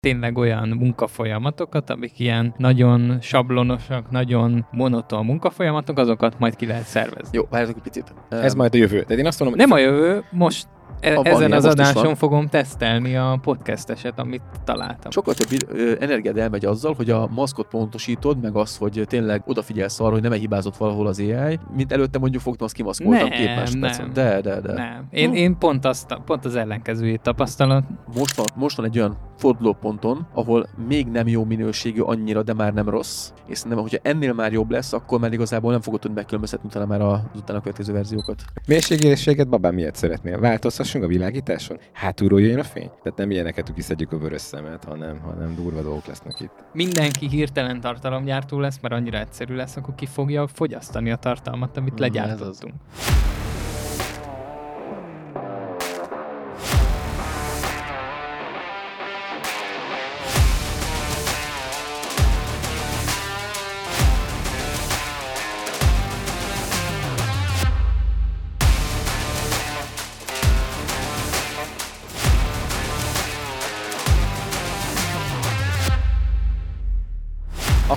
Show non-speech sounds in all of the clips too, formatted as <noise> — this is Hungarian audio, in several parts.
tényleg olyan munkafolyamatokat, amik ilyen nagyon sablonosak, nagyon monoton munkafolyamatok, azokat majd ki lehet szervezni. Jó, várjatok egy picit. Ez majd a jövő. Tehát én azt mondom, Nem a jövő, most e- ezen az adáson fogom tesztelni a podcasteset, amit találtam. Sokkal több energiád elmegy azzal, hogy a maszkot pontosítod, meg az, hogy tényleg odafigyelsz arra, hogy nem hibázott valahol az AI, mint előtte mondjuk fogtam, azt kimaszkoltam Nem, két másodpercen. nem. De, de, de. Nem. Én, Hm. én pont, azt, pont az ellenkezőjét tapasztalat. Most van, most van egy olyan fordulóponton, ahol még nem jó minőségű annyira, de már nem rossz. És szerintem, hogyha ennél már jobb lesz, akkor már igazából nem fogod tudni megkülönböztetni utána már az utána következő verziókat. Mélységérésséget babám miért szeretnél? Változtassunk a világításon? Hátulról jöjjön a fény? Tehát nem ilyeneket kiszedjük a vörös szemet, hanem, hanem durva dolgok lesznek itt. Mindenki hirtelen tartalomgyártó lesz, mert annyira egyszerű lesz, akkor ki fogja fogyasztani a tartalmat, amit Mm, ez legyártottunk.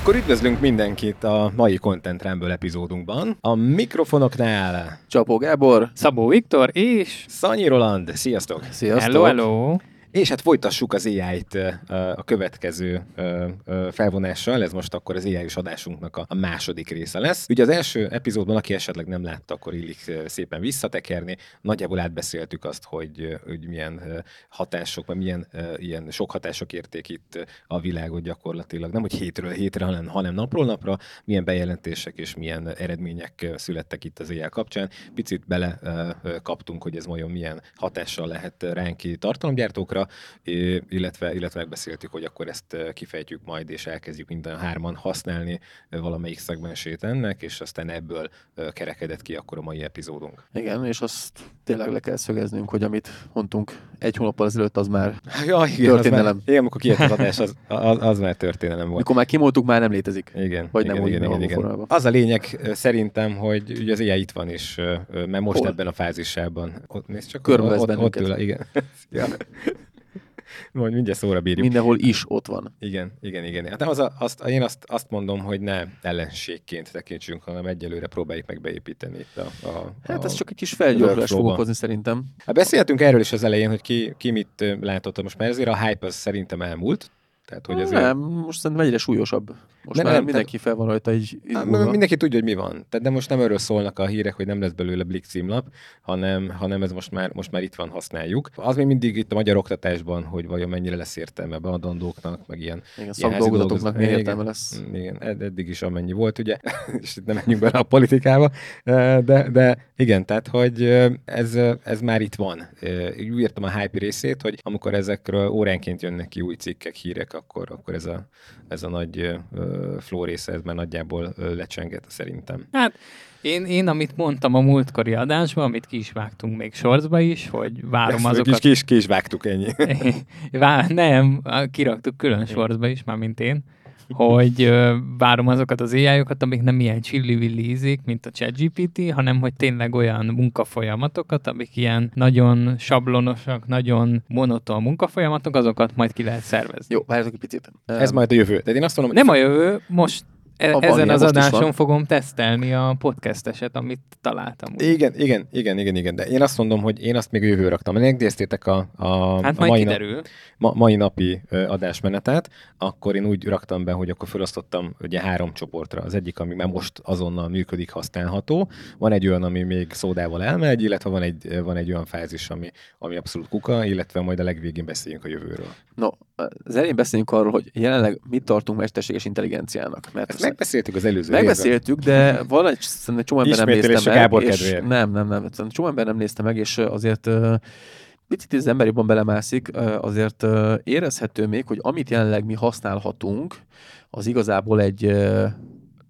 Akkor üdvözlünk mindenkit a mai Content Rumble epizódunkban. A mikrofonoknál Csapó Gábor, Szabó Viktor és... Szanyi Roland, sziasztok! sziasztok! Hello, hello! És hát folytassuk az AI-t a következő felvonással, ez most akkor az AI-os adásunknak a, második része lesz. Ugye az első epizódban, aki esetleg nem látta, akkor illik szépen visszatekerni. Nagyjából átbeszéltük azt, hogy, hogy milyen hatások, vagy milyen ilyen sok hatások érték itt a világot gyakorlatilag. Nem, hogy hétről hétre, hanem, hanem napról napra, milyen bejelentések és milyen eredmények születtek itt az AI kapcsán. Picit bele kaptunk, hogy ez vajon milyen hatással lehet ránk tartalomgyártókra, Illetve, illetve megbeszéltük, hogy akkor ezt eh, kifejtjük majd, és elkezdjük minden hárman használni eh, valamelyik szegmensét ennek, és aztán ebből eh, kerekedett ki akkor a mai epizódunk. Igen, és azt tényleg le kell szögeznünk, hogy amit mondtunk egy hónappal ezelőtt, az már, <laughs> Ja, igen, Történelem. Az már, igen, amikor kijött az adás, az, az, az már történelem volt. mikor már kimondtuk, már nem létezik. Igen, Vagy igen, nem úgy, igen, nem igen, igen. formában. Az a lényeg szerintem, hogy ugye az AI itt van is, mert most Hol? ebben a fázisában. Ott nézd csak, Körbevesz ott, ott, ül, igen. <laughs> ja. Majd mindjárt szóra bírjuk. Mindenhol is ott van. Igen, igen, igen. Hát az a, azt, én azt, azt mondom, hogy ne ellenségként tekintsünk, hanem egyelőre próbáljuk meg beépíteni itt a, a Hát a, ez csak egy kis felgyorsulást fog okozni szerintem. Hát beszéltünk erről is az elején, hogy ki, ki mit látott most már, ezért a hype az szerintem elmúlt. Tehát, hogy ezért... Nem, most szerintem egyre súlyosabb. Most Nem, már nem, mindenki fel van rajta így izgulva. mindenki tudja, hogy mi van. Tehát, de most nem erről szólnak a hírek, hogy nem lesz belőle Blick címlap, hanem, hanem ez most már, most már itt van, használjuk. Az még mindig itt a magyar oktatásban, hogy vajon mennyire lesz értelme beadandóknak, meg ilyen Igen, szakdolgozatoknak dolgoz- mi értelme lesz. Igen, ed- eddig is amennyi volt, ugye, <laughs> és itt nem menjünk bele a politikába, de, de igen, tehát, hogy ez, ez már itt van. Úgy írtam a hype részét, hogy amikor ezekről óránként jönnek ki új cikkek, hírek, akkor, akkor ez, a, ez a nagy flow része, ez már nagyjából ö, lecsengett szerintem. Hát én, én, amit mondtam a múltkori adásban, amit ki is vágtunk még sorcba is, hogy várom Ezt azokat... Kis, kis, kis vágtuk ennyi. <laughs> Vá, nem, kiraktuk külön sorcba is, már mint én, hogy ö, várom azokat az ai amik nem ilyen csillivilli ízik, mint a ChatGPT, hanem hogy tényleg olyan munkafolyamatokat, amik ilyen nagyon sablonosak, nagyon monoton munkafolyamatok, azokat majd ki lehet szervezni. Jó, várjatok egy picit. Ez majd a jövő. Tehát én azt mondom, Nem a jövő, most e- ezen az adáson fogom tesztelni a podcasteset, amit találtam. úgy. Igen, igen, igen, igen, igen, de én azt mondom, hogy én azt még a jövő raktam. Megnéztétek a, a, Hát a mai, nap, ma, mai napi adásmenetet, akkor én úgy raktam be, hogy akkor felosztottam ugye három csoportra. Az egyik, ami már most azonnal működik, használható. Van egy olyan, ami még szódával elmegy, illetve van egy, van egy olyan fázis, ami, ami abszolút kuka, illetve majd a legvégén beszéljünk a jövőről. No, az elején beszéljünk arról, hogy jelenleg mit tartunk mesterséges intelligenciának. Mert Ezt megbeszéltük az előző. Megbeszéltük, de van egy, szerintem csomó ember nem nézte meg. Gábor és kedvéért. nem, nem, nem. Csomó ember nem nézte meg, és azért picit az ember jobban belemászik, azért érezhető még, hogy amit jelenleg mi használhatunk, az igazából egy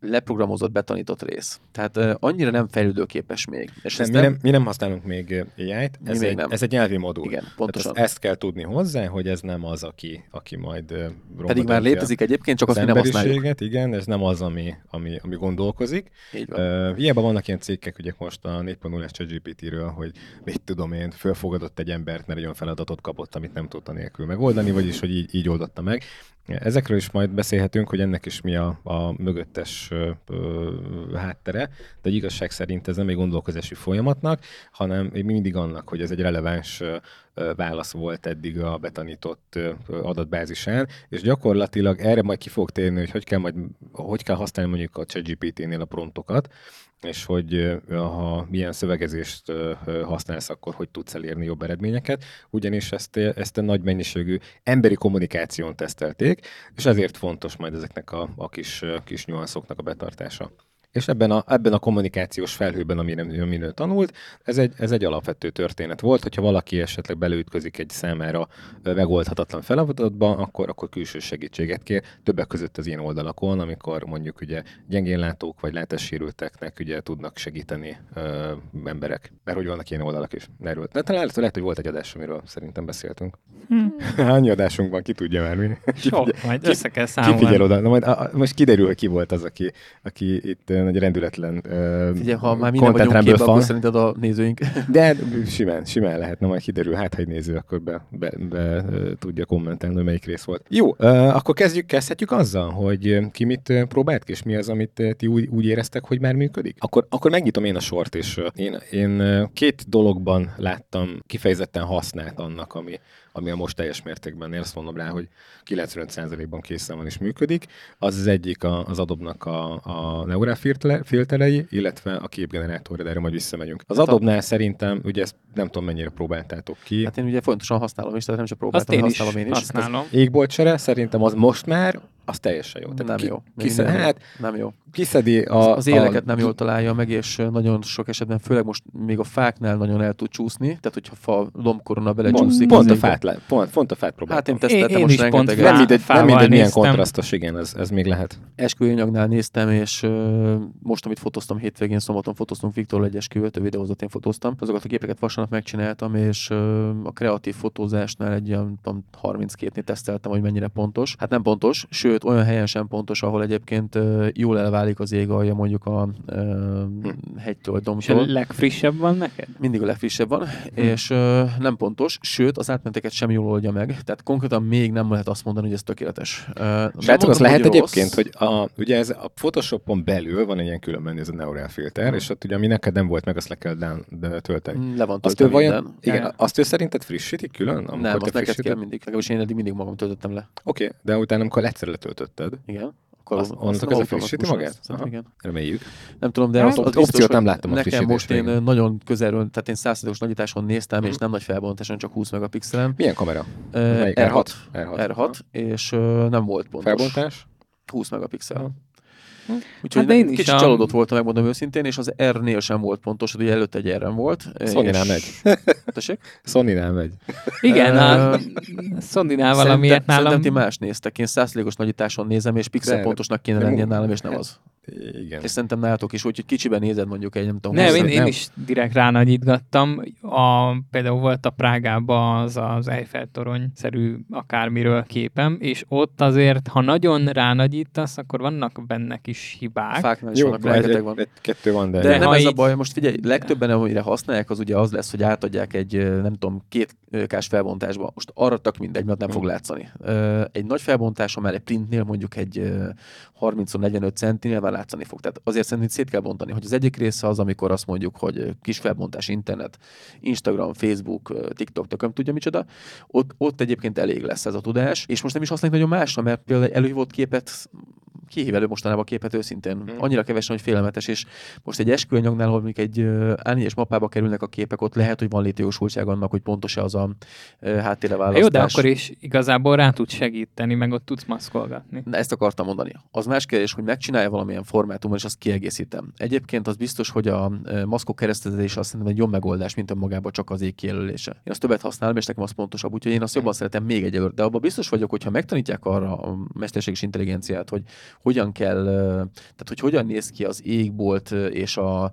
leprogramozott, betanított rész. Tehát uh, annyira nem fejlődőképes még. És nem, mi, nem, mi nem használunk még AI-t, ez, egy, nem. ez egy nyelvi modul. Igen, Tehát pontosan. ezt, ezt kell tudni hozzá, hogy ez nem az, aki, aki majd romba Pedig már létezik egyébként, csak az azt mi nem használjuk. igen, ez nem az, ami, ami, ami gondolkozik. Így van. Uh, hiába vannak ilyen cikkek, ugye most a 4.0-es ChatGPT-ről, hogy mit tudom én, fölfogadott egy embert, mert egy olyan feladatot kapott, amit nem tudta nélkül megoldani, vagyis, hogy így, így oldotta meg. Ezekről is majd beszélhetünk, hogy ennek is mi a, a mögöttes ö, háttere, de igazság szerint ez nem egy gondolkozási folyamatnak, hanem még mindig annak, hogy ez egy releváns válasz volt eddig a betanított adatbázisán, és gyakorlatilag erre majd ki fog térni, hogy hogy kell, majd, hogy kell használni mondjuk a ChatGPT-nél a promptokat, és hogy ha milyen szövegezést használsz, akkor hogy tudsz elérni jobb eredményeket, ugyanis ezt, ezt a nagy mennyiségű emberi kommunikáción tesztelték, és ezért fontos majd ezeknek a, a kis, kis nyuanszoknak a betartása. És ebben a, ebben a kommunikációs felhőben, amin, amin ő tanult, ez egy, ez egy alapvető történet volt, hogyha valaki esetleg beleütközik egy számára megoldhatatlan feladatba, akkor, akkor külső segítséget kér, többek között az ilyen oldalakon, amikor mondjuk ugye gyengénlátók vagy látássérülteknek ugye tudnak segíteni ö, emberek. Mert hogy vannak ilyen oldalak is. Erről. De talán lehet, lehet, hogy volt egy adás, amiről szerintem beszéltünk. <laughs> Hány adásunk van, ki tudja már mi? Sok, majd össze kell Ki figyel számolni. oda? Na majd a, most kiderül, hogy ki volt az, aki, aki itt ö, nagy rendületlen Figyelj, ha már mi nem content vagyunk képbe, akkor szerinted a nézőink. <laughs> De simán, simán lehet, na majd kiderül, hát ha egy néző akkor be, be, be tudja kommentelni, hogy melyik rész volt. Jó, akkor kezdjük, kezdhetjük azzal, hogy ki mit próbált és mi az, amit ti úgy, úgy éreztek, hogy már működik. Akkor, akkor megnyitom én a sort, és én, én két dologban láttam kifejezetten használt annak, ami, ami a most teljes mértékben, én azt mondom rá, hogy 95%-ban készen van és működik. Az az egyik a, az Adobe-nak a, a filterei, illetve a képgenerátor, de erre majd visszamegyünk. Az Hát a- Adobe-nál szerintem, ugye ezt nem tudom mennyire próbáltátok ki. Hát én ugye fontosan használom is, tehát nem csak Azt próbáltam, én is használom én is. használom. Égboltcsere, szerintem az most már, az teljesen jó. Nem ki, jó. Kiszed, nem jó. hát Nem jó. kiszedi a... Az, az éleket a, nem jól találja meg, és nagyon sok esetben, főleg most még a fáknál nagyon el tud csúszni, tehát hogyha fa lombkorona belecsúszik. Pont, pont, a fát, le, pont, pont a fát Hát próbáltam. én teszteltem Én- én most is pont rengeteget. nem fá- mindegy, nem mindegy milyen néztem. kontrasztos, igen, ez, ez még lehet. esküvőanyagnál néztem, és ö, most, amit fotóztam hétvégén, szombaton fotóztunk Viktor egy esküvőt, ő videózott, én fotóztam. Azokat a képeket vasárnap megcsináltam, és ö, a kreatív fotózásnál egy ilyen tudom, 32-nél teszteltem, hogy mennyire pontos. Hát nem pontos, sőt, olyan helyen sem pontos, ahol egyébként jól elválik az ég alja mondjuk a ö, hegytől, vagy És a domtól. legfrissebb van neked? Mindig a legfrissebb van, és ö, nem pontos, sőt, az átmenteket sem jól oldja meg. Tehát konkrétan még nem lehet azt mondani, hogy ez tökéletes. Srácok, az mondom, lehet hogy egyébként, hogy a, ugye ez a Photoshopon belül van egy ilyen különben ez a Neural filter, és ott ugye ami neked nem volt meg, azt le kell down, de tölteni. Mm, Le van Azt ő vajon, igen, Ja. azt ő szerinted frissíti külön? Nem, azt neked kell mindig. Legalábbis én eddig mindig magam töltöttem le. Oké, de utána, amikor egyszer letöltötted, Igen. Akkor Azt- onnantól nem kezdve frissíti magát? Aha. igen. reméljük. Nem tudom, de Hát, az, az opciót biztos, nem láttam a Nekem most én igen. nagyon közelről, tehát én 100 nagyításon néztem, és Mhm. nem nagy felbontáson, csak 20 megapixelen. Milyen kamera? Ö, Melyik? R6. R6. R6, és nem volt pontos. Felbontás? 20 megapixel. Aha. Úgyhogy Hát én is kicsit a- csalódott voltam, megmondom őszintén, és az R-nél sem volt pontos, hogy előtte egy R-en volt. Sony-nál és- megy. Tessék? Sony-nál megy. Igen, a Sony-nál valamiért nálam... Szerintem ti más néztek. Én 100%-os nagyításon nézem, és pixel pontosnak kéne lennie nálam, és nem az. Igen. És szerintem nálatok is, úgyhogy kicsiben nézed mondjuk egy, nem tudom, Nem, 20 én, én is direkt ránagyítgattam. A, például volt a Prágában az az Eiffel torony-szerű akármiről képem, és ott azért, ha nagyon ránagyítasz, akkor vannak benne kis hibák. Fáknál is Jó, vannak, egy, rengeteg van. egy, kettő van, de... De, nem ez a így- baj, most figyelj, legtöbben, amire használják, az ugye az lesz, hogy átadják egy, nem tudom, két kás felbontásba. Most arra tak mindegy, mert nem fog látszani. Egy nagy felbontáson már egy printnél mondjuk egy ö, 30-45 centinél már látszani fog. Tehát azért szerintem szét kell bontani, hogy az egyik része az, amikor azt mondjuk, hogy kis felbontás internet, Instagram, Facebook, TikTok, tök nem tudja micsoda, ott, ott egyébként elég lesz ez a tudás, és most nem is használjuk nagyon másra, mert például egy előhívott képet kihív elő mostanában a képet őszintén. Mhm. Annyira kevesen, hogy félelmetes, és most egy esküvőanyagnál, ahol mondjuk egy A4-es mappába kerülnek a képek, ott lehet, hogy van létjogosultság annak, hogy pontos-e az a háttérre választás. Jó, de akkor is igazából rá tudsz segíteni, meg ott tudsz maszkolgatni. Na, ezt akartam mondani. Az más kérdés, hogy megcsinálja valamilyen formátumon, és azt kiegészítem. Egyébként az biztos, hogy a maszkok keresztezése azt szerintem egy jobb megoldás, mint önmagában csak az ég kijelölése. Én azt többet használom, és nekem az pontosabb, úgyhogy én azt jobban szeretem még egy előtt. De abban biztos vagyok, hogy ha megtanítják arra a mesterséges intelligenciát, hogy hogyan kell, tehát hogy hogyan néz ki az égbolt és a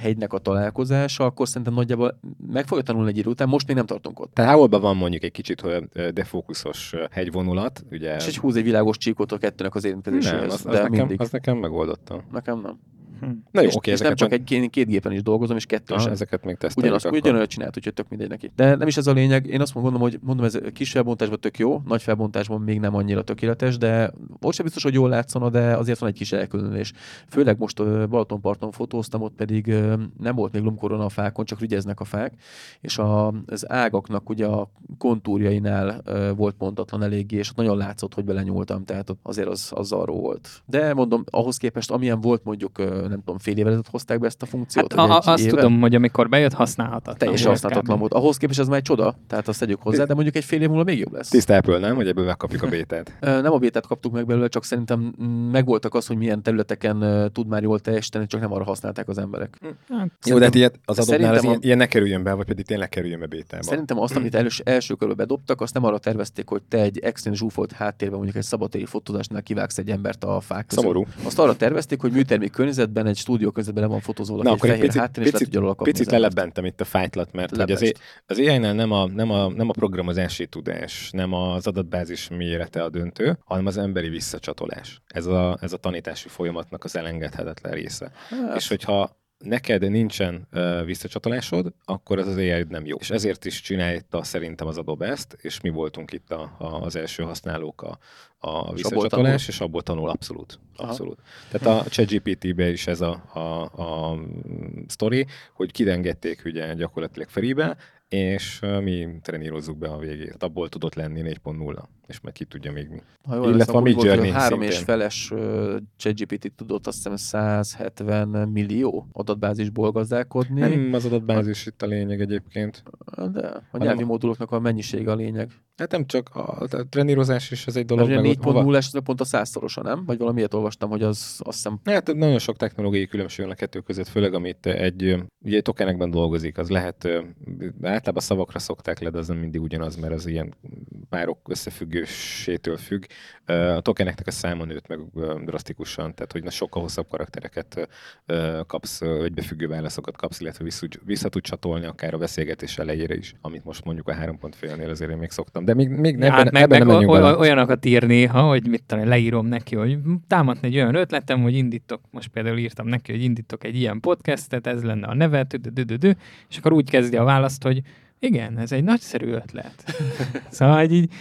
hegynek a találkozása, akkor szerintem nagyjából meg fogja tanulni egy idő után, most még nem tartunk ott. Tehát hávolban van mondjuk egy kicsit defókuszos hegyvonulat, ugye. És egy húz egy világos csíkot a kettőnek az érintkezéséhez. Nem, az, az, de nekem, mindig. az nekem megoldottam. Nekem nem. Hm. Na jó, és, oké, és nem csak egy két, két gépen is dolgozom, és kettőn Ah, ezeket még teszteljük Ugyanaz, akkor. ugyanolyan csinált, úgyhogy tök mindegy neki. De nem is ez a lényeg. Én azt mondom, hogy mondom, ez kis felbontásban tök jó, nagy felbontásban még nem annyira tökéletes, de ott sem biztos, hogy jól látszana, de azért van egy kis elkülönülés. Főleg most Balatonparton fotóztam, ott pedig nem volt még lomkorona a fákon, csak rügyeznek a fák, és a, az ágaknak ugye a kontúrjainál volt pontatlan eléggé, és ott nagyon látszott, hogy belenyúltam, tehát azért az, az arról volt. De mondom, ahhoz képest, amilyen volt mondjuk, nem tudom, fél éve ezelőtt hozták be ezt a funkciót, Hát a, azt éve? tudom, hogy amikor bejött, használhatatlan. teljesen használhatatlan volt. Ahhoz képest ez már egy csoda, tehát azt tegyük hozzá, de mondjuk egy fél év múlva még jobb lesz. Tiszta Apple, nem? Hogy ebből megkapjuk a bétát. <laughs> Nem a bétát kaptuk meg belőle, csak szerintem megvoltak az, hogy milyen területeken tud már jól teljesíteni, csak nem arra használták az emberek. Hát, Jó, de hát ilyet az adóknál az a- ilyen, ne kerüljön be, vagy pedig tényleg kerüljön be bétába. Szerintem azt, amit elős, első körbe bedobtak, azt nem arra tervezték, hogy te egy extrém zsúfolt háttérben, mondjuk egy szabadtéri fotózásnál kivágsz egy embert a fák között. Szomorú. Azt arra tervezték, hogy műtermi környezetben, egy stúdió le van fotózva valaki Na, egy fehér picit, háttér, és le picit, tudja róla kapni picit lelebbentem itt a fájtlat, mert hogy az, az AI-nál nem a, nem, a, nem a programozási tudás, nem az adatbázis mérete a döntő, hanem az emberi visszacsatolás. Ez a, ez a tanítási folyamatnak az elengedhetetlen része. Hát, És hogyha neked nincsen uh, visszacsatolásod, akkor az az ai nem jó. És ezért is csinálta szerintem az Adobe ezt, és mi voltunk itt a, a, az első használók a, a visszacsatolás, és abból tanul abszolút. Aha. abszolút. Tehát a ChatGPT-be is ez a, a, a sztori, hogy kidengedték ugye gyakorlatilag Free-be, és uh, mi trenírozzuk be a végét. Abból tudott lenni 4.0, és meg ki tudja még mi. Ha jól Illetve a hogy Midjourney három és feles uh, ChatGPT tudott azt hiszem 170 millió adatbázisból gazdálkodni. Nem az adatbázis itt a lényeg egyébként. De a nyelvi a- móduloknak a mennyisége a lényeg. Hát nem csak a, a trenírozás is, ez egy Dolog, a hova- 4.0-es az pont a százszorosa, nem? Vagy valamiért olvastam, hogy az azt hiszem Hát nagyon sok technológiai különbség van a kettő között, főleg amit egy, ugye tokenekben dolgozik, az lehet, általában szavakra szokták le, de az nem mindig ugyanaz, mert az ilyen párok összefüggésétől függ. A tokeneknek a száma nőtt meg drasztikusan, tehát hogy na sokkal hosszabb karaktereket kapsz, egybefüggő válaszokat kapsz, illetve vissza, vissza tud csatolni akár a beszélgetés elejére is, amit most mondjuk a 3.5-nél azért én még szoktam. De még, még ebben, hát meg, ebben meg nem oly- olyanokat ír néha, hogy mit tudom, leírom neki, hogy támadt egy olyan ötletem, hogy indítok, most például írtam neki, hogy indítok egy ilyen podcastet, ez lenne a neve, és akkor úgy kezdi a választ, hogy igen, ez egy nagyszerű ötlet. <laughs> szóval hogy így...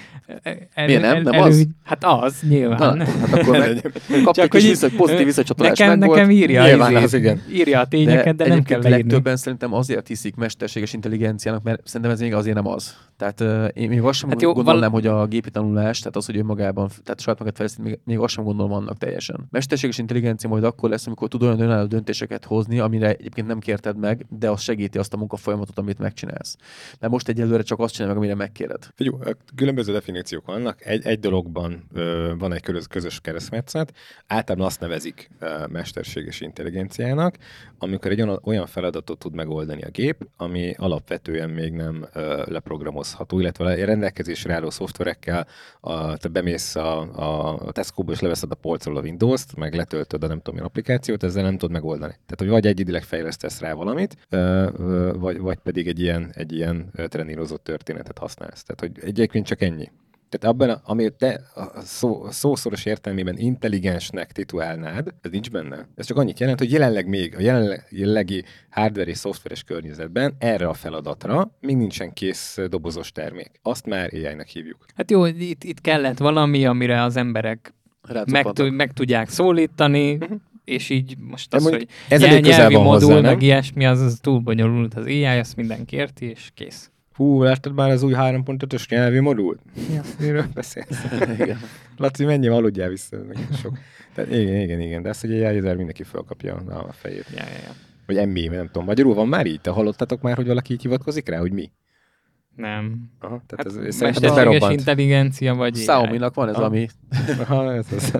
El, Miért nem? Nem az? Hát az, nyilván. Na, hát akkor meg, kaptuk Csak, is hogy vissza, pozitív visszacsatolás nekem, meg nekem volt. írja, Nyilván az, igen. írja a tényeket, de, de nem kell leírni. legtöbben szerintem azért hiszik mesterséges intelligenciának, mert szerintem ez még azért nem az. Tehát uh, én még azt sem Hát jó, gondolnám, hogy a gépi tanulás, tehát az, hogy önmagában, tehát saját magát fejleszteni, még, még azt sem gondolom annak teljesen. Mesterséges intelligencia majd akkor lesz, amikor tud olyan önálló döntéseket hozni, amire egyébként nem kérted meg, de az segíti azt a munkafolyamatot, amit megcsinálsz. Mert most egyelőre csak azt csinál meg, amire megkéred. Ö, különböző definíciók vannak. Egy, egy dologban ö, van egy közös, közös keresztmetszet. Általában azt nevezik ö, mesterséges intelligenciának, amikor egy olyan, olyan feladatot tud megoldani a gép, ami alapvetően még nem ö, leprogramozható, illetve rendelkezésre álló szoftverekkel a, te bemész a, a Tesco-ba és leveszed a polcról a Windows-t, meg letöltöd a nem tudom milyen applikációt, ezzel nem tudod megoldani. Tehát, hogy vagy egyedileg fejlesztesz rá valamit, vagy, vagy pedig egy ilyen, egy ilyen trenírozott történetet használsz. Tehát, hogy egyébként csak ennyi. Tehát abban, a- amit te a szó, szószoros értelmében intelligensnek titulálnád, ez nincs benne. Ez csak annyit jelent, hogy jelenleg még a jelenleg- jelenlegi hardware és szoftveres környezetben erre a feladatra még nincsen kész dobozos termék. Azt már AI-nek hívjuk. Hát jó, itt, itt kellett valami, amire az emberek meg, meg tudják szólítani, és így most De az, hogy ez elég nyelvi van modul, hozzá, meg ilyesmi, az, az túl bonyolult az AI, azt mindenki érti, és kész. Hú, láttad már az új 3.5-ös nyelvi modult? Mi az, <laughs> miről beszélsz? <laughs> Igen. Laci, mennyi aludjál vissza? Sok. Tehát igen, igen, igen, de ezt ugye ezer mindenki felkapja a fejét. Ja, ja, ja. Vagy emmi, nem tudom. Magyarul van már így? Te hallottatok már, hogy valaki így hivatkozik rá, hogy mi? Nem. Aha, tehát Hát ez, ez szerintem berobbant. intelligencia vagy. Xiaomi-nak van ez, Ah. ami <laughs> Aha, ez az.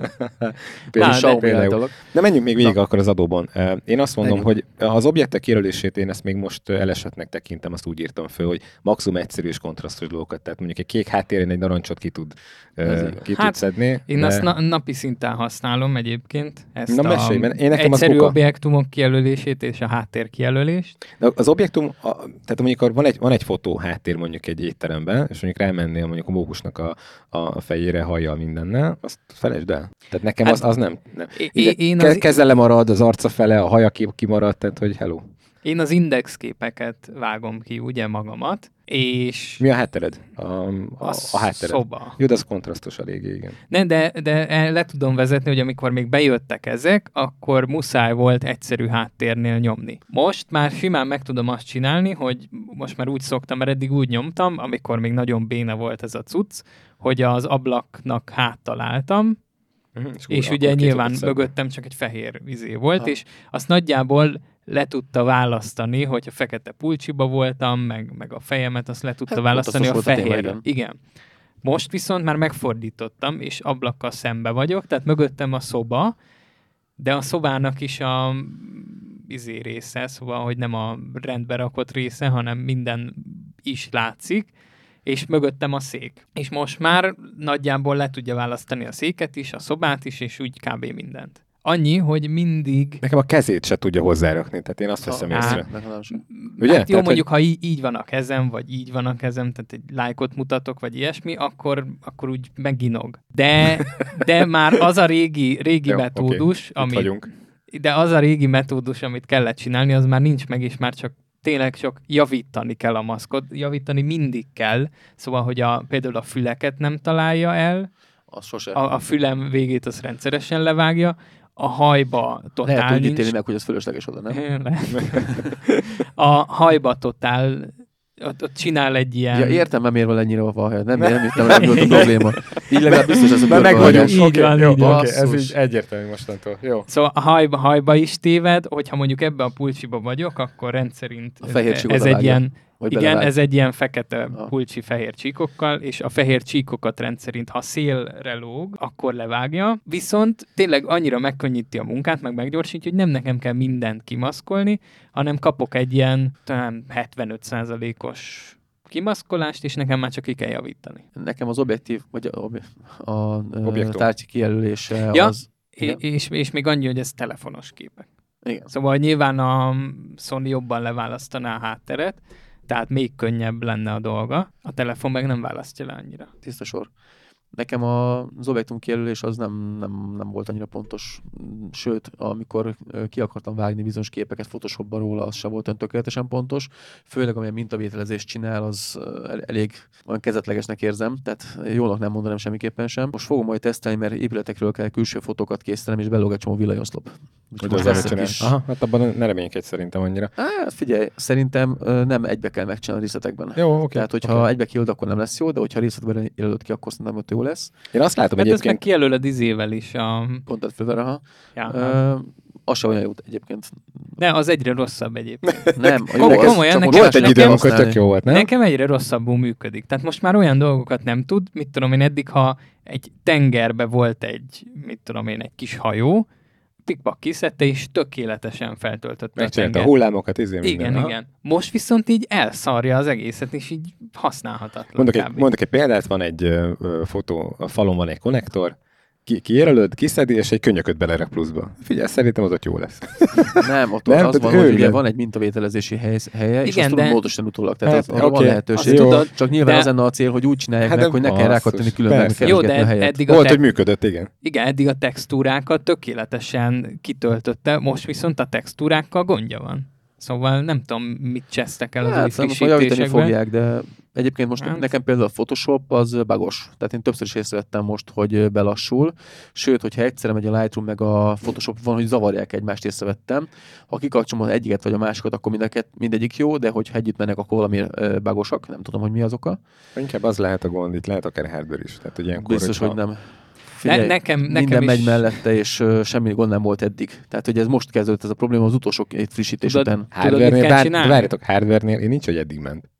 <laughs> Például Xiaomi dolog. De menjünk még végig akkor az adóban. Én azt mondom, Menjünk. hogy az objektek kijelölését én ezt még most elesetnek tekintem, azt úgy írtam föl, hogy maximum egyszerű és kontrasztos dolgokat. Tehát mondjuk egy kék háttérén egy narancsot ki tud, Ez ki Hát, tud szedni. Én de- azt na- napi szinten használom egyébként. Ezt Na, a mesélj, mert én nekem az egyszerű kuka. objektumok kijelölését és a háttér kijelölést. De az objektum, a, tehát mondjuk van egy, van egy fotó háttér mondjuk egy étteremben, és mondjuk rámennél mondjuk a mókusnak a, a fejére, hajjal mindennel, azt felejtsd el. Tehát nekem Hát, az, az nem. nem. én ke- az- Keze lemarad, az arca fele, a haja ki- kimarad, tehát hogy hello. Én az indexképeket vágom ki, ugye magamat, és Mi a háttered? A, a, a, a háttered. szoba. Jó, de az kontrasztos eléggé, igen. Ne, de, de le tudom vezetni, hogy amikor még bejöttek ezek, akkor muszáj volt egyszerű háttérnél nyomni. Most már simán meg tudom azt csinálni, hogy most már úgy szoktam, mert eddig úgy nyomtam, amikor még nagyon béna volt ez a cucc, hogy az ablaknak háttaláltam, Uh-huh. és ugye nyilván mögöttem csak egy fehér vizé volt, Ha. és azt nagyjából le tudta választani, hogyha fekete pulcsiba voltam, meg, meg a fejemet, azt le tudta Hát, választani a volt a. Igen. Most viszont már megfordítottam, és ablakkal szembe vagyok, tehát mögöttem a szoba, de a szobának is a izé része, szóval, hogy nem a rendbe rakott része, hanem minden is látszik, és mögöttem a szék. És most már nagyjából le tudja választani a széket is, a szobát is, és úgy kb. mindent. Annyi, hogy mindig... Nekem a kezét se tudja hozzárakni, tehát én azt veszem Ha- észre. Sem. Ugye? Hát jó, Tehát, mondjuk, ha így, így van a kezem, vagy így van a kezem, tehát egy lájkot mutatok, vagy ilyesmi, akkor, akkor úgy meginog. De, <laughs> de már az a régi, régi Jó, metódus, Itt ami, vagyunk. de az a régi metódus, amit kellett csinálni, az már nincs meg, és már csak tényleg csak javítani kell a maszkot. Javítani mindig kell, szóval, hogy a, például a füleket nem találja el, Az sose. a, a fülem végét az rendszeresen levágja, a hajba totál Lehet úgy nincs. ítélni meg, hogy az fölösleges oda, nem? Lehet. A hajba totál, ott, ott csinál egy ilyen... Ja, értem, nem miért van ennyire a vaj. Nem, nem hogy nem volt a probléma. Így legalább biztos ez a meg vagyunk, Így van, jó, így oké, ez így egyértelmű mostantól. Jó. Szóval a hajba, hajba is téved, hogyha mondjuk ebbe a pulcsiba vagyok, akkor rendszerint A fehér csíkot ez egy ilyen, Vagy igen, belevág. ez egy ilyen fekete Ah. pulcsi fehér csíkokkal, és a fehér csíkokat rendszerint, ha szélre lóg, akkor levágja. Viszont tényleg annyira megkönnyíti a munkát, meg meggyorsítja, hogy nem nekem kell mindent kimaszkolni, hanem kapok egy ilyen talán 75%-os kimaszkolást, és nekem már csak ki kell javítani. Nekem az objektív, vagy a, a, a Objektum. tárgyi kijelölése Ja. az... Igen. És, és még annyi, hogy ez telefonos képek. Igen. Szóval nyilván a Sony jobban leválasztaná a hátteret, tehát még könnyebb lenne a dolga. A telefon meg nem választja le annyira. tiszta sor. Nekem a- az objektum kijelölés az nem, nem, nem volt annyira pontos, sőt, amikor ki akartam vágni bizonyos képeket Photoshopba róla, az sem volt olyan tökéletesen pontos, főleg amilyen mintavételezést csinál, az elég olyan kezetlegesnek érzem, tehát jólnak nem mondanám semmiképpen sem. Most fogom majd tesztelni, mert épületekről kell külső fotókat készítenem, és belóg egy csomó villajoszlop. Hogy az lesz kis- Aha, hát abban ne reménykedj szerintem annyira. Hát figyelj, szerintem nem egybe kell megcsinálni részletekben. Jó, oké. Tehát, hogyha oké. egybe kijelöd, akkor nem lesz jó, de hogyha részletben jelölöd ki, akkor szerintem ott jó lesz. Én azt látom Hát egyébként, kijelöled izével is. A... Pont tehát fölvere, ha. Ja, Ö, az se olyan jó egyébként. de az egyre rosszabb egyébként. Nem, a jó, Komolyan, az nekem- volt egy idő, amikor tök jó volt, nem? Nekem egyre rosszabbul működik. Tehát most már olyan dolgokat nem tud, mit tudom én, eddig, ha egy tengerbe volt egy, mit tudom én, egy kis hajó, pikpak kiszedte, és tökéletesen feltöltötte a Megcsinálta a hullámokat, izé minden. Igen, Aha. igen. Most viszont így elszarja az egészet, és így használhatatlan. Mondok egy, mondok egy példát, van egy ö, fotó, a falon van egy konnektor, ki, kijelölöd, kiszedi, és egy könyököt belerak pluszba. Figyelj, szerintem az ott jó lesz. <laughs> nem, ott Nem, nem, az van, hogy ugye van egy mintavételezési hely, helye, és Igen, azt tudod de- módosítani utólag. Tehát Hát, arra oké, van lehetőség. jó. tudod, Csak nyilván de- az lenne a cél, hogy úgy csinálják Hát meg, hogy ne basszus, rákattani külön meg persze. Jó, de a helyet. eddig a, Volt, te- hogy működött, igen. igen, eddig a textúrákat tökéletesen kitöltötte, most viszont a textúrákkal gondja van. Szóval nem tudom, mit csesztek el az új Hát, már javítani frissítésekben. fogják, de egyébként most Hát. nekem például a Photoshop az bagos. Tehát én többször is észrevettem most, hogy belassul. Sőt, hogyha egyszerre megy a Lightroom meg a Photoshop, van, hogy zavarják egymást, észrevettem. Ha kikapcsolom az egyiket vagy a másikat, akkor mindeket, mindegyik jó, de hogyha együtt mennek, akkor valami bagosak. Nem tudom, hogy mi az oka. Inkább az lehet a gond, itt lehet akár hardware is. Tehát, hogy ilyenkor, Biztos, hogyha- hogy nem. Ne, nekem, nekem minden is, megy mellette, és ö, semmi gond nem volt eddig. Tehát, hogy ez most kezdődött ez a probléma az utolsó két frissítés Tudod, után. Hardware-nél, csinálni? várjatok, hardware-nél, én nincs, hogy eddig ment.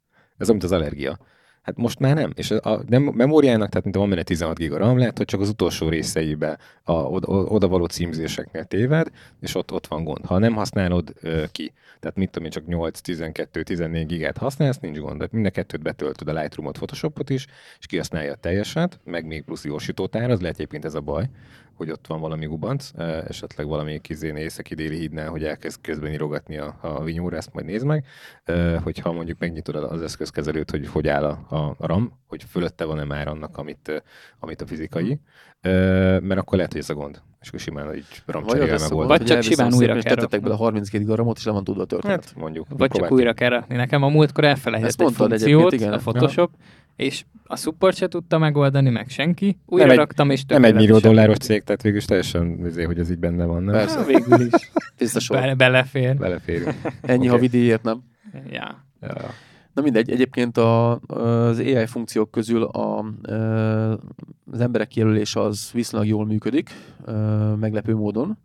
Ez mint az allergia. Hát most már nem. És a memóriának, tehát mint van benne 16 giga RAM, lehet, hogy csak az utolsó részeibe a oda, oda való címzéseknél téved, és ott, ott van gond. Ha nem használod ö, ki, tehát mit tudom én, csak 8, 12, 14 gigát használsz, nincs gond. Tehát mind a kettőt betöltöd a Lightroom-ot, Photoshopot is, és kihasználja a teljeset, meg még plusz gyorsítótár, az lehet egyébként ez a baj, hogy ott van valami gubanc, esetleg valami kizén északi déli hídnál, hogy elkezd közben írogatni a, a vinyóra, ezt majd nézd meg, hogyha mondjuk megnyitod az eszközkezelőt, hogy hogy áll a, a, RAM, hogy fölötte van-e már annak, amit, amit a fizikai, ö, mert akkor lehet, hogy ez a gond. És akkor simán így RAM az megoldod. Vagy csak simán újra kell tettetek rakni. bele 32 gigramot, és le van tudva a történet. Hát mondjuk. Vagy csak újra kell rakni. Nekem a múltkor elfelejtett egy funkciót, igen. a Photoshop, és a support se tudta megoldani, meg senki. Újra Nem egy- raktam, és Nem egy millió dolláros cég, tehát végül is teljesen izé, hogy ez így benne van, nem? Persze. Végül is. Tiszta sor. Be, belefér. Beleférünk. Ennyi Oké. havidíjért nem. Ja. Ja. Na mindegy, egyébként a, az AI funkciók közül a, az emberek kijelölése az viszonylag jól működik, meglepő módon.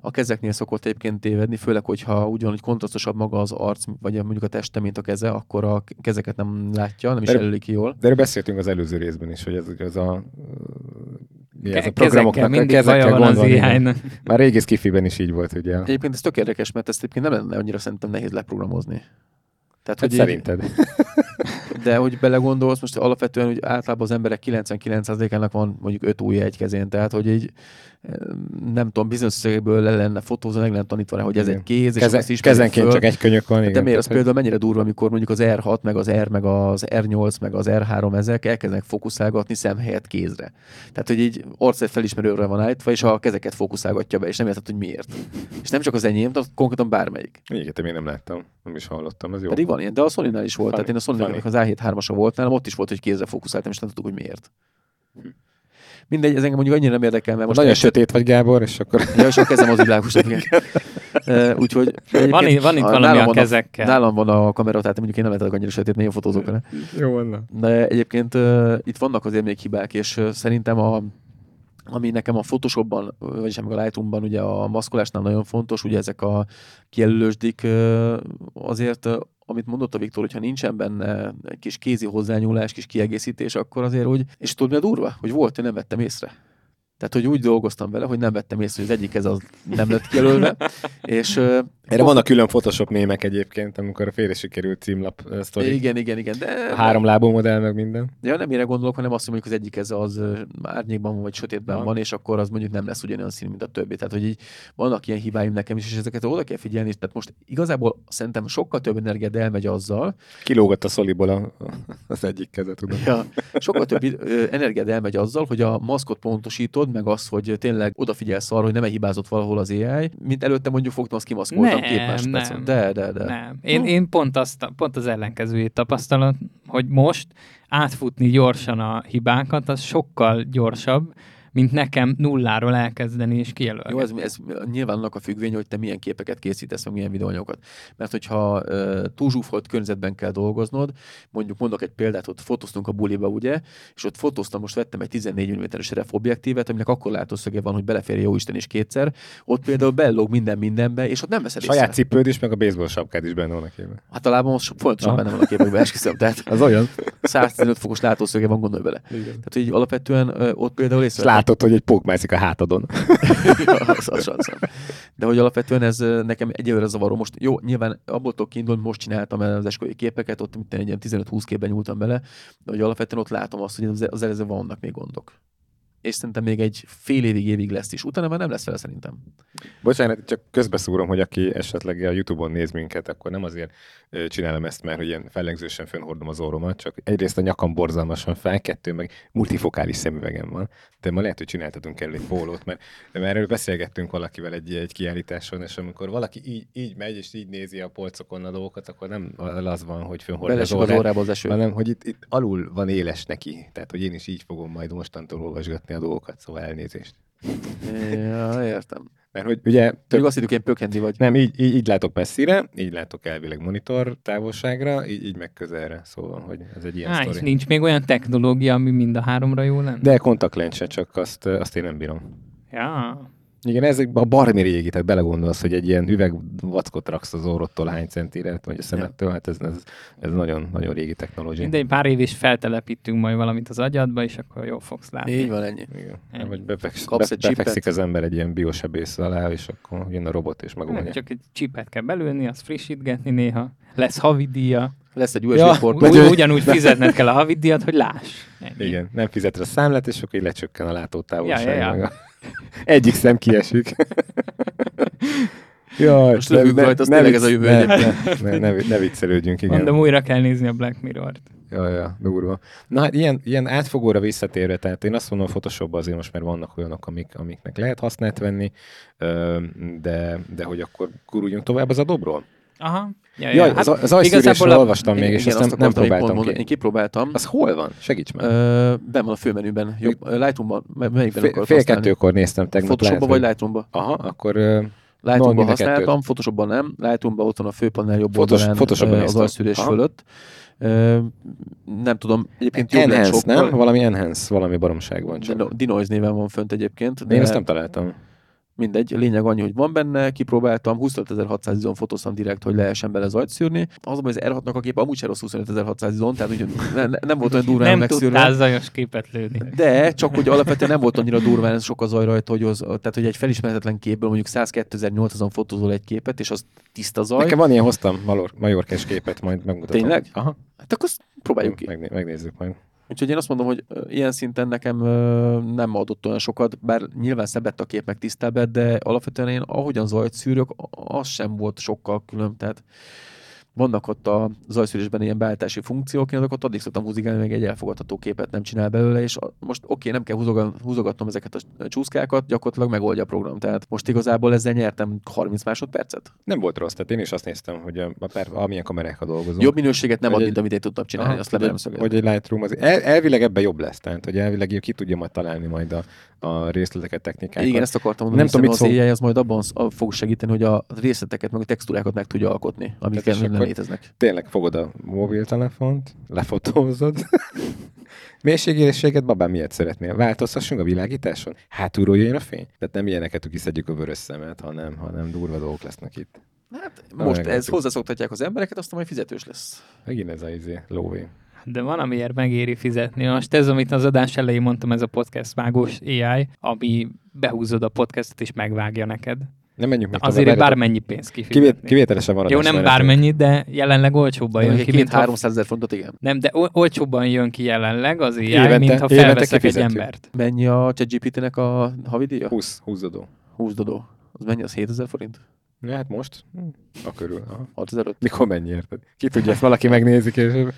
A kezeknél szokott egyébként tévedni, főleg, hogyha úgy van, hogy kontrasztosabb maga az arc, vagy mondjuk a teste, mint a keze, akkor a kezeket nem látja, nem is jelöli ki jól. De erről beszéltünk az előző részben is, hogy ez, az a, mi ez a programoknak a mindig kezekkel baja van az. Már régi skifiben is így volt, ugye. Egyébként ez tök érdekes, mert ezt egyébként nem lenne annyira szerintem nehéz leprogramozni. Tehát, Hát így- szerinted. <laughs> De hogy belegondolsz, most alapvetően hogy általában az emberek 99%-ának van mondjuk öt ujja egy kezén, tehát hogy így nem tudom, bizonyos összegekből le lenne fotózva, meg lenne tanítva rá, hogy ez Igen. egy kéz, és Keze, ismeri kezenként föl. csak egy könyök van, igen. De miért az például mennyire durva, amikor mondjuk az R6, meg az R, meg az R8, meg az R3 ezek elkezdenek fókuszálgatni szem helyett kézre. Tehát, hogy így arcát felismerőre van állítva, és a kezeket fókuszálgatja be, és nem érted, hogy miért. És nem csak az enyém, de konkrétan bármelyik. Igen, én nem láttam, nem is hallottam, ez jó. Pedig van ilyen, de a sony is volt. Funny, Tehát én a sony az A7 3 volt nálam, ott is volt, hogy kézre fókuszáltam, és nem tudtuk, hogy miért. Mindegy, ez engem mondjuk annyira nem érdekel, mert Most nagyon egyszer- sötét vagy, Gábor, és akkor Ja, és a kezem az világosabb, igen. Úgyhogy Van, itt- van itt valami a van kezekkel. nálam van a kamera, tehát mondjuk én nem lehetek annyira sötét, nagyon fotózok vele. jó van. De egyébként uh, itt vannak azért még hibák, és uh, szerintem a, ami nekem a Photoshopban, vagyis meg a Lightroomban ugye a maszkolásnál nagyon fontos, ugye ezek a kijelölősdik azért, amit mondott a Viktor, hogyha nincsen benne egy kis kézi hozzányúlás, kis kiegészítés, akkor azért úgy, és tudod mi a durva? Hogy volt, hogy nem vettem észre. Tehát, hogy úgy dolgoztam vele, hogy nem vettem észre, hogy az egyik ez az nem lett kijelölve, és Erre vannak külön Photoshop mémek egyébként, amikor a félre sikerült címlap sztori. igen, igen, igen, de A három lábú modell, meg minden. Ja, nem ére gondolok, hanem azt, hogy mondjuk az egyik ez az árnyékban van, vagy sötétben Aha. van, és akkor az mondjuk nem lesz ugyanolyan színű, mint a többi. Tehát, hogy így vannak ilyen hibáim nekem is, és ezeket oda kell figyelni. Tehát most igazából szerintem sokkal több energiát elmegy azzal, Kilógott a szoliból a, az egyik keze, tudom. ja, sokkal több ö, energiád elmegy azzal, hogy a maszkot pontosítod, meg az, hogy tényleg odafigyelsz arra, hogy nem hibázott valahol az AI, mint előtte mondjuk fogtam, azt kimaszkoltam Nem, két másodpercen. nem. De, de, de. Nem. Én, én pont, azt, pont az ellenkezőjét tapasztalom, hogy most átfutni gyorsan a hibákat, az sokkal gyorsabb, mint nekem nulláról elkezdeni és kijelölni. Jó, ez, ez nyilván annak a függvény, hogy te milyen képeket készítesz, meg milyen videóanyagokat. Mert hogyha uh, túl zsúfolt környezetben kell dolgoznod, mondjuk mondok egy példát, ott fotóztunk a buliba, ugye, és ott fotóztam, most vettem egy 14 mm-es RF objektívet, aminek akkor látószöge van, hogy beleférje jó Isten is kétszer, ott például bellog minden mindenbe, és ott nem veszed Saját észre. cipőd is, meg a baseball sapkád is benne van a képben. Hát a lábam most fontosan benne van a képekben, esküszöm. Tehát Az olyan. 115 fokos látószöge van, gondolj bele. Igen. Tehát, hogy így alapvetően ott például És észre látod, hogy egy pók mászik a hátadon. <laughs> az, az, az. De hogy alapvetően ez nekem egyelőre zavaró. Most jó, nyilván abból tudok kiindulni, most csináltam el az esküvői képeket, ott mint egy ilyen 15-20 képben nyúltam bele, de hogy alapvetően ott látom azt, hogy az, előző vannak még gondok. És szerintem még egy fél évig, évig lesz is. Utána már nem lesz vele szerintem. Bocsánat, csak közbeszúrom, hogy aki esetleg a Youtube-on néz minket, akkor nem azért csinálom ezt, mert hogy ilyen fellengzősen fönhordom az orromat, csak egyrészt a nyakam borzalmasan fel, kettő meg multifokális szemüvegem van. De ma lehet, hogy csináltatunk erről egy pólót, mert, mert erről beszélgettünk valakivel egy, egy kiállításon, és amikor valaki így, így megy, és így nézi a polcokon a dolgokat, akkor nem az van, hogy fönhordja az Belesik az órába az eső. hanem hogy itt, itt alul van éles neki. Tehát, hogy én is így fogom majd mostantól olvasgatni a dolgokat, szóval elnézést. Ja, értem. Mert hogy ugye Több... több, azt hittük, én pökhendi vagy. nem, így, így, így látok messzire, így látok elvileg monitor távolságra, így, így meg közelre. Szóval, hogy ez egy ilyen Á, és sztori. nincs még olyan technológia, ami mind a háromra jó lenne? De kontaktlencse, csak azt, azt én nem bírom. Ja. Igen, ez a barmi régi, tehát belegondolsz, hogy egy ilyen üvegvackot raksz az orrottól hány centire, vagy a szemettől, hát ez, ez, ez nagyon, nagyon régi technológia. Mindegy, pár év is feltelepítünk majd valamit az agyadba, és akkor jól fogsz látni. Így van, ennyi. Igen. Ennyi. Vagy befeksz, Kapsz egy csipet. befekszik az ember egy ilyen biosebész alá, és akkor jön a robot és Nem, megoldja. csak egy csipet kell belülni, azt frissítgetni néha. Lesz havidíja. Lesz egy USB Ja, port. Ugy, ugyanúgy fizetned kell a havidíjat, hogy láss. Ennyi. Igen, nem fizeted a számlát, és akkor így lecsökken a látótávolság. Ja, ja, ja. A... Egyik szem kiesik. Jaj, Most röhögünk rajta, az tényleg ez a jövő ne, ne, ne, ne, ne viccelődjünk, igen. Mondom, újra kell nézni a Black Mirror-t. Ja, ja, durva. Na hát ilyen, ilyen átfogóra visszatérve, tehát én azt mondom, Photoshopban azért most már vannak olyanok, amik, amiknek lehet hasznát venni, de, de hogy akkor guruljunk tovább az Adobról? Aha. Ja, Jaj, ja. az, ajszűrésről a- olvastam még, és azt nem, nem próbáltam mondani. ki. Én kipróbáltam. Az hol van? Segíts már. Ö, ben van a főmenüben. Jobb, Lightroom-ban. mely- Melyikben Fél, fél kettőkor néztem tegnap. Photoshopban lehet, vagy Lightroom-ba? Aha, akkor Lightroom-ban használtam. Photoshopban nem. Lightroom-ban ott van a főpanel jobb Photos- oldalán az Aha. fölött. Ö, nem tudom, egyébként jobb lett Enhance, sokkal. nem? Valami Enhance, valami baromság van csak. Dino- Dinoise néven van fönt egyébként. De én ezt nem találtam. Mindegy, a lényeg annyi, hogy van benne, kipróbáltam, 25600 izon fotóztam direkt, hogy lehessen bele zajt szűrni. Az, hogy az R6-nak a képe amúgy sem rossz 25600 izon, tehát úgy, ne, ne, nem volt olyan durván Nem megszűrve. zajos képet lőni. De csak hogy alapvetően nem volt annyira durván sok a zaj rajta, hogy, az, tehát, hogy egy felismerhetetlen képből mondjuk 102.800-on fotózol egy képet, és az tiszta zaj. Nekem van ilyen, hoztam Majorkás képet, majd megmutatom. Tényleg? Aha, Hát akkor azt próbáljuk ki. megné- megnézzük majd. Úgyhogy én azt mondom, hogy ilyen szinten nekem nem adott olyan sokat, bár nyilván szebb lett a kép, meg tisztább de alapvetően én ahogyan zajt szűrök, az sem volt sokkal külön. Tehát vannak ott a zajszűrésben ilyen beállítási funkciók, én azokat addig szoktam húzigálni, még egy elfogadható képet nem csinál belőle, és most oké, nem kell húzogat, húzogatnom ezeket a csúszkákat, gyakorlatilag megoldja a program. Tehát most igazából ezzel nyertem 30 másodpercet. Nem volt rossz, tehát én is azt néztem, hogy a, a per, amilyen kamerákkal dolgozunk. Jobb minőséget nem ad, mint amit én tudtam csinálni, Aha, azt hogy, levelem egy, hogy egy Lightroom, az el, elvileg ebben jobb lesz, tehát hogy elvileg ki tudja majd találni majd a, a részleteket, technikákat. Igen, ezt akartam mondani, Nem tudom, nem mit az szól- AI az majd abban fog segíteni, hogy a részleteket, meg a textúrákat meg tudja alkotni, amik Léteznek. Tényleg fogod a mobiltelefont, lefotózod, <laughs> mélységérességet, babám, miért szeretnél? Változtassunk a világításon? Hátulról jön a fény? Tehát nem ilyeneket, hogy kiszedjük a vörös szemet, hanem, hanem durva dolgok lesznek itt. Hát Na, most ez hozzászoktatják az embereket, aztán majd fizetős lesz. Megint ez a izé, lóvé. De van, amiért megéri fizetni. Most ez, amit az adás elején mondtam, ez a podcast vágós AI, ami behúzod a podcastet és megvágja neked. Nem menjünk még Azért tovább, bármennyi pénzt Kivét, kifizetni. kivételesen van Jó, nem bármennyi, de jelenleg olcsóbban jön ki, mint Két ha... 300 ezer fontot, igen. Nem, de ol- olcsóbban jön ki jelenleg az AI, Évente- mint ha felveszek egy embert. Mennyi a ChatGPT-nek a havidíja? 20, 20 dodó. 20 dodó. Az mennyi? Az 7000 forint? Ja, hát most? A körül. Aha. 6500? Mikor mennyi érted? Ki tudja, ezt valaki megnézi később.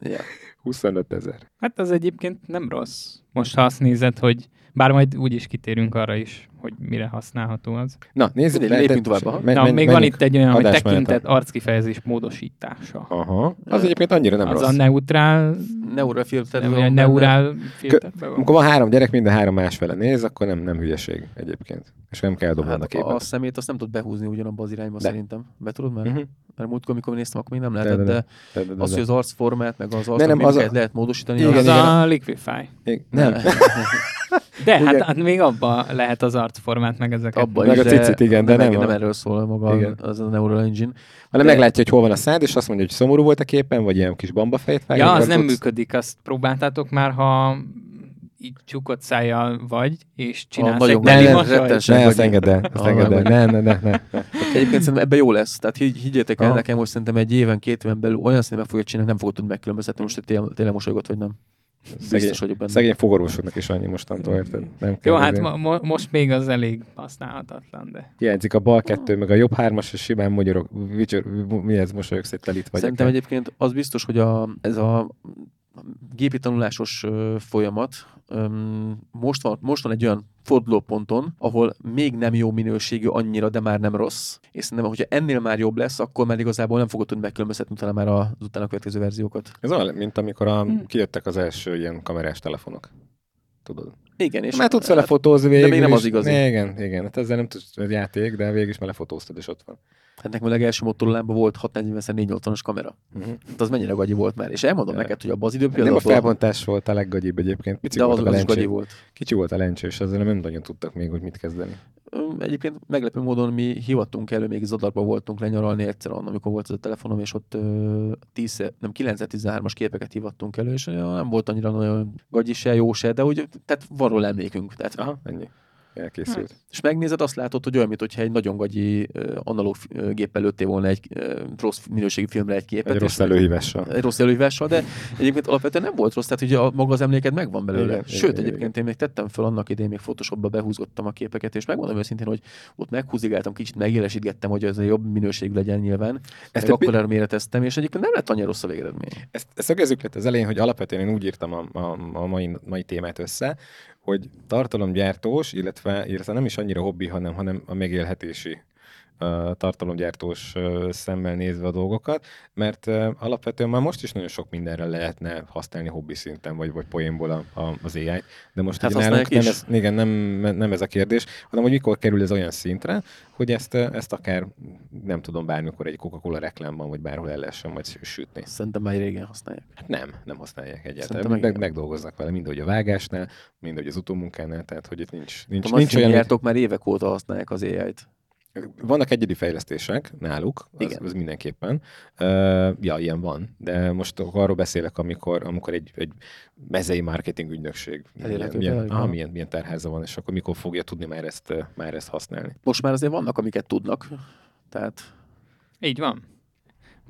Ja. 25 ezer. Hát az egyébként nem rossz. Most ha azt nézed, hogy bár majd úgyis kitérünk arra is, hogy mire használható az. Na, nézzük. Mindegy, lépjünk tovább. Men- Na, men- még van itt egy olyan, hogy tekintett arckifejezés módosítása. Aha. Az egyébként annyira nem az rossz. a neutrál, Neura filter. nem, van olyan benne. neurál filterben van. Amikor van három gyerek, minden három másfele néz, akkor nem, nem hülyeség egyébként. És nem kell dobnod a Hát képet. a szemét azt nem tudod behúzni ugyanabba az irányba De. szerintem. Be tudod már? Uh-huh. Mert múltkor, amikor néztem, akkor még nem De, lehetett, de, de, de, de, de, az, hogy az arcformát, meg az nem, arcnak az a- az lehet módosítani. Igen, az igen. a Liquify. Nem. <laughs> De hát, Ugye- hát még abba lehet az arcformát, meg ezeket. Abba Meg is, a cicit, igen, de nem nem, nem erről szól maga Igen. az a Neural Engine. Hanem De- meglátja, hogy hol van a szád, és azt mondja, hogy szomorú volt a képen, vagy ilyen kis bambafejt vágja. Ja, az nem tudsz- működik, azt próbáltátok már, ha így csukott szájjal vagy, és csinálsz nagyon egy Ne, ne, Ne, azt engedd el, Ah, engedd el. Ne, ne, ne, ne. Egyébként szerintem ebben jó lesz. Tehát higgy, higgyétek el, Aha. nekem most szerintem egy éven, két éven belül olyan szinten meg fogja csinálni, nem fogod tudni megkülönböztetni most, hogy tényleg, tényleg mosolygott vagy nem. Szegény, Biztos vagyok benne. szegény fogorvosoknak is annyi mostantól, érted? Nem kell Jó, hát azért- mo- mo- most még az elég használhatatlan, de... Hiányzik a bal kettő, meg a jobb hármas, és simán magyarok, vicsor, mi ez, mosolyogsz egy telit vagy. Szerintem egyébként az biztos, hogy a, ez a gépi tanulásos folyamat öm, most, van, most van egy olyan fordulóponton, ahol még nem jó minőségű annyira, de már nem rossz. És szerintem, hogyha ennél már jobb lesz, akkor már igazából nem fogod tudni megkülönböztetni utána már az utána következő verziókat. Ez olyan, mint amikor a, Hm. kijöttek az első ilyen kamerás telefonok. Tudod? Igen, és már tudsz vele fotózni végül még nem is. az igazi. Igen, igen. Hát ezzel nem tudsz, ez játék, de végül is már lefotóztad, és ott van. Hát nekem a legelső Motorola volt 640x480-as kamera. Uh-huh. Hát az mennyire gagyi volt már. És elmondom Ja. neked, hogy abban az időben Nem a felbontás volt a leggagyibb egyébként. Pici de az, voltak a az gagyi volt. Kicsi volt a lencse, és ezzel nem nagyon tudtak még, hogy mit kezdeni. Egyébként meglepő módon mi hivattunk elő, még Zadarba voltunk lenyaralni egyszer, onnan, amikor volt ez a telefonom, és ott ö, 10, nem 913-as képeket hivattunk elő, és nem volt annyira nagyon gagyi se, jó se, de úgy, tehát van róla emlékünk. Tehát, Aha, ennyi. Elkészült. És megnézed, azt látod, hogy olyan, mintha egy nagyon gagyi analóg géppel lőttél volna egy rossz minőségű filmre egy képet. Egy rossz előhívással. egy rossz előhívással, de egyébként alapvetően nem volt rossz, tehát ugye a, maga az emléked megvan belőle. Igen, Igen, igen, Sőt, igen, egyébként én még tettem fel annak idején, még Photoshopba behúzottam a képeket, és megmondom őszintén, hogy ott meghúzigáltam, kicsit megélesítgettem, hogy ez a jobb minőségű legyen nyilván. Ezt egy akkor méreteztem, és egyébként nem lett annyira rossz a végeredmény. Ezt, ezt szögezzük le az elején, hogy alapvetően én úgy írtam a, a, a mai, mai témát össze, hogy tartalomgyártós, illetve, illetve nem is annyira hobbi, hanem, hanem a megélhetési tartalomgyártós szemmel nézve a dolgokat, mert alapvetően már most is nagyon sok mindenre lehetne használni hobbi szinten, vagy, vagy poénból a, a, az AI, de most Hát nálunk nem ez, igen, nem, nem ez a kérdés, hanem hogy mikor kerül ez olyan szintre, hogy ezt, ezt akár nem tudom, bármikor egy Coca-Cola reklámban, vagy bárhol el lehessen majd sütni. Szerintem már régen használják. Hát nem, nem használják egyáltalán. Meg, meg meg, megdolgoznak vele, mind ahogy a vágásnál, mind ahogy az utómunkánál, tehát hogy itt nincs, nincs, A nincs olyan, hogy- gyártók már évek óta használják az AI-t. Vannak egyedi fejlesztések náluk, az, Igen. az mindenképpen. Uh, ja, ilyen van, de most arról beszélek, amikor, amikor egy, egy mezei marketing ügynökség milyen, milyen, aha. milyen, milyen tárháza van, és akkor mikor fogja tudni már ezt, már ezt használni. Most már azért vannak, amiket tudnak. Tehát Így van.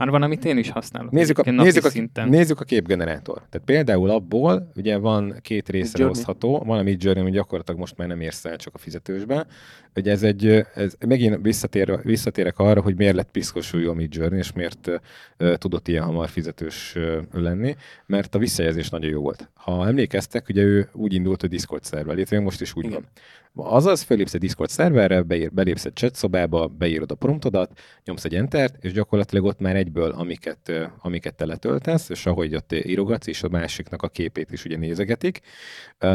Már van, amit én is használok. Nézzük a, nézzük, a, szinten. nézzük a képgenerátor. Tehát például abból ugye van két részre Midjourney. hozható, van a Midjourney, ami gyakorlatilag most már nem érsz el csak a fizetősbe. Ugye ez egy, ez megint visszatér, visszatérek arra, hogy miért lett piszkosul a Midjourney, és miért uh, tudott ilyen hamar fizetős uh, lenni, mert a visszajelzés nagyon jó volt. Ha emlékeztek, ugye ő úgy indult, hogy Discord szerver, még most is úgy Igen. van. Azaz, fölépsz egy Discord szerverre, beír, belépsz egy chat szobába, beírod a promptodat, nyomsz egy entert, és gyakorlatilag ott már egyből, amiket, ö, amiket te letöltesz, és ahogy ott írogatsz, és a másiknak a képét is ugye nézegetik. Ö,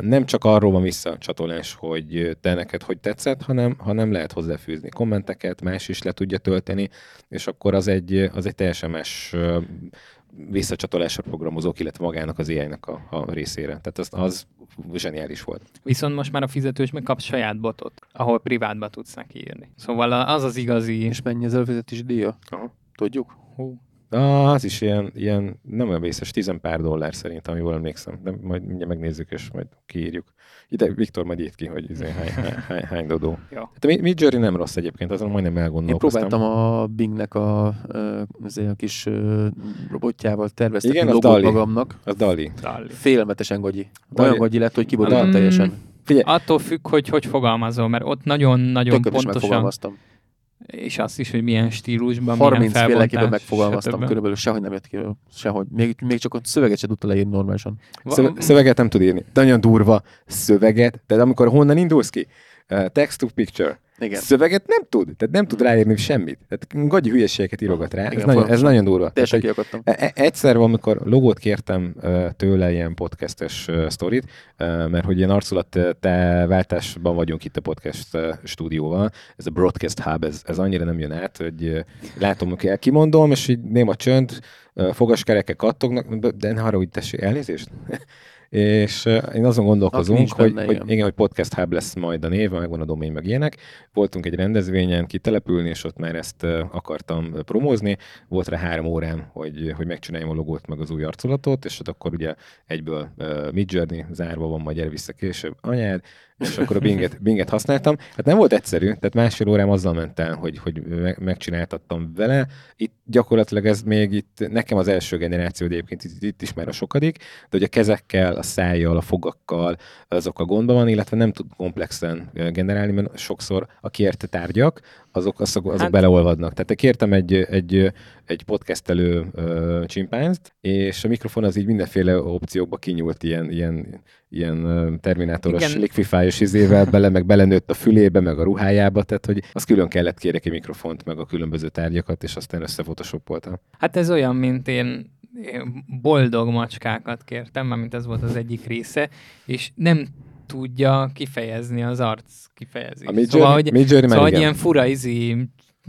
Nem csak arról van visszacsatolás, hogy te neked hogy tetszett, hanem, hanem lehet hozzáfűzni kommenteket, más is le tudja tölteni, és akkor az egy, az egy teljesen más visszacsatolásra programozók, illetve magának az AI-nak a, a részére. Tehát az, az zseniális volt. Viszont most már a fizetős meg kapsz saját botot, ahol privátba tudsz neki írni. Szóval az az igazi... és mennyi az előfizetési díja? Aha. Tudjuk? Hú, az is ilyen, ilyen nem olyan vészes, tizen pár dollár szerintem, jól emlékszem, de majd mindjárt megnézzük, és majd kiírjuk. Ide Viktor majd írt ki, hogy izé, hány, hány, hány, hány dodó. <laughs> Jó. Hát a Midjourney nem rossz egyébként, azon majdnem Én elgondolkoztam. próbáltam a Bingnek a, azért a kis robotjával terveztem Igen, logót Dali. magamnak. Az Dali. Dali. Félelmetesen gagyi. Dali. Olyan gagyi lett, hogy kiborultam Mm. teljesen. Figyelj, Attól függ, hogy hogy fogalmazol, mert ott nagyon-nagyon pontosan. És azt is, hogy milyen stílusban, 30 milyen féleképpen megfogalmaztam, stb. körülbelül sehogy nem jött ki. Sehogy. Még, még csak a szöveget se tudta leírni normálisan. szöve- szöveget nem tud írni. De nagyon durva szöveget, de amikor honnan indulsz ki? Uh, text to picture. Igen. Szöveget nem tud, tehát nem tud ráírni semmit. Tehát gagyi hülyességeket írogat rá. Ez, Igen, nagyon, ez nagyon durva. Tehát, hogy-. E- e- Egyszer, amikor logót kértem ö, tőle ilyen podcastes ö, sztorit, mert hogy ilyen arculat te váltásban vagyunk itt a podcast stúdióval, ez a Broadcast Hub, ez, ez annyira nem jön át, hogy látom, hogy kimondom, és így néma csönd, fogaskerekek kattognak, de- ne úgy tessék, elnézést. És én azon gondolkozunk, nincs hogy, benne, hogy igen. igen, hogy Podcast Hub lesz majd a név, megvan a domain, meg ilyenek. Voltunk egy rendezvényen kitelepülni, és ott már ezt akartam promózni. Volt rá három órám, hogy, hogy megcsináljam a logót, meg az új arculatot, és ott akkor ugye egyből uh, Midjourney zárva van, majd gyere vissza később anyád, és akkor a Binget, Binget használtam. Hát nem volt egyszerű, tehát másfél órám azzal ment el, hogy, hogy me- megcsináltattam vele. Itt gyakorlatilag ez még itt, nekem az első generáció, egyébként itt, itt is már a sokadik, de hogy a kezekkel, a szájjal, a fogakkal azok a gondban van, illetve nem tud komplexen ö, generálni, mert sokszor a kérte tárgyak, azok, azok, azok hát, beleolvadnak. Tehát kértem egy, egy, egy podcastelő ö, csimpánzt, és a mikrofon az így mindenféle opciókba kinyúlt ilyen, ilyen, ilyen terminátoros Igen. likfifájos izével bele, meg belenőtt a fülébe, meg a ruhájába, tehát hogy az külön kellett kérek egy mikrofont, meg a különböző tárgyakat, és aztán összefotoshopoltam. Hát ez olyan, mint én én boldog macskákat kértem, mert ez volt az egyik része, és nem tudja kifejezni az arc kifejezést. A Midjourney, szóval, hogy, Midjourney szóval hogy ilyen fura izi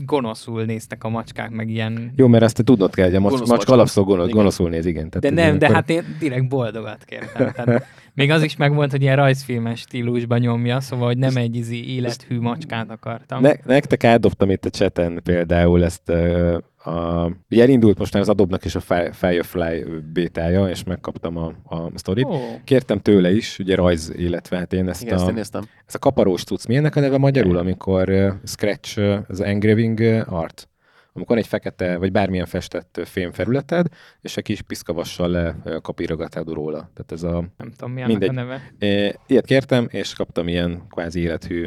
gonoszul néztek a macskák, meg ilyen... Jó, mert ezt te tudnod kell, hogy a mac- Gonosz macska alapszó gonosz, Igen. gonoszul néz, igen. Tehát De nem, de akkor- hát én direkt boldogat kértem. Tehát még az is megvolt, hogy ilyen rajzfilmes stílusban nyomja, szóval, hogy nem egy izi élethű macskát akartam. Ne, nektek átdobtam itt a cseten például ezt ö, a, ugye elindult most már az Adobe-nak is a Fi- Firefly bétája, és megkaptam a, a sztorit. Ó, Kértem tőle is, ugye rajz, illetve hát én ezt Igen, ezt én a, néztem. ez a kaparós tudsz. Mi ennek a neve magyarul, amikor uh, scratch, uh, az engraving uh, art? Amikor egy fekete, vagy bármilyen festett fémfelületed, és egy kis piszkavassal le kapírogatod róla. Tehát ez a nem tudom, mi Mindegy. a neve. Ilyet kértem, és kaptam ilyen kvázi élethű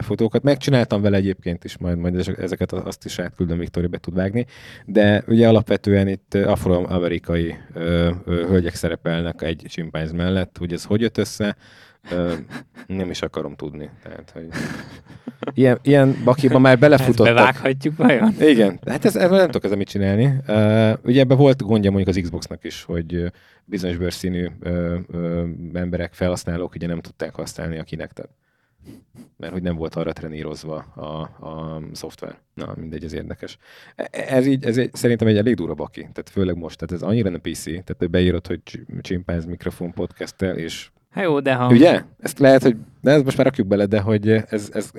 fotókat. Megcsináltam vele egyébként is, majd, majd ezek- ezeket azt is átküldöm, Viktória be tud vágni. De ugye alapvetően itt afroamerikai hölgyek szerepelnek egy csimpánz mellett. Hogy ez hogy jött össze, ö, nem is akarom tudni. Tehát, hogy <laughs> ilyen, ilyen bakiba már Ezt belefutottak. bevághatjuk vajon? Igen, hát ez, ezzel nem tudok ezzel mit csinálni. Uh, ugye ebben volt gondja mondjuk az Xboxnak is, hogy bizonyos bőrszínű uh, uh, emberek, felhasználók ugye nem tudták használni a kinektet. Mert hogy nem volt arra trenírozva a, a szoftver. Na, mindegy, ez érdekes. E- Ez így, ez egy, szerintem egy elég durva baki, tehát főleg most, tehát ez annyira nem PC, tehát beírod, hogy csi- csimpánz mikrofon podcasttel, és Hát jó, de ha... Ugye? Ezt lehet, hogy de ezt most már rakjuk bele, de hogy ez, ez,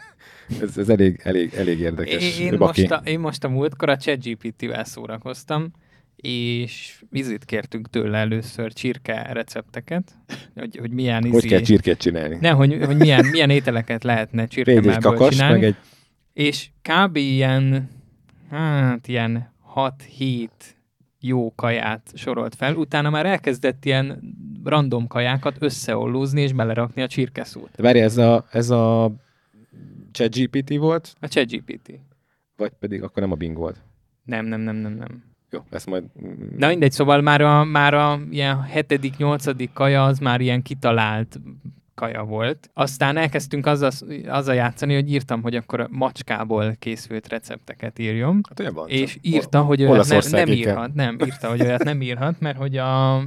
<laughs> ez, ez elég, elég, elég érdekes. Én, baki. most a, én most a múltkor a ChatGPT-vel szórakoztam, és vizit kértünk tőle először csirke recepteket, hogy, hogy milyen Hogy kell izé- csirkét csinálni? ne, hogy, hogy milyen, milyen ételeket lehetne <laughs> kakas, csinálni. meg egy... És kb. ilyen, hát ilyen 6-7 jó kaját sorolt fel, utána már elkezdett ilyen random kajákat összeollózni és belerakni a csirkeszót. Várj, ez a, ez a ChatGPT volt, A ChatGPT. vagy pedig akkor nem a Bing volt? Nem, nem, nem, nem, nem. Jó, ezt majd... Na mindegy, szóval már a, már a ilyen hetedik, nyolcadik kaja az már ilyen kitalált kaja volt. Aztán elkezdtünk azzal, azzal játszani, hogy írtam, hogy akkor a macskából készült recepteket írjon. Hát olyan van. És írta, hogy olyat nem éken. írhat, nem, írta, hogy olyat nem írhat, mert hogy a,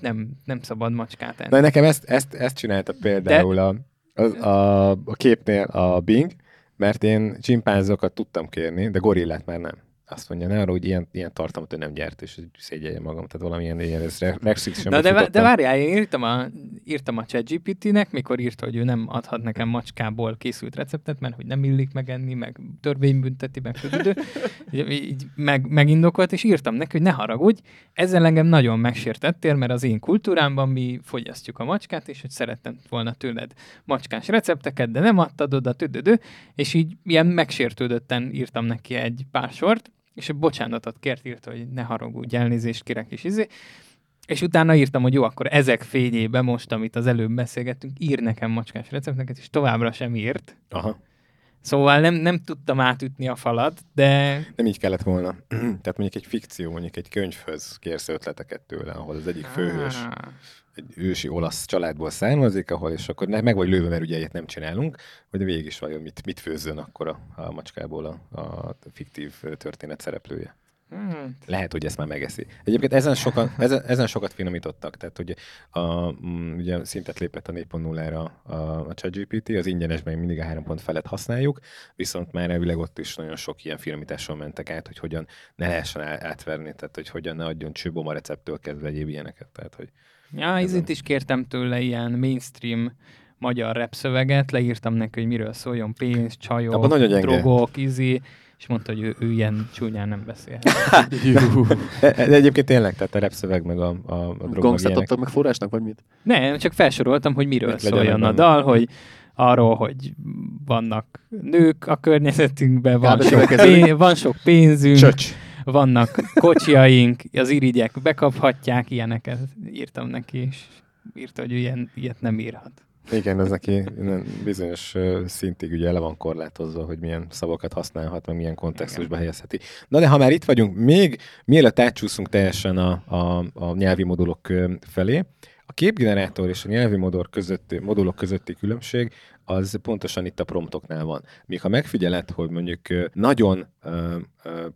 nem, nem szabad macskát enni. Na nekem ezt, ezt, ezt csinálta például a, a, a, a képnél a Bing, mert én csimpánzokat tudtam kérni, de gorillát már nem. Azt mondja, ne arra, hogy ilyen, ilyen tartalmat ő nem gyárt, és szégyelje magam, tehát valamilyen ilyen ez restriction Na de, vá- de várjál, én írtam a, írtam a ChatGPT-nek, mikor írta, hogy ő nem adhat nekem macskából készült receptet, mert hogy nem illik megenni, meg törvénybünteti, meg tudod, így meg, megindokolt, és írtam neki, hogy ne haragudj, ezzel engem nagyon megsértettél, mert az én kultúrámban mi fogyasztjuk a macskát, és hogy szerettem volna tőled macskás recepteket, de nem adtad oda, tüdödő, és így ilyen megsértődötten írtam neki egy pár sort, és bocsánatot kért, írta, hogy ne haragudj, elnézést kérek, és izé. És utána írtam, hogy jó, akkor ezek fényében most, amit az előbb beszélgettünk, ír nekem macskás recepteket, és továbbra sem írt. Aha, Szóval nem, nem tudtam átütni a falat, de nem így kellett volna. <clears throat> Tehát mondjuk egy fikció, mondjuk egy könyvhöz kérsz ötleteket tőle, ahol az egyik főhős Ah, egy ősi olasz családból származik, ahol és akkor meg vagy lőve, mert ugye ilyet nem csinálunk, hogy végig is vajon mit, mit főzzön akkor a, a macskából a, a fiktív történet szereplője. hát, Lehet, hogy ezt már megeszi. Egyébként ezen, sokan, ezen, ezen sokat finomítottak, tehát hogy a, mm, ugye szintet lépett a 4.0-ra a, a ChatGPT, az ingyenesben még mindig a 3 pont felett használjuk, viszont már elvileg ott is nagyon sok ilyen finomításon mentek át, hogy hogyan ne lehessen átverni, tehát hogy hogyan ne adjon csőboma receptől kezdve egyéb ilyeneket. Tehát, hogy Ja, izint is kértem tőle ilyen mainstream magyar rap szöveget, leírtam neki, hogy miről szóljon, pénz, csajok, Abban nagyon gyenge. drogok, izi, és mondta, hogy ő, ő ilyen csúnyán nem beszél. <laughs> de, de egyébként tényleg, tehát a repszöveg meg a, a, a drog meg meg forrásnak, vagy mit? Nem, csak felsoroltam, hogy miről Mit legyen szóljon a dal, hogy arról, hogy vannak nők a környezetünkben, van, sok, pénz, van sok pénzünk, Csöcs! Vannak kocsiaink, az irigyek bekaphatják, ilyeneket írtam neki, és írta, hogy ilyen, ilyet nem írhat. Igen, ez neki bizonyos szintig ugye ele van korlátozva, hogy milyen szavakat használhat, meg milyen kontextusba helyezheti. Na de ha már itt vagyunk, még mielőtt átcsúszunk teljesen a, a, a nyelvi modulok felé, a képgenerátor és a nyelvi modul közötti, modulok közötti különbség az pontosan itt a promptoknál van. Míg ha megfigyeled, hogy mondjuk nagyon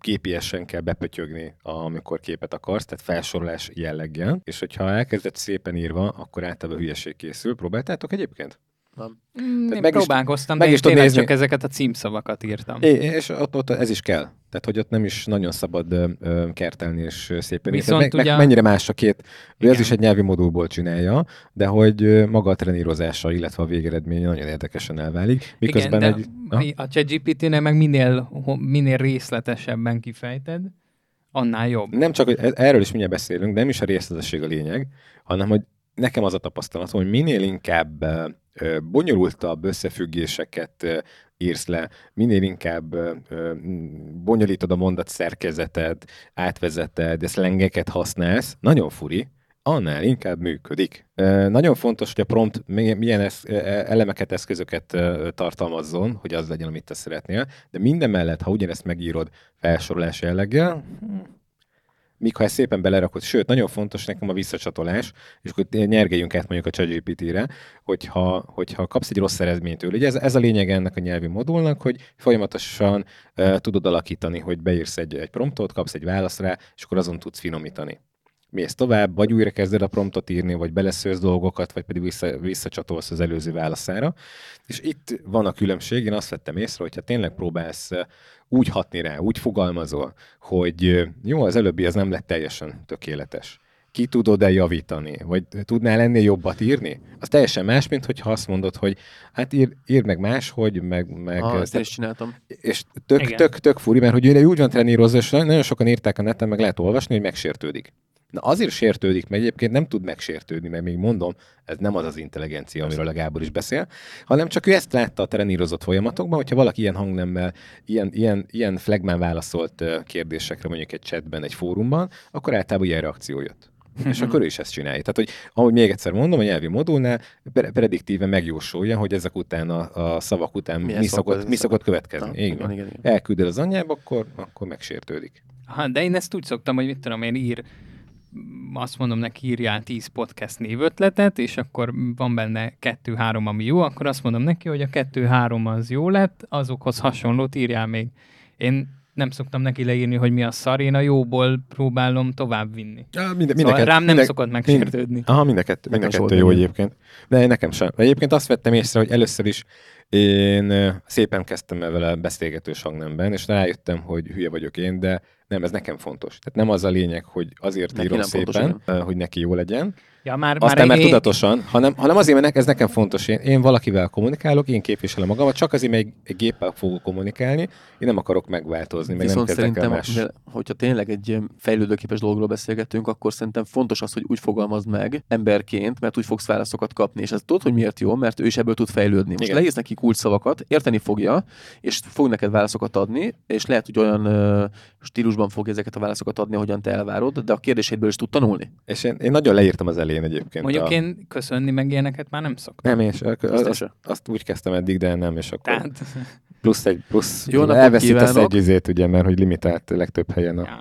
képiesen kell bepötyögni, amikor képet akarsz, tehát felsorolás jelleggel, és hogyha elkezdett szépen írva, akkor általában hülyeség készül. Próbáltátok egyébként? Nem. Mm, Én meg is- próbálkoztam, meg de is én tudod tényleg nézni- csak ezeket a címszavakat írtam. É, és ott, ott ez is kell. Tehát, hogy ott nem is nagyon szabad ö, ö, kertelni és szépen. Viszont meg, meg ugye- mennyire más a két, ő ez is egy nyelvi modulból csinálja, de hogy maga a trenírozása, illetve a végeredmény nagyon érdekesen elválik. Miközben Igen, egy... de Ha? a ChatGPT-nél meg minél, minél részletesebben kifejted, annál jobb. nem csak, hogy e- erről is mindjárt beszélünk, de nem is a részletesség a lényeg, hanem, hogy nekem az a tapasztalatom, hogy minél inkább bonyolultabb összefüggéseket írsz le, minél inkább bonyolítod a mondat szerkezeted, átvezeted, szlengeket használsz, nagyon furi, annál inkább működik. Nagyon fontos, hogy a prompt mi- milyen esz, ö, elemeket, eszközöket tartalmazzon, hogy az legyen, amit te szeretnél, de minden mellett, ha ugyanezt megírod felsorolás jelleggel, míg ha ezt szépen belerakod, sőt, nagyon fontos nekem a visszacsatolás, és akkor nyergeljünk át mondjuk a ChatGPT-re, hogyha, hogyha kapsz egy rossz eredményt tőle. Ugye ez, ez a lényeg ennek a nyelvi modulnak, hogy folyamatosan uh, tudod alakítani, hogy beírsz egy, egy promptot, kapsz egy választ rá, és akkor azon tudsz finomítani. Mész tovább, vagy újra kezded a promptot írni, vagy beleszősz dolgokat, vagy pedig vissza, visszacsatolsz az előző válaszára. És itt van a különbség, én azt vettem észre, hogyha tényleg próbálsz úgy hatni rá, úgy fogalmazol, hogy jó, az előbbi az nem lett teljesen tökéletes. Ki tudod-e javítani? Vagy tudnál ennél jobbat írni? Az teljesen más, mint hogyha azt mondod, hogy hát ír, ír meg máshogy, meg... meg Ah, ezt is csináltam. és tök, Igen. tök, tök furi, mert hogy ő úgy van trenírozva, és nagyon sokan írták a neten, meg lehet olvasni, hogy megsértődik. Na azért sértődik, mert egyébként nem tud megsértődni, mert még mondom, ez nem az az intelligencia, amiről a Gábor is beszél, hanem csak ő ezt látta a trenírozott folyamatokban, hogyha valaki ilyen hangnemmel, ilyen, ilyen, ilyen flagmán válaszolt kérdésekre, mondjuk egy chatben, egy fórumban, akkor általában ilyen reakció jött. És akkor ő is ezt csinálja. Tehát, hogy ahogy még egyszer mondom, a nyelvi modulnál pre- prediktíve megjósolja, hogy ezek után a, a szavak után Milyen mi szokott, mi szokott következni. Na, Igen. igen, igen, igen. Elküldöd az anyjába, akkor, akkor megsértődik. Ha, de én ezt úgy szoktam, hogy mit tudom én, ír, azt mondom neki, írjál 10 podcast névötletet, és akkor van benne kettő-három, ami jó, akkor azt mondom neki, hogy a kettő-három az jó lett, azokhoz hasonlót írjál még. Én nem szoktam neki leírni, hogy mi a szar, én a jóból próbálom tovább vinni. Ja, minden, Szóval rám nem szokott megsértődni. Aha, mind a kettő, mind a kettő jó egyébként. De nekem sem. Egyébként azt vettem észre, hogy először is én szépen kezdtem el vele beszélgetős hangnemben, és rájöttem, hogy hülye vagyok én, de nem, ez nekem fontos. Tehát nem az a lényeg, hogy azért Neki írom fontos, szépen, ö, hogy neki jó legyen, Ja, már, aztán már már én, tudatosan, hanem, hanem azért, mert ez nekem fontos. Én, én valakivel kommunikálok, én képviselem magamat, csak azért, mert egy, egy géppel fogok kommunikálni, én nem akarok megváltozni, meg Viszont nem szerintem, más. mivel- hogyha tényleg egy fejlődőképes dologról beszélgetünk, akkor szerintem fontos az, hogy úgy fogalmazd meg emberként, mert úgy fogsz válaszokat kapni. És ez tudod, hogy miért jó, mert ő is ebből tud fejlődni. Most leírsz neki kulcsszavakat, érteni fogja, és fog neked válaszokat adni, és lehet, hogy olyan ö, stílusban fog ezeket a válaszokat adni, ahogyan te elvárod, de a kérdésédből is tud tanulni. És én, én nagyon leírtam az elején egyébként. mondjuk a... én köszönni meg ilyeneket már nem szoktam. Nem, és Azt azt, azt úgy kezdtem eddig, de nem, és akkor Tehát, plusz egy, plusz Jó napot elveszítesz kívánok! egy izét, ugye, mert hogy limitált legtöbb helyen a, ja.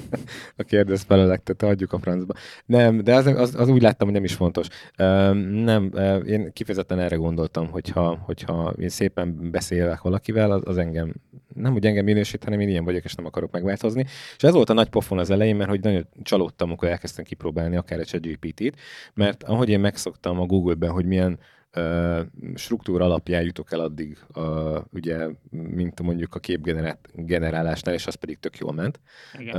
<laughs> a kérdez felelek, tehát hagyjuk a francba. Nem, de az, az, az, úgy láttam, hogy nem is fontos. Um, nem, én kifejezetten erre gondoltam, hogyha, hogyha én szépen beszélek valakivel, az, az engem, nem úgy engem minősít, hanem én ilyen vagyok, és nem akarok megváltozni. És ez volt a nagy pofon az elején, mert hogy nagyon csalódtam, amikor elkezdtem kipróbálni akár egy GPT-t, mert ahogy én megszoktam a Google-ben, hogy milyen struktúra alapján jutok el addig, uh, ugye, mint mondjuk a képgenerálásnál, és az pedig tök jól ment Igen.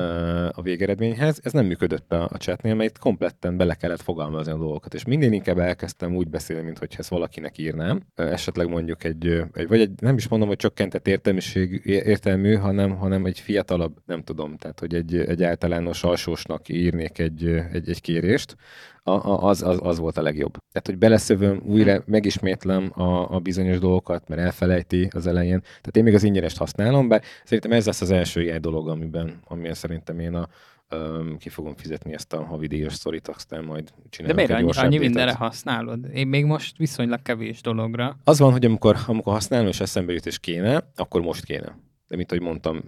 a végeredményhez. Ez nem működött a, a chatnél, mert itt kompletten bele kellett fogalmazni a dolgokat, és minél inkább elkezdtem úgy beszélni, mintha ezt valakinek írnám. Esetleg mondjuk egy, egy, vagy egy, nem is mondom, hogy csökkentett értelmiség, értelmű, hanem, hanem egy fiatalabb, nem tudom, tehát hogy egy, egy általános alsósnak írnék egy, egy, egy kérést, a, az, az, az volt a legjobb. Tehát, hogy beleszövöm, újra megismétlem a, a bizonyos dolgokat, mert elfelejti az elején. Tehát én még az ingyenest használom, bár szerintem ez lesz az első ilyen dolog, amiben, amiben szerintem én a, um, ki fogom fizetni ezt a havidíjas sztorit, aztán majd De csinálok miért egy annyi, annyi mindenre használod? Én még most viszonylag kevés dologra. Az van, hogy amikor, amikor használom, és eszembe jut, és kéne, akkor most kéne. De mint ahogy mondtam,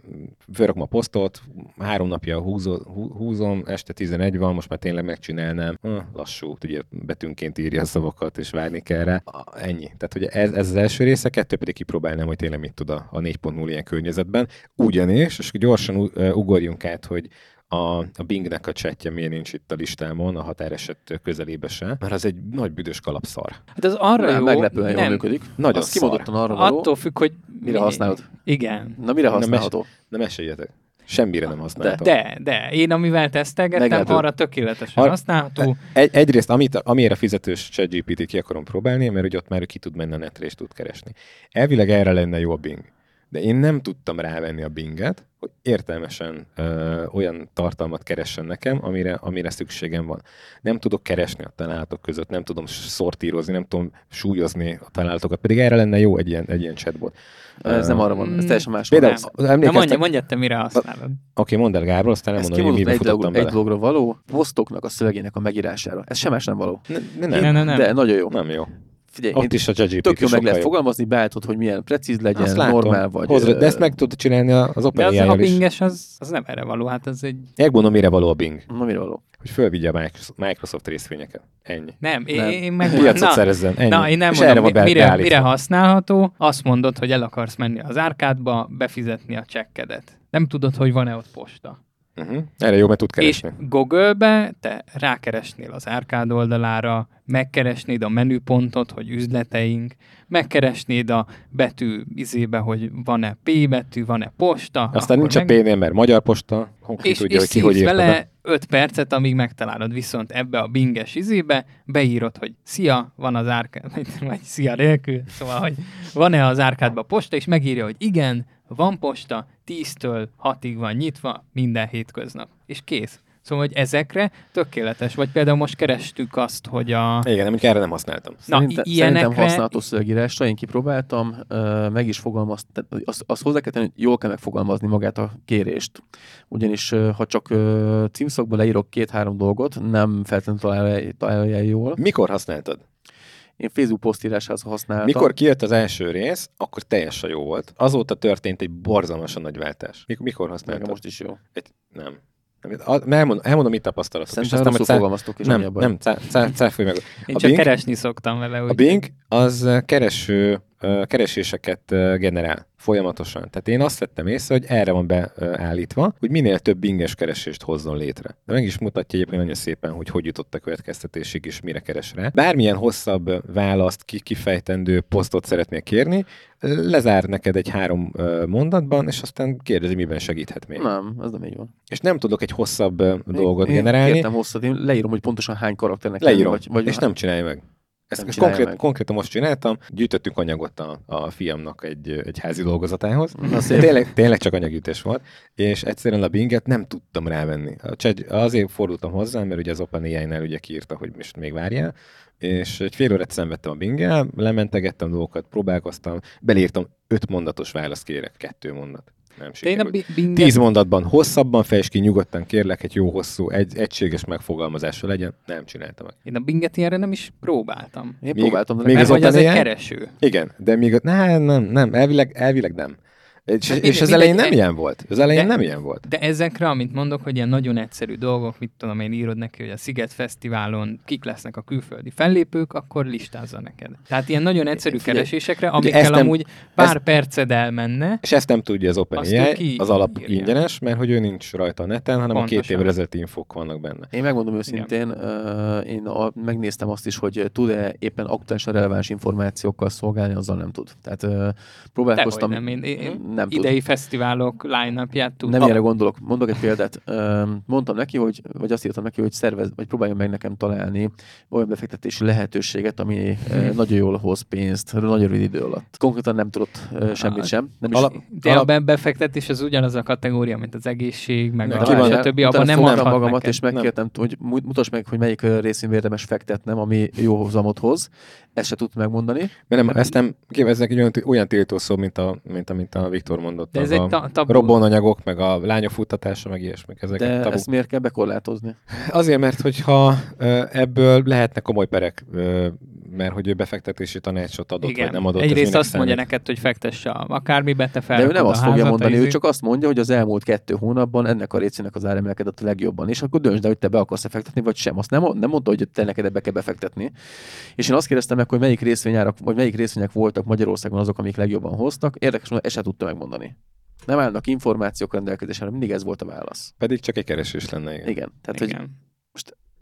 fölrakom a posztot, három napja húzó, hú- húzom, este 11 van, most már tényleg megcsinálnám. Ha, lassú, ugye betűnként írja a szavakat, és várni kell rá. Ennyi. Tehát ugye ez, ez az első része, kettő pedig kipróbálnám, hogy tényleg mit tud a, a 4.0 ilyen környezetben. Ugyanis, és gyorsan ugorjunk át, hogy a, a Bingnek a chatje miért nincs itt a listámon, a határeset közelébe se, mert az egy nagy büdös kalapszar. Hát az arra Nem, jó, meglepően jól nem, működik. Nagyon Az szar. kimondottan arra való. attól függ, hogy Mire használod? Igen. Na mire Nem használható? Ne meséljetek. Semmire nem használtam. De, de, én amivel tesztelgettem, Meglepő. arra tökéletesen Ar- használható. Egy, egyrészt, amit, amire a fizetős ChatGPT ki akarom próbálni, mert ugye ott már ki tud menni a netre és tud keresni. Elvileg erre lenne jó a Bing. De én nem tudtam rávenni a Binget, hogy értelmesen ö, olyan tartalmat keressen nekem, amire, amire szükségem van. Nem tudok keresni a találatok között, nem tudom szortírozni, nem tudom súlyozni a találatokat, pedig erre lenne jó egy ilyen, egy ilyen chatbot. Ez nem arra van, ez Mm, teljesen más. Például Nem. Na mondja, mondja te, mire használod. Oké, mondd el Gábor, aztán nem mondom, hogy mibe egy, futottam dolog, egy dologra való, posztoknak a szövegének a megírására. Ez sem más nem való. Ne, ne, Nem, nem, nem, nem. De nagyon jó. nem jó. Figyelj, Ott is a ChatGPT tök jó meg lehet jobb. fogalmazni, beállítod, hogy milyen precíz legyen, Azt látom. normál vagy. Hozd, ö, de ezt meg tudod csinálni az De az a OpenAI-jal binges, az, az nem erre való, hát az egy... Megmondom, mire való a Bing. Na mire való? Hogy fölvigye a Microsoft- részvényeket. Ennyi. Nem, én, Nem. én meg... Piacot na, szerezzen. Ennyi. na, én nem És erre mondom, be- mire, beállítva. mire használható, azt mondod, hogy el akarsz menni az árkádba, befizetni a csekkedet. Nem tudod, hogy van-e ott posta. Uh-huh. Erre jó, mert tud És keresni. Google-be te rákeresnél az árkád oldalára, megkeresnéd a menüpontot, hogy üzleteink, megkeresnéd a betű izébe, hogy van-e P betű, van-e posta. Aztán nincs a meg- P-nél, mert magyar posta, honki és, tudja, és hogy ki hogy vele be. 5 percet, amíg megtalálod, viszont ebbe a binges izébe beírod, hogy szia, van az árkád, <laughs> vagy, vagy szia nélkül, szóval, hogy van-e az árkádban posta, és megírja, hogy igen, van posta, 10-től 6-ig van nyitva, minden hétköznap. És kész. Szóval, hogy ezekre tökéletes. Vagy például most kerestük azt, hogy a... Igen, amik erre nem használtam. Na, Szerintem, i- szerintem ilyenekre- használható szövegírásra, én kipróbáltam, meg is fogalmaztam, azt, azt hozzá kell tenni, hogy jól kell megfogalmazni magát a kérést. Ugyanis ha csak ö, címszakba leírok két-három dolgot, nem feltétlenül találja, találja jól. Mikor használtad? Én Facebook posztírásához használtam. Mikor kijött az első rész, akkor teljesen jó volt. Azóta történt egy borzalmasan nagy váltás. Mikor, mikor Nekem használtad? most is jó. Egy, nem. nem. A- Elmondom, elmondom mit tapasztalatok. Szerintem aztán rosszul fogalmaztok, a Nem, nem, cá- cá- cáfolj meg. Én A csak Bing- keresni szoktam vele. A Úgy, Bing az ö, kereső, kereséseket generál folyamatosan. Tehát én azt vettem észre, hogy erre van beállítva, hogy minél több binges keresést hozzon létre. De meg is mutatja egyébként nagyon szépen, hogy hogy jutott a következtetésig és mire keres rá. Bármilyen hosszabb választ, ki kifejtendő posztot szeretnél kérni, lezár neked egy három mondatban, és aztán kérdezi, miben segíthet még. Nem, ez nem így van. És nem tudok egy hosszabb ö, dolgot én generálni, Kértem hosszat, én leírom, hogy pontosan hány karakternek Leírom, kell, vagy, vagy és nem csinálja meg. Ezt, ezt konkrét, meg. konkrétan most csináltam, gyűjtöttünk anyagot a, a fiamnak egy, egy házi dolgozatához. Na. Tényleg, tényleg csak anyagütés volt, és egyszerűen a Binget nem tudtam rávenni. A chat, azért fordultam hozzá, mert ugye az OpenAI-nál ugye kiírta, hogy most még várjál, és egy fél órát szenvedtem a Binggel, lementegettem dolgokat, próbálkoztam, belírtam öt mondatos választ kérek, kettő mondat. Nem De én a sikerült. Bi- Binget Tíz mondatban hosszabban fejtsd ki, nyugodtan kérlek, egy jó hosszú, egy, egységes megfogalmazása legyen. Nem csináltam meg. Én a Binget ilyenre nem is próbáltam. Én Még- próbáltam, de még Mert az az egy kereső. Igen, de még ott, nem, nem, nem, elvileg, elvileg nem. És, Hát és az elején nem ilyen volt. Az elején De- nem ilyen volt. De ezekre, amit mondok, hogy ilyen nagyon egyszerű dolgok, mit tudom én, írod neki, hogy a Sziget Fesztiválon kik lesznek a külföldi fellépők, akkor listázza neked. Tehát ilyen nagyon egyszerű Figyelj, keresésekre, ezt amikkel nem- amúgy pár perced elmenne, És ezt nem tudja az OpenAI, az alap írja. ingyenes, mert hogy ő nincs rajta a neten, hanem a két Pontosan. évvel ezelőtti infók vannak benne. Én megmondom őszintén, uh, én a, megnéztem azt is, hogy tud-e éppen aktuálisan releváns információkkal szolgálni, azzal nem tud. Tehát uh, Dehogy próbálkoztam. nem, én, én nem tud. idei fesztiválok line-upját tudom. Nem ilyenre gondolok. Mondok egy példát. Mondtam neki, hogy, vagy azt írtam neki, hogy szervez, vagy próbáljon meg nekem találni olyan befektetési lehetőséget, ami ö, nagyon jól hoz pénzt, nagyon rövid idő alatt. Konkrétan nem tudott ö, semmit sem. Nem is, Alap- De a be- befektetés az ugyanaz a kategória, mint az egészség, meg Ne, a stb. Abban nem adhat magamat, neked. és megkértem, hogy mu- mutass meg, hogy melyik részén érdemes fektetnem, ami jó hozamot hoz. Ezt se tud megmondani. Mert nem, ezt nem, képeznek egy olyan, olyan tiltó szó, mint, a, mint amit a Viktor mondott. De ez egy a ta- tabu. meg a lányok futtatása, meg ilyesmik. Ezek De tabu. ezt miért kell bekorlátozni? Azért, mert hogyha ebből lehetne komoly perek, mert hogy ő befektetési tanácsot adott, Igen. vagy nem adott. Egyrészt azt mondja számít? neked, hogy fektesse a akármibe, te De fel. ő nem azt fogja mondani, izé- ő csak azt mondja, hogy az elmúlt kettő hónapban ennek a részének az áremelkedett a legjobban, és akkor döntsd el, hogy te be akarsz fektetni, vagy sem. Azt nem, nem mondta, hogy te neked ebbe kell befektetni. És én azt kérdeztem meg, hogy melyik részvényárak, vagy melyik részvények voltak Magyarországon azok, amik legjobban hoztak. Érdekes, hogy ezt tudta megmondani. Nem állnak információk rendelkezésre, mindig ez volt a válasz. Pedig csak egy keresés lenne, igen. Igen. Tehát, hogy Igen.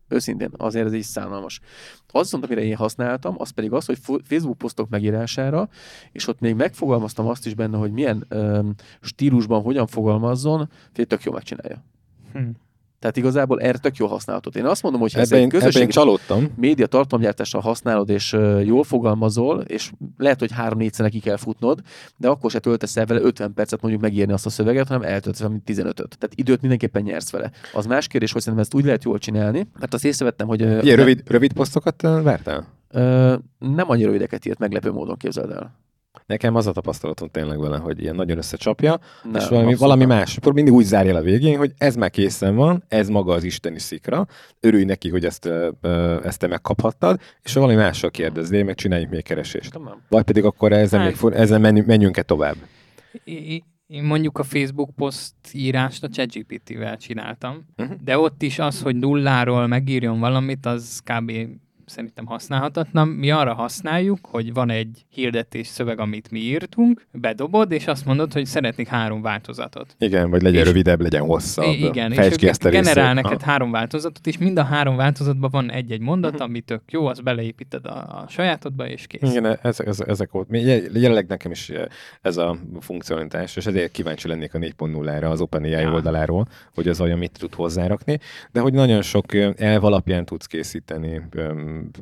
Őszintén azért ez így szánalmas. Az viszont, amire én használtam, az pedig az, hogy Facebook posztok megírására, és ott még megfogalmaztam azt is benne, hogy milyen öm, stílusban hogyan fogalmazzon, fél tök jól megcsinálja. Hm. Tehát igazából erre tök jó használhatod. Én azt mondom, hogy ha Ebben, egy én, ebben közösségi csalódtam. média tartalomgyártással használod, és jól fogalmazol, és lehet, hogy három-négyszer neki kell futnod, de akkor se töltesz el vele 50 percet mondjuk megírni azt a szöveget, hanem eltöltesz valami 15-öt. Tehát időt mindenképpen nyersz vele. Az más kérdés, hogy szerintem ezt úgy lehet jól csinálni, mert azt észrevettem, hogy Ilyen rövid, rövid posztokat? Ö, nem annyira rövideket írt, meglepő módon képzeld el. Nekem az a tapasztalatom tényleg vele, hogy ilyen nagyon összecsapja, Nem, és valami, valami nem. más. Akkor mindig úgy zárja le a végén, hogy ez már készen van, ez maga az isteni szikra, örülj neki, hogy ezt, ezt te megkaphattad, és valami mással kérdezzél, meg csináljuk még keresést. Nem. Vagy pedig akkor ezzel, Hát- még, menjünk, menjünk-e tovább? I- Én mondjuk a Facebook poszt írást a ChatGPT-vel csináltam, Mhm. de ott is az, hogy nulláról megírjon valamit, az kb. Szerintem használhatatlan. Mi arra használjuk, hogy van egy hirdetés szöveg, amit mi írtunk, bedobod, és azt mondod, hogy szeretnék három változatot. Igen, vagy legyen És- rövidebb, legyen hosszabb. Igen, és ők ezt generál neked három változatot, és mind a három változatban van egy-egy mondat, Mhm. ami tök jó, azt beleépíted a, a sajátodba, és kész. Igen, ezek, ezek, ezek volt. Jelenleg nekem is ez a funkcionalitás, és ezért kíváncsi lennék a 4.0-ra az OpenAI Ja. oldaláról, hogy az olyan mit tud hozzárakni, de hogy nagyon sok ö, elv alapján tudsz készíteni,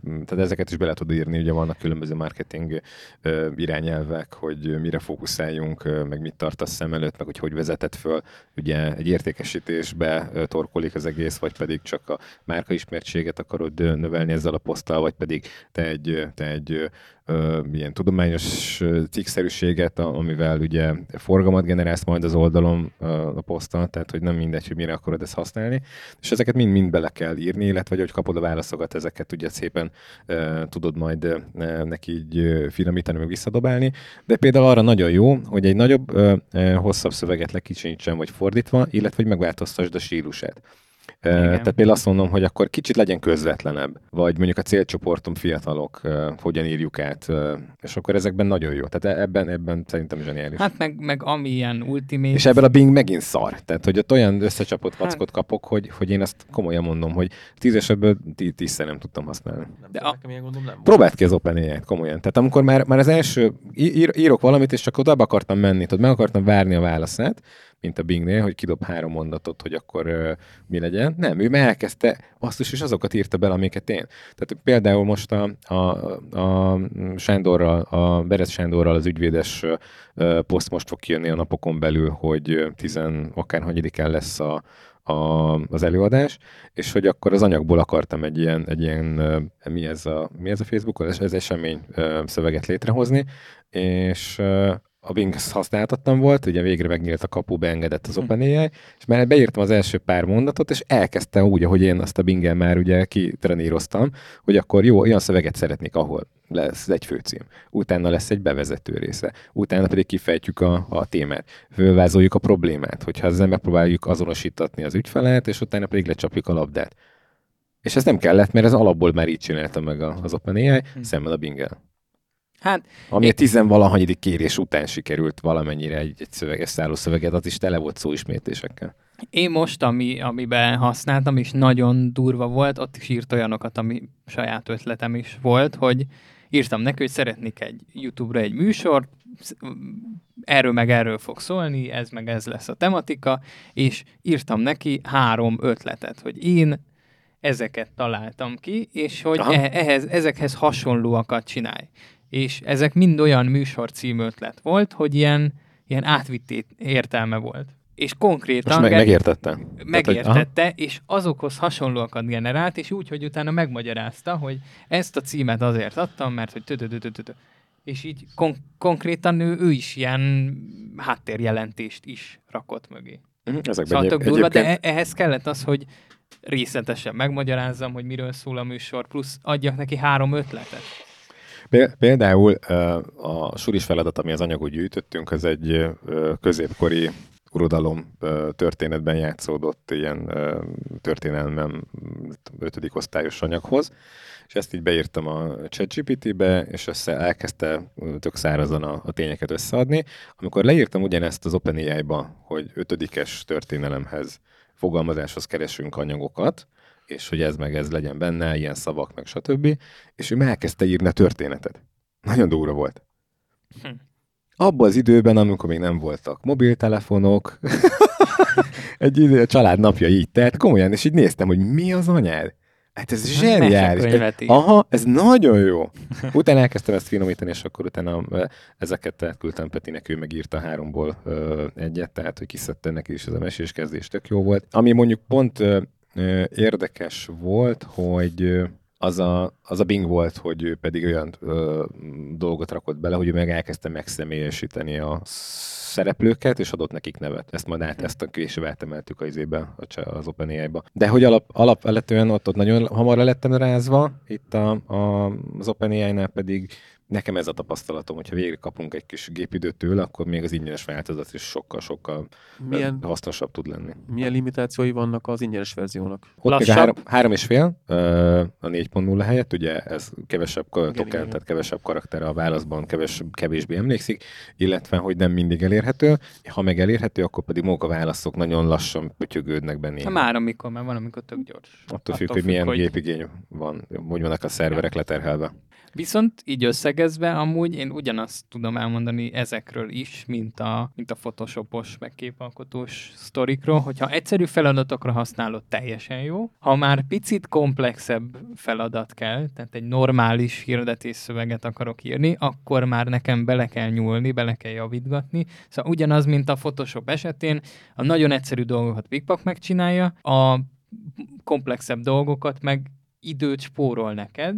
tehát ezeket is bele tud írni, ugye vannak különböző marketing irányelvek, hogy mire fókuszáljunk, meg mit tartasz szem előtt, meg hogy hogy vezeted föl, ugye egy értékesítésbe torkolik az egész, vagy pedig csak a márka ismertséget akarod növelni ezzel a poszttal, vagy pedig te egy, te egy ilyen tudományos cikkszerűséget, amivel ugye forgalmat generálsz majd az oldalon ö, a poszttal, tehát hogy nem mindegy, hogy mire akarod ezt használni, és ezeket mind-mind bele kell írni, illetve hogy kapod a válaszokat, ezeket ugye szépen tudod majd neki így finomítani, meg visszadobálni, de például arra nagyon jó, hogy egy nagyobb, hosszabb szöveget lekicsinyítsen, vagy fordítva, illetve hogy megváltoztasd a stílusát. Igen. Tehát például azt mondom, hogy akkor kicsit legyen közvetlenebb, vagy mondjuk a célcsoportom fiatalok, hogyan írjuk át, és akkor ezekben nagyon jó. Tehát e- ebben, ebben szerintem zseniális. Hát meg, meg ami ilyen ultimate... És ebben a Bing megint szar. Tehát, hogy ott olyan összecsapott Hát- vackot kapok, hogy, hogy én azt komolyan mondom, hogy tízesebből tí- tízszer nem tudtam használni. Nem De a- nekem ilyen gondom nem. Próbáld ki az OpenAI-t, komolyan. Tehát amikor már, már az első, ír, írok valamit, és csak oda akartam menni, tudod, meg akartam várni a válaszát, mint a Bingnél, hogy kidob három mondatot, hogy akkor ö, mi legyen. Nem, ő már elkezdte, azt is, és azokat írta bele, amiket én. Tehát például most a, a, a Sándorral, a Berez Sándorral az ügyvédes ö, poszt most fog kijönni a napokon belül, hogy tizen akárhanyadikán lesz a, a, az előadás, és hogy akkor az anyagból akartam egy ilyen, egy ilyen mi ez a, mi ez a Facebookon, ez, ez esemény szöveget létrehozni, és a Bing használhatatlan volt, ugye végre megnyílt a kapu, beengedett az OpenAI, és már beírtam az első pár mondatot, és elkezdtem úgy, ahogy én azt a Bingen már ugye kitreníroztam, hogy akkor jó, olyan szöveget szeretnék, ahol lesz egy főcím, utána lesz egy bevezető része, utána pedig kifejtjük a, a témát, fölvázoljuk a problémát, hogyha ezzel megpróbáljuk azonosítatni az ügyfelet, és utána pedig lecsapjuk a labdát. És ez nem kellett, mert ez alapból már így csinálta meg az OpenAI, Hm. szemben a Bing-el. Hát Ami a tizenvalahanyadik kérés után sikerült valamennyire egy, egy szöveges szálló szöveget, az is tele volt szóismétésekkel. Én most, ami, amiben használtam, és nagyon durva volt, ott is írt olyanokat, ami saját ötletem is volt, hogy írtam neki, hogy szeretnék egy YouTube-ra egy műsor, erről meg erről fog szólni, ez meg ez lesz a tematika, és írtam neki három ötletet, hogy én ezeket találtam ki, és hogy Aha. e- ehhez, ezekhez hasonlóakat csinálj. És ezek mind olyan műsor ötlet volt, hogy ilyen, ilyen átvitt értelme volt. És konkrétan Most meg, Ger- megértettem. Tehát, hogy- megértette, és azokhoz hasonlóakat generált, és úgy, hogy utána megmagyarázta, hogy ezt a címet azért adtam, mert hogy tötötötötö. És így kon- konkrétan ő, ő is ilyen háttérjelentést is rakott mögé. Mhm, Ezekben Szóval egyéb, tök durva, de e- ehhez kellett az, hogy részletesen megmagyarázzam, hogy miről szól a műsor, plusz adjak neki három ötletet. Pél- Például a sulis feladat, ami az anyagot gyűjtöttünk, az egy középkori urodalom történetben játszódott ilyen történelmem ötödik osztályos anyaghoz, és ezt így beírtam a ChatGPT-be, és össze elkezdte tök szárazon a, a tényeket összeadni. Amikor leírtam ugyanezt az OpenAI-ba, hogy ötödikes történelemhez, fogalmazáshoz keresünk anyagokat, és hogy ez meg ez legyen benne, ilyen szavak, meg stb. És ő elkezdte írni a történetet. Nagyon durva volt. Hm. Abban az időben, amikor még nem voltak mobiltelefonok, <laughs> egy idő, a család napja így telt, komolyan, és így néztem, hogy mi az anyád? Hát ez zseniális. Mesekönyvet ír. Aha, ez nagyon jó. Utána elkezdtem ezt finomítani, és akkor utána ezeket elküldtem Petinek, ő megírta háromból egyet, tehát hogy kiszedte neki is ez a mesés kezdés, tök jó volt. Ami mondjuk pont érdekes volt, hogy az a, az a Bing volt, hogy ő pedig olyan ö, dolgot rakott bele, hogy ő meg elkezdte megszemélyesíteni a szereplőket, és adott nekik nevet. Ezt majd át, ezt a később átemeltük az cse- az OpenAI-ba. De hogy alap, alapvetően ott, ott nagyon hamar le lettem rázva, itt a, a, az OpenAI-nál pedig nekem ez a tapasztalatom, hogyha végre kapunk egy kis gépidőt tőle, akkor még az ingyenes változat is sokkal-sokkal Milyen, hasznosabb tud lenni. milyen limitációi vannak az ingyenes verziónak? Ott még a Lassabb? három, három és fél a 4.0 helyett, ugye ez kevesebb token, igen. tehát kevesebb karakter a válaszban, keves, kevésbé emlékszik, illetve, hogy nem mindig elérhető. Ha meg elérhető, akkor pedig maguk a válaszok nagyon lassan pötyögődnek benne. Ha már amikor, mert van, amikor tök gyors. Attól függ, hogy milyen gépigény van, hogy vannak a szerverek leterhelve. Viszont így összegezve amúgy én ugyanazt tudom elmondani ezekről is, mint a, mint a photoshopos, meg képalkotós sztorikról, hogyha egyszerű feladatokra használod, teljesen jó. Ha már picit komplexebb feladat kell, tehát egy normális hirdetés szöveget akarok írni, akkor már nekem bele kell nyúlni, bele kell javítgatni. Szóval ugyanaz, mint a Photoshop esetén, a nagyon egyszerű dolgokat Pigpak megcsinálja, a komplexebb dolgokat meg időt spórol neked,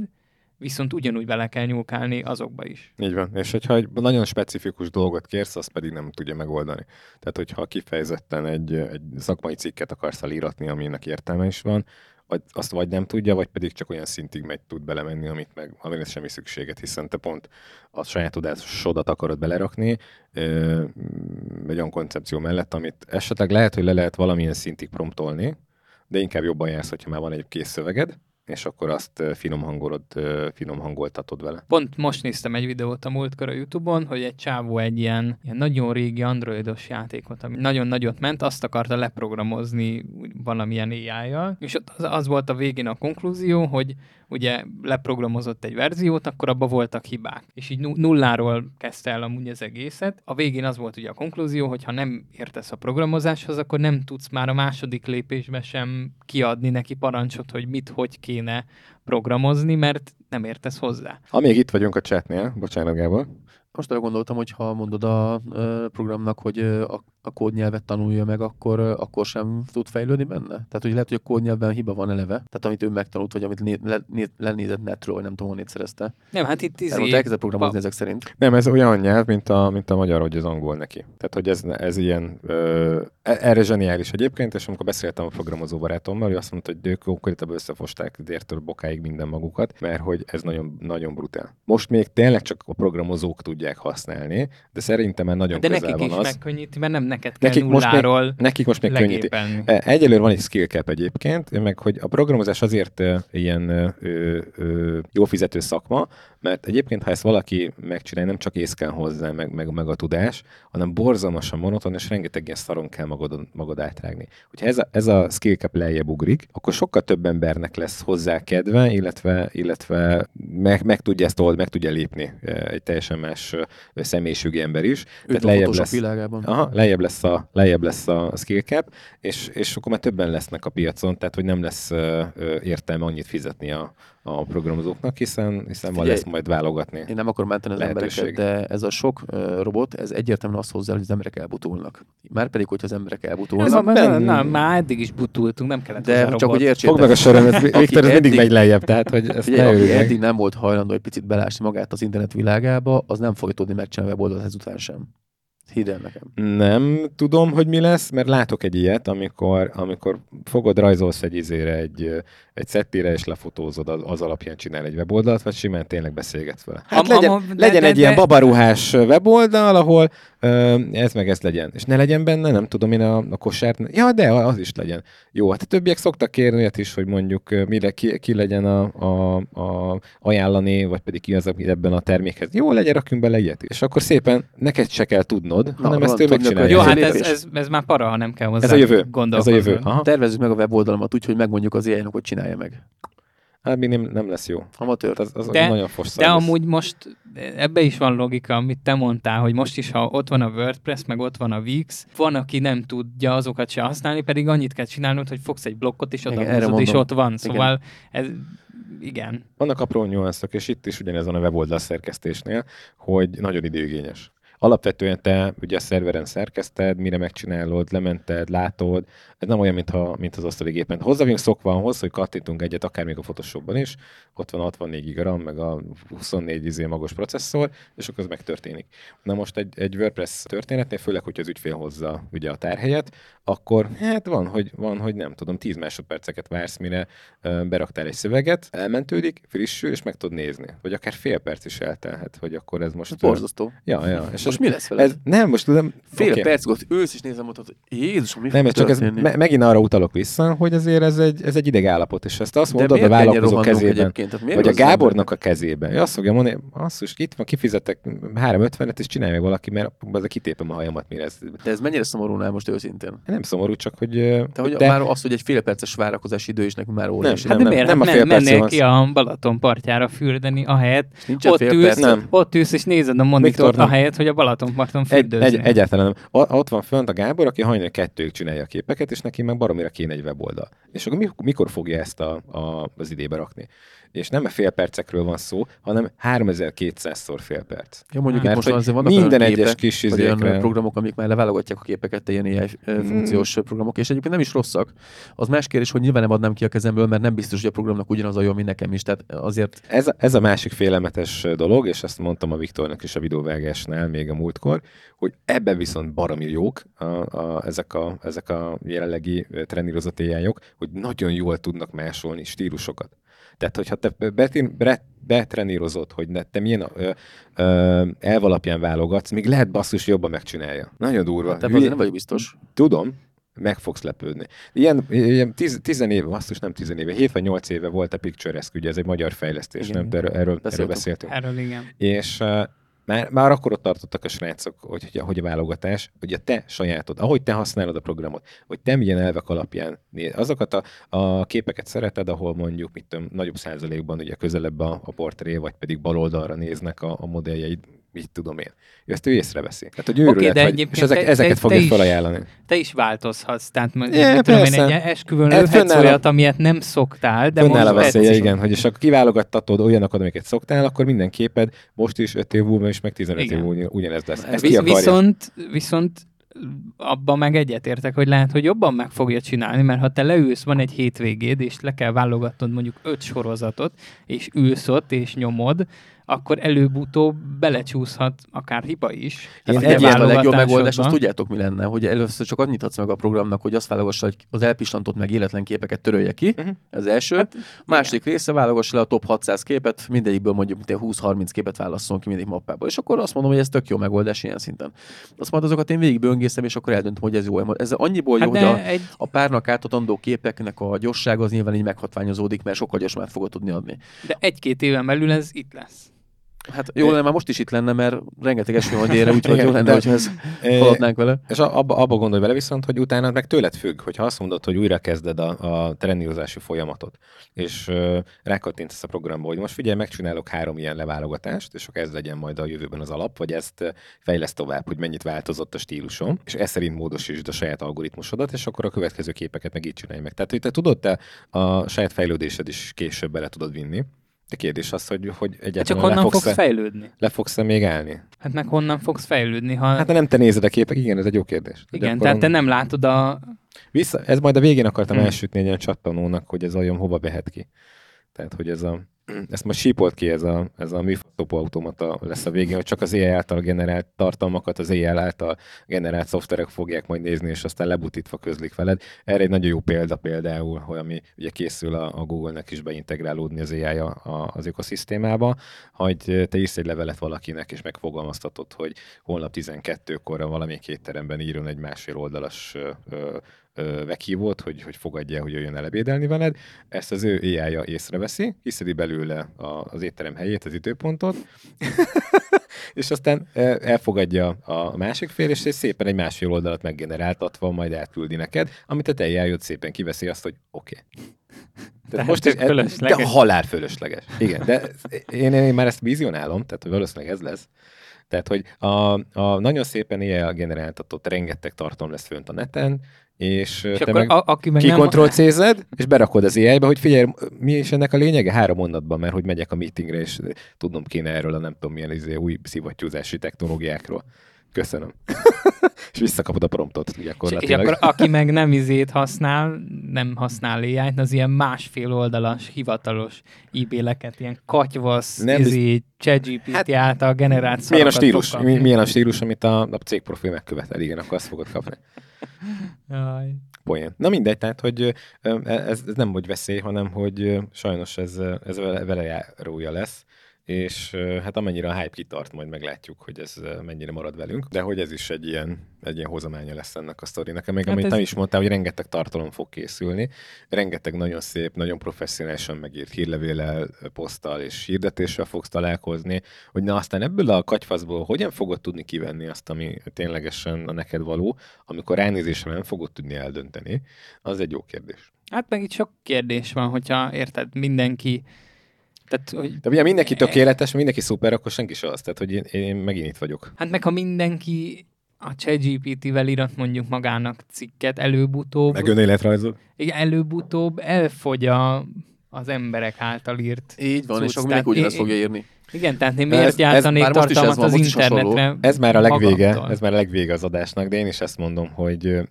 viszont ugyanúgy bele kell nyúlkálni azokba is. Így van. És hogyha egy nagyon specifikus dolgot kérsz, azt pedig nem tudja megoldani. Tehát, hogyha kifejezetten egy, egy szakmai cikket akarsz elíratni, aminek értelme is van, vagy azt vagy nem tudja, vagy pedig csak olyan szintig megy tud belemenni, amit meg, amire semmi szükséget, hiszen te pont a saját tudásodat akarod belerakni, ö, egy olyan koncepció mellett, amit esetleg lehet, hogy le lehet valamilyen szintig promptolni, de inkább jobban jársz, hogyha már van egy kész szöveged, és akkor azt finom hangolod, finom hangoltatod vele. Pont most néztem egy videót a múltkor a Youtube-on, hogy egy csávó egy ilyen, ilyen nagyon régi androidos játékot, ami nagyon nagyot ment, azt akarta leprogramozni valamilyen AI-jal, és ott az, az volt a végén a konklúzió, hogy ugye leprogramozott egy verziót, akkor abban voltak hibák. És így nu- nulláról kezdte el amúgy az egészet. A végén az volt ugye a konklúzió, hogy ha nem értesz a programozáshoz, akkor nem tudsz már a második lépésben sem kiadni neki parancsot, hogy mit, hogy kéne programozni, mert nem értesz hozzá. Ha még itt vagyunk a chatnél, bocsánat Gábor, Most arra gondoltam, hogy ha mondod a programnak, hogy a, a kódnyelvet tanulja meg, akkor, akkor sem tud fejlődni benne? Tehát, hogy lehet, hogy a kódnyelvben hiba van eleve, tehát amit ő megtanult, vagy amit né- le, né- lenézett netről, vagy nem tudom, honnét szerezte. Nem, hát itt izé, elkezdett programozni ezek szerint. Nem, ez olyan nyelv, mint a, mint a magyar, hogy az angol neki. Tehát, hogy ez, ez ilyen, ö, e- erre zseniális egyébként, és amikor beszéltem a programozó barátommal, ő azt mondta, hogy ők konkrétan összefosták dértől bokáig minden magukat, mert hogy ez nagyon, nagyon brutál. Most még tényleg csak a programozók tudják használni, de szerintem már nagyon de közel nekik van is az. megkönnyíti, mert nem neked kell Nekik most, még, nekik most még könnyíti. E, Egyelőre van egy skill cap egyébként, meg hogy a programozás azért ö, ilyen ö, ö, jó fizető szakma, mert egyébként, ha ezt valaki megcsinálja, nem csak ész kell hozzá, meg, meg, meg a tudás, hanem borzalmasan monoton, és rengeteg ilyen szaron kell magad, magad átrágni. Hogyha ez a, ez a skill cap lejjebb ugrik, akkor sokkal több embernek lesz hozzá kedve, illetve, illetve meg, meg tudja ezt old, meg tudja lépni egy teljesen más ö, személyiségi ember is. Őt a lejjebb lesz- világában. Aha, lejjebb lesz a, lejjebb lesz a skill cap, és, és akkor már többen lesznek a piacon, tehát hogy nem lesz értelme annyit fizetni a, a programozóknak, hiszen, hiszen van Figyelj, lesz majd válogatni. Én nem akarom menteni az Lehetőség. embereket, de ez a sok robot, ez egyértelműen azt hozzá, hogy az emberek elbutulnak. Márpedig, hogyha az emberek elbutulnak, Ez a, benne- na, na, már eddig is butultunk, nem kellett de csak robot. hogy értsétek. Fogd meg a sörömet, Viktor, ez mindig eddig- megy lejjebb, tehát hogy ezt Figyelj, ne aki eddig nem volt hajlandó egy picit belásni magát az internet világába, az nem fogja tudni megcsinálni a weboldalt ezután sem. Hidd el nekem. Nem tudom, hogy mi lesz, mert látok egy ilyet, amikor, amikor fogod, rajzolsz egy izére, egy, egy szettire, és lefotózod, az, az alapján csinál egy weboldalt, vagy simán tényleg beszélgetsz vele. Hát Am- legyen, am- de- legyen de- egy ilyen babaruhás weboldal, ahol Ö, ez meg ez legyen. És ne legyen benne, nem tudom én a, a kosárt. Ja, de az is legyen. Jó, hát a többiek szoktak kérni olyat is, hogy mondjuk mire ki, ki legyen a, a, a ajánlani, vagy pedig ki az, aki ebben a termékhez. Jó, legyen, rakjunk bele ilyet is. És akkor szépen neked se kell tudnod, Na, hanem ezt ő megcsinálja. Jó, Ez hát ez, ez, ez már para, ha nem kell hozzá ez a jövő. Ez a jövő. Aha. Tervezzük meg a weboldalamat úgy, hogy megmondjuk az ai hogy csinálja meg. Hát még nem, nem lesz jó. Amatőr. Tehát az, az De- nagyon fos De amúgy most ebbe is van logika, amit te mondtál, hogy most is, ha ott van a WordPress, meg ott van a Wix, van, aki nem tudja azokat se használni, pedig annyit kell csinálnod, hogy fogsz egy blokkot, és Igen, erre oda és ott van. Szóval ez, igen. Vannak apró nyuanszok, és itt is ugyanez van a weboldal szerkesztésnél, hogy nagyon időigényes. Alapvetően te ugye a szerveren szerkeszted, mire megcsinálod, lemented, látod. Ez nem olyan, mintha, mint az asztali gépen. Hozzá vagyunk szokva ahhoz, hogy kattintunk egyet, akár még a Photoshopban is, ott van a 64 GB RAM, meg a 24 izé magos processzor, és akkor ez megtörténik. Na most egy, egy WordPress történetnél, főleg, hogy az ügyfél hozza ugye a tárhelyet, akkor hát van, hogy, van, hogy nem tudom, 10 másodperceket vársz, mire beraktál egy szöveget, elmentődik, frissül, és meg tudod nézni. Vagy akár fél perc is eltelhet, hogy akkor ez most... Ez borzasztó. Ja, ja. És Most ez, mi lesz vele? ez, nem, most tudom... Fél oké. percig ott ülsz és nézem ott, hogy Jézusom, mi Nem, ez csak ez, történni? Me, megint arra utalok vissza, hogy azért ez egy, ez egy ideg állapot, és ezt azt De mondod a vállalkozó kezében, miért vagy a Gábornak a kezében. Ő azt fogja mondani, asszus, itt van, kifizetek 350-et, és csinálj meg valaki, mert az a kitépem a hajamat, mire ez... De ez mennyire szomorúnál most őszintén? Nem szomorú, csak hogy... Te hogy de, már az, hogy egy fél perces várakozási idő is nekünk már óriási. Hát Nem, de nem, miért? nem hát men- percről mennél ki a Balaton partjára fürdeni, ahelyett ott ülsz. Nem. ott ülsz és nézed a monitort, nem. ahelyett, hogy a Balatonparton egy, fürdőzni. egy, egyáltalán nem. Ott van fönt a Gábor, aki hajnal kettőig csinálja a képeket, és neki meg baromira kéne egy weboldal. És akkor mi- mikor fogja ezt a, a, az idébe rakni? És nem a fél percekről van szó, hanem 3200-szor fél perc. Ja, mondjuk Mert itt most azért vannak minden olyan egyes kis vagy olyan izékre- programok, amik már leválogatják a képeket, te ilyen AI ö, funkciós programok, és egyébként nem is rosszak. Az más kérdés, hogy nyilván nem adnám ki a kezemből, mert nem biztos, hogy a programnak ugyanaz a jó, mint nekem is. Tehát azért Ez, a- ez a másik félelmetes dolog, és ezt mondtam a Viktornak is a videóvágásnál még a múltkor, hogy ebben viszont baromi jók a, a, ezek, a, ezek a jelenlegi ö, trenírozott ai hogy nagyon jól tudnak másolni stílusokat. Tehát, hogyha te betin- bre- betrenírozod, hogy ne, te milyen ö, ö, elv alapján válogatsz, még lehet basszus jobban megcsinálja. Nagyon durva. te azért nem vagyok biztos. Tudom, meg fogsz lepődni. Ilyen, ilyen tiz, tizen éve, basszus nem tizen éve, 7 vagy 8 éve volt a Picturesque, ugye ez egy magyar fejlesztés, Igen. nem? De erről, erről, erről Beszéltünk. Erről igen. És már, már akkor ott tartottak a srácok, hogy, hogy, a, hogy a válogatás, hogy a te sajátod, ahogy te használod a programot, hogy te milyen elvek alapján néz. Azokat a, a képeket szereted, ahol mondjuk, mit tudom, nagyobb százalékban ugye közelebb a, a portré, vagy pedig bal oldalra néznek a, a modelljeid, mit tudom én. Ő ezt ő észreveszi. Tehát, hogy őrület, de vagy, és ezek, te- ezeket te- fogja te is- felajánlani. Te is változhatsz, tehát yeah, Ja, mit tudom én, egy esküvőn Ez lőhetsz olyat, amilyet nem szoktál, de most veszélye, igen, hogy és akkor kiválogattatod olyanokat, amiket szoktál, akkor minden képed most is 5 év múlva is, meg 15 Igen. év múlva ugyanez lesz. Ezt Visz, viszont, viszont abban meg egyetértek, hogy lehet, hogy jobban meg fogja csinálni, mert ha te leülsz, van egy hétvégéd, és le kell válogatnod mondjuk öt sorozatot, és ülsz ott, és nyomod, akkor előbb-utóbb belecsúszhat akár hiba is. Hát Én egy egy ilyen a legjobb megoldás, azt tudjátok mi lenne, hogy először csak annyit adsz meg a programnak, hogy azt válogassa, hogy az elpislantott meg életlen képeket törölje ki, Mhm. ez első. Hát, Második része válogassa le a top 600 képet, mindegyikből mondjuk mint egy 20-30 képet válasszon ki mindig mappából. És akkor azt mondom, hogy ez tök jó megoldás ilyen szinten. Azt majd azokat én végig böngészem, és akkor eldöntöm, hogy ez jó. Ez annyiból Hát jó, hogy a, egy, a párnak átadandó képeknek a gyorsága az nyilván így meghatványozódik, mert sokkal gyorsabban fogod tudni adni. de egy-két éven belül ez itt lesz. Hát jó lenne, már most is itt lenne, mert rengeteg eső van délre, úgyhogy jó lenne, hogyha ez haladnánk vele. És abba, abba gondolj bele viszont, hogy utána meg tőled függ, hogyha azt mondod, hogy újra kezded a, a trenírozási folyamatot, és uh, rákattintasz a programba, hogy most figyelj, megcsinálok három ilyen leválogatást, és akkor ez legyen majd a jövőben az alap, vagy ezt fejleszt tovább, hogy mennyit változott a stílusom, és ez szerint módosítsd a saját algoritmusodat, és akkor a következő képeket meg így csinálj meg. Tehát, hogy te tudod, te a saját fejlődésed is később bele tudod vinni. De kérdés az, hogy, hogy Hát egyáltalán csak le honnan fogsz, fogsz fejlődni? le fogsz még állni. Hát meg honnan fogsz fejlődni, ha... Hát nem te nézed a képek, igen, ez egy jó kérdés. Igen, tehát te nem látod a... Vissza, ez majd a végén akartam Hmm. elsütni egy ilyen csattanónak, hogy ez olyan hova behet ki. Tehát, hogy ez a... <clears throat> ezt most sípolt ki ez a, ez a műfotopó automata lesz a végén, hogy csak az AI által generált tartalmakat az AI által generált szoftverek fogják majd nézni, és aztán lebutítva közlik veled. Erre egy nagyon jó példa például, hogy ami ugye készül a, a Google-nek is beintegrálódni az AI a, a, az ökoszisztémába, hogy te írsz egy levelet valakinek, és megfogalmaztatod, hogy holnap 12-kor valamelyik étteremben írjon egy másfél oldalas ö, meghívót, hogy, hogy fogadja, hogy jöjjön el ebédelni veled. Ezt az ő AI-ja észreveszi, hiszedi belőle a, az étterem helyét, az időpontot, <laughs> és aztán elfogadja a másik fél, és szépen egy másfél oldalat meggeneráltatva majd elküldi neked, amit a te ai szépen kiveszi azt, hogy oké. Okay. Tehát most is fölösleges. De halál fölösleges. Igen, de én, én már ezt vizionálom, tehát hogy valószínűleg ez lesz. Tehát, hogy a, a nagyon szépen ilyen generáltatott rengeteg tartalom lesz fönt a neten, és, és te meg, a, aki meg kikontroll és berakod az ai hogy figyelj, mi is ennek a lényege? Három mondatban, mert hogy megyek a meetingre, és tudnom kéne erről a nem tudom milyen izé, új szivattyúzási technológiákról. Köszönöm. <laughs> és visszakapod a promptot gyakorlatilag. És akkor aki meg nem izét használ, nem használ ai az ilyen másfél oldalas, hivatalos e-maileket, ilyen katyvasz, nem, izé, ChatGPT hát, által generált milyen a stílus, milyen a stílus, amit a, a cégprofil megkövetel, igen, akkor azt fogod kapni. Jaj. Poén. Na mindegy, tehát, hogy ez, ez nem vagy veszély, hanem hogy sajnos ez, ez vele, vele járója lesz és hát amennyire a hype kitart, majd meglátjuk, hogy ez mennyire marad velünk, de hogy ez is egy ilyen, egy ilyen hozamánya lesz ennek a sztorinak. Még hát amit ez... nem is mondtál, hogy rengeteg tartalom fog készülni, rengeteg nagyon szép, nagyon professzionálisan megírt hírlevéllel, poszttal és hirdetéssel fogsz találkozni, hogy na aztán ebből a katyfaszból hogyan fogod tudni kivenni azt, ami ténylegesen a neked való, amikor ránézésre nem fogod tudni eldönteni, az egy jó kérdés. Hát meg itt sok kérdés van, hogyha érted, mindenki tehát, hogy... De ugye mindenki tökéletes, mindenki szuper, akkor senki se az. Tehát, hogy én, én megint itt vagyok. Hát meg ha mindenki a ChatGPT-vel írat mondjuk magának cikket, előbb-utóbb... Meg önéletrajzot. Igen, előbb-utóbb elfogy a, az emberek által írt Így van, és akkor mindenki ugyanazt fogja írni. Igen, tehát én miért gyártani tartalmat az internetre? Ez már a legvége, magamtól. ez már a legvége az adásnak, de én is ezt mondom, hogy uh,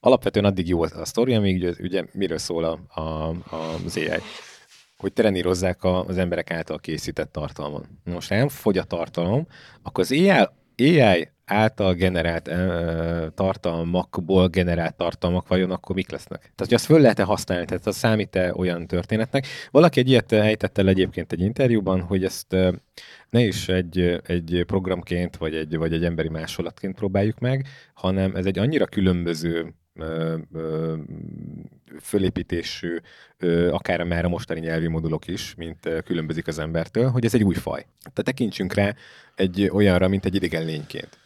alapvetően addig jó a sztori, amíg ugye miről szól a, a, a, az AI hogy trenírozzák az emberek által készített tartalmon. Most nem fogy a tartalom, akkor az AI, AI által generált uh, tartalmakból generált tartalmak vajon akkor mik lesznek? Tehát, hogy azt föl lehet-e használni, tehát az számít-e olyan történetnek? Valaki egy ilyet helytett el egyébként egy interjúban, hogy ezt uh, ne is egy, egy programként, vagy egy, vagy egy emberi másolatként próbáljuk meg, hanem ez egy annyira különböző fölépítésű, akár már a mostani nyelvi modulok is, mint különbözik az embertől, hogy ez egy új faj. Tehát tekintsünk rá egy olyanra, mint egy idegen lényként.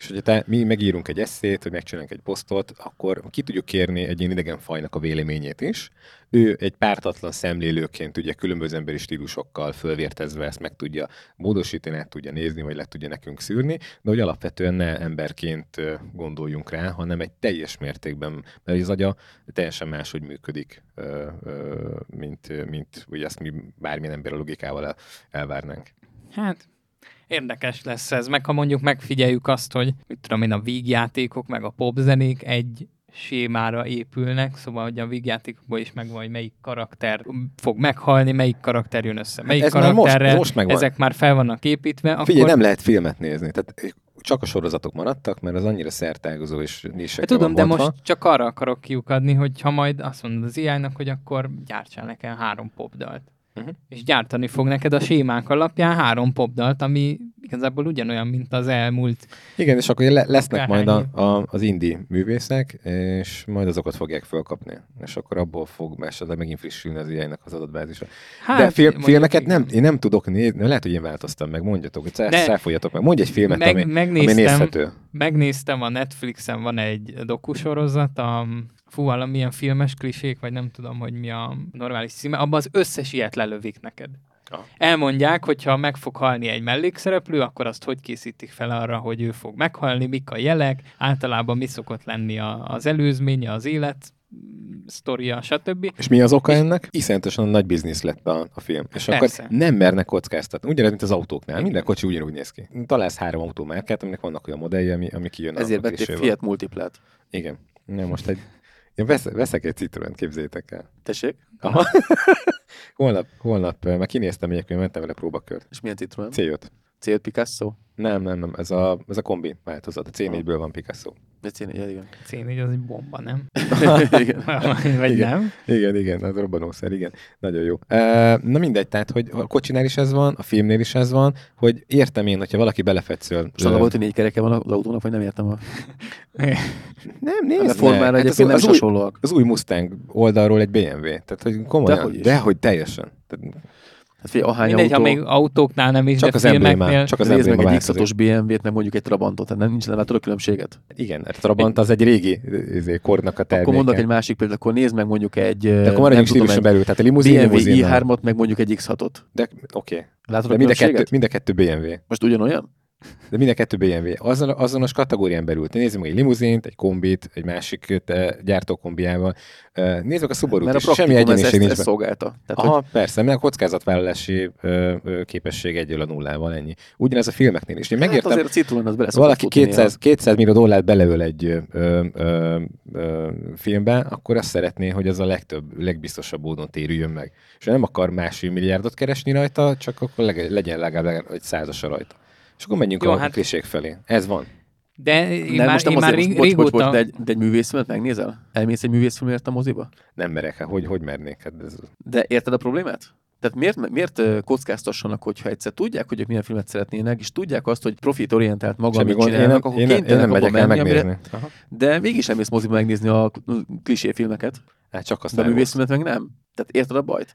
És hogyha mi megírunk egy eszét, vagy megcsinálunk egy posztot, akkor ki tudjuk kérni egy ilyen idegen fajnak a véleményét is. Ő egy pártatlan szemlélőként ugye különböző emberi stílusokkal fölvértezve ezt meg tudja módosítani, át tudja nézni, vagy le tudja nekünk szűrni, de hogy alapvetően ne emberként gondoljunk rá, hanem egy teljes mértékben, mert az agya teljesen máshogy működik, mint, mint ugye ezt mi bármilyen ember logikával elvárnánk. Hát érdekes lesz ez, meg ha mondjuk megfigyeljük azt, hogy mit tudom én, a vígjátékok, meg a popzenék egy sémára épülnek, szóval hogy a vígjátékokból is megvan, hogy melyik karakter fog meghalni, melyik karakter jön össze, melyik hát ez karakterrel, most, most ezek már fel vannak építve. Akkor... Figyelj, nem lehet filmet nézni, tehát csak a sorozatok maradtak, mert az annyira szertágazó és nisekre Tudom, de most csak arra akarok kiukadni, hogy ha majd azt mondod az ai hogy akkor gyártsál nekem három popdalt uh-huh. és gyártani fog neked a sémák alapján három popdalt, ami igazából ugyanolyan, mint az elmúlt. Igen, és akkor le- lesznek majd a, a, az indie művészek, és majd azokat fogják fölkapni. És akkor abból fog esetleg megint frissülni az ilyen az adatbázisa. Hát, De fil- filmeket nem, én nem tudok nézni, lehet, hogy én változtam meg, mondjatok, hogy száfoljatok meg, mondj egy filmet, meg, ami, megnéztem, ami nézhető. Megnéztem, a Netflixen van egy dokusorozat, a fú, valamilyen filmes klisék, vagy nem tudom, hogy mi a normális címe, abban az összes ilyet lelövik neked. Ah. Elmondják, hogy ha meg fog halni egy mellékszereplő, akkor azt hogy készítik fel arra, hogy ő fog meghalni, mik a jelek, általában mi szokott lenni a, az előzménye, az élet, sztoria, stb. És mi az oka ennek? Iszonyatosan nagy biznisz lett a, a film. És Persze. akkor nem mernek kockáztatni. Ugyanez, mint az autóknál. Minden kocsi ugyanúgy néz ki. Találsz három autómárkát, aminek vannak olyan modellje, ami, ami kijön Ezért vették Fiat Multiplet. Igen. Nem, most egy én vesz, veszek egy Citroen, képzétek el. Tessék? Aha. <laughs> Holnap, holnap, meg kinéztem egyébként, mentem vele próbakört. És milyen Citroen? C5. C5 Picasso? Nem, nem, nem, ez a, ez a kombi változat. A C4-ből van Picasso. De C4, ja, igen. C4 az egy bomba, nem? <laughs> igen. <laughs> Vagy Igen. nem? Igen, igen, az robbanószer, igen. Nagyon jó. E, na mindegy, tehát, hogy a kocsinál is ez van, a filmnél is ez van, hogy értem én, hogyha valaki belefetszöl. És volt, hogy négy kereke van az autónak, vagy nem értem a... <laughs> Nem, A nézd meg. formára Hát az, egyébként nem az, is új, hasonlóak. az új Mustang oldalról egy BMW. Tehát, hogy komolyan. Dehogy is. Dehogy teljesen. Tehát, Hát figyelj, ahány Mindegy, ha autó... még autóknál nem is, csak de az emblémá, filmeknél... csak az Nézd meg egy. X6-os BMW-t, meg mondjuk egy Trabantot, tehát nem, nincs nem látod a különbséget. Igen, a Trabant az egy régi izé, kornak a terméke. Akkor mondok egy másik példát, akkor nézd meg mondjuk egy, De akkor nem maradjunk stíluson egy belül, tehát a limuzin, BMW limuzin. i3-at, meg mondjuk egy X6-ot. De oké. Okay. Látod De a mind a, kettő, mind a kettő BMW. Most ugyanolyan? De mind a kettő BMW. Azon, azonos kategórián belül. Te nézzük meg egy limuzint, egy kombit, egy másik te, gyártókombiával. Nézd meg a subaru Mert a. Semmi egyeniség ezt, nincs. ezt szolgálta. Tehát, Aha, hogy persze, mert a kockázatvállalási ö, ö, képesség egyől a nullával ennyi. Ugyanez a filmeknél is. Én hát megértem, azért a Citroen az bele valaki szokott futni 200, 200 millió dollárt beleöl egy ö, ö, ö, ö, filmbe, akkor azt szeretné, hogy az a legtöbb, legbiztosabb módon térüljön meg. És nem akar másfél milliárdot keresni rajta, csak akkor leg, legyen legalább egy százasa rajta. És akkor menjünk Jó, a hát- klisék felé. Ez van. De én Nem, már, most nem én már azért, rég, bocs, bocs, régóta... bocs, de egy, de egy művészfilmet megnézel? Elmész egy művészfilmért a moziba? Nem merek, hát hogy, hogy mernék? Hát ez, De érted a problémát? Tehát miért, miért kockáztassanak, hogyha egyszer tudják, hogy ők milyen filmet szeretnének, és tudják azt, hogy profitorientált maga, semmi amit gond, én nem, csinálnak, akkor én, nem, én nem megyek el menni, amire, megnézni. Aha. de mégis elmész moziba megnézni a klisé filmeket, Hát csak de a aztán művészfilmet meg nem. Tehát érted a bajt?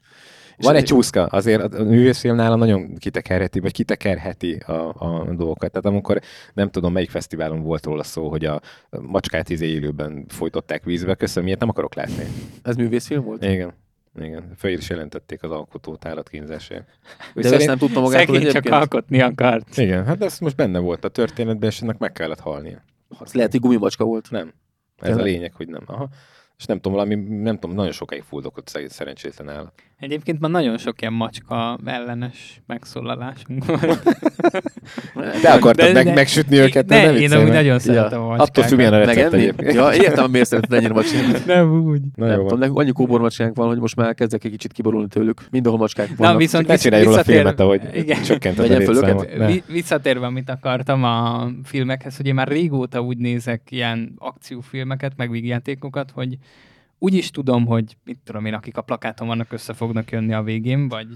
Van egy csúszka, azért a művészfilm nála nagyon kitekerheti, vagy kitekerheti a, a dolgokat. Tehát amikor nem tudom, melyik fesztiválon volt róla szó, hogy a macskát izé élőben folytották vízbe, köszönöm, ilyet nem akarok látni. Ez művészfilm volt? Igen. Igen, föl is jelentették az alkotót állatkínzásért. De ezt nem tudta magától Szegény csak egyébként? alkotni akart. Igen, hát ez most benne volt a történetben, és ennek meg kellett halnia. Az lehet, hogy gumimacska volt. Nem. Ez Tényleg? a lényeg, hogy nem. Aha. És nem tudom, valami, nem tudom, nagyon sokáig fuldokott szerencsétlen állat. Egyébként már nagyon sok ilyen macska ellenes megszólalásunk van. <laughs> Te akartad De- meg, de- megsütni őket, ne, ne, én amúgy nagyon szeretem a macskákat. Attól függ, milyen a recept egyébként. Ja, értem, miért szereted ennyire macskát. <laughs> Nem úgy. Na, nem tudom, nekünk annyi kóbormacskánk van, hogy most már kezdek egy kicsit kiborulni tőlük. Mindenhol macskák vannak. Na, viszont Ne csinálj róla filmet, ahogy Igen. csökkented a létszámot. Visszatérve, amit akartam a filmekhez, hogy én már régóta úgy nézek ilyen akciófilmeket, meg vígjátékokat, hogy úgy is tudom, hogy mit tudom én, akik a plakáton vannak, össze fognak jönni a végén, vagy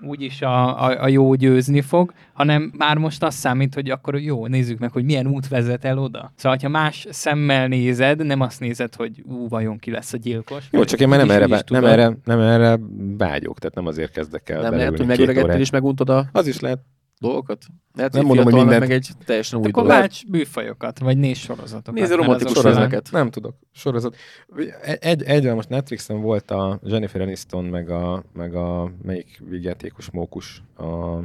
úgyis a, a, a jó győzni fog, hanem már most azt számít, hogy akkor jó, nézzük meg, hogy milyen út vezet el oda. Szóval, ha más szemmel nézed, nem azt nézed, hogy ú, vajon ki lesz a gyilkos. Jó, csak én már nem erre, is vá- nem, erre, nem erre vágyok, tehát nem azért kezdek el nem lehet, hogy órát. és meguntad a Az is lehet. Dolgokat? Lehet, Nem mondom, hogy mindent. meg egy teljesen új Akkor válts műfajokat, vagy nézz sorozatokat. Nézz a mert romantikus azok sorozat. talán- filmeket. Nem tudok. Sorozat. Egy, egyben most Netflixen volt a Jennifer Aniston, meg a, meg a melyik vígjátékos mókus, a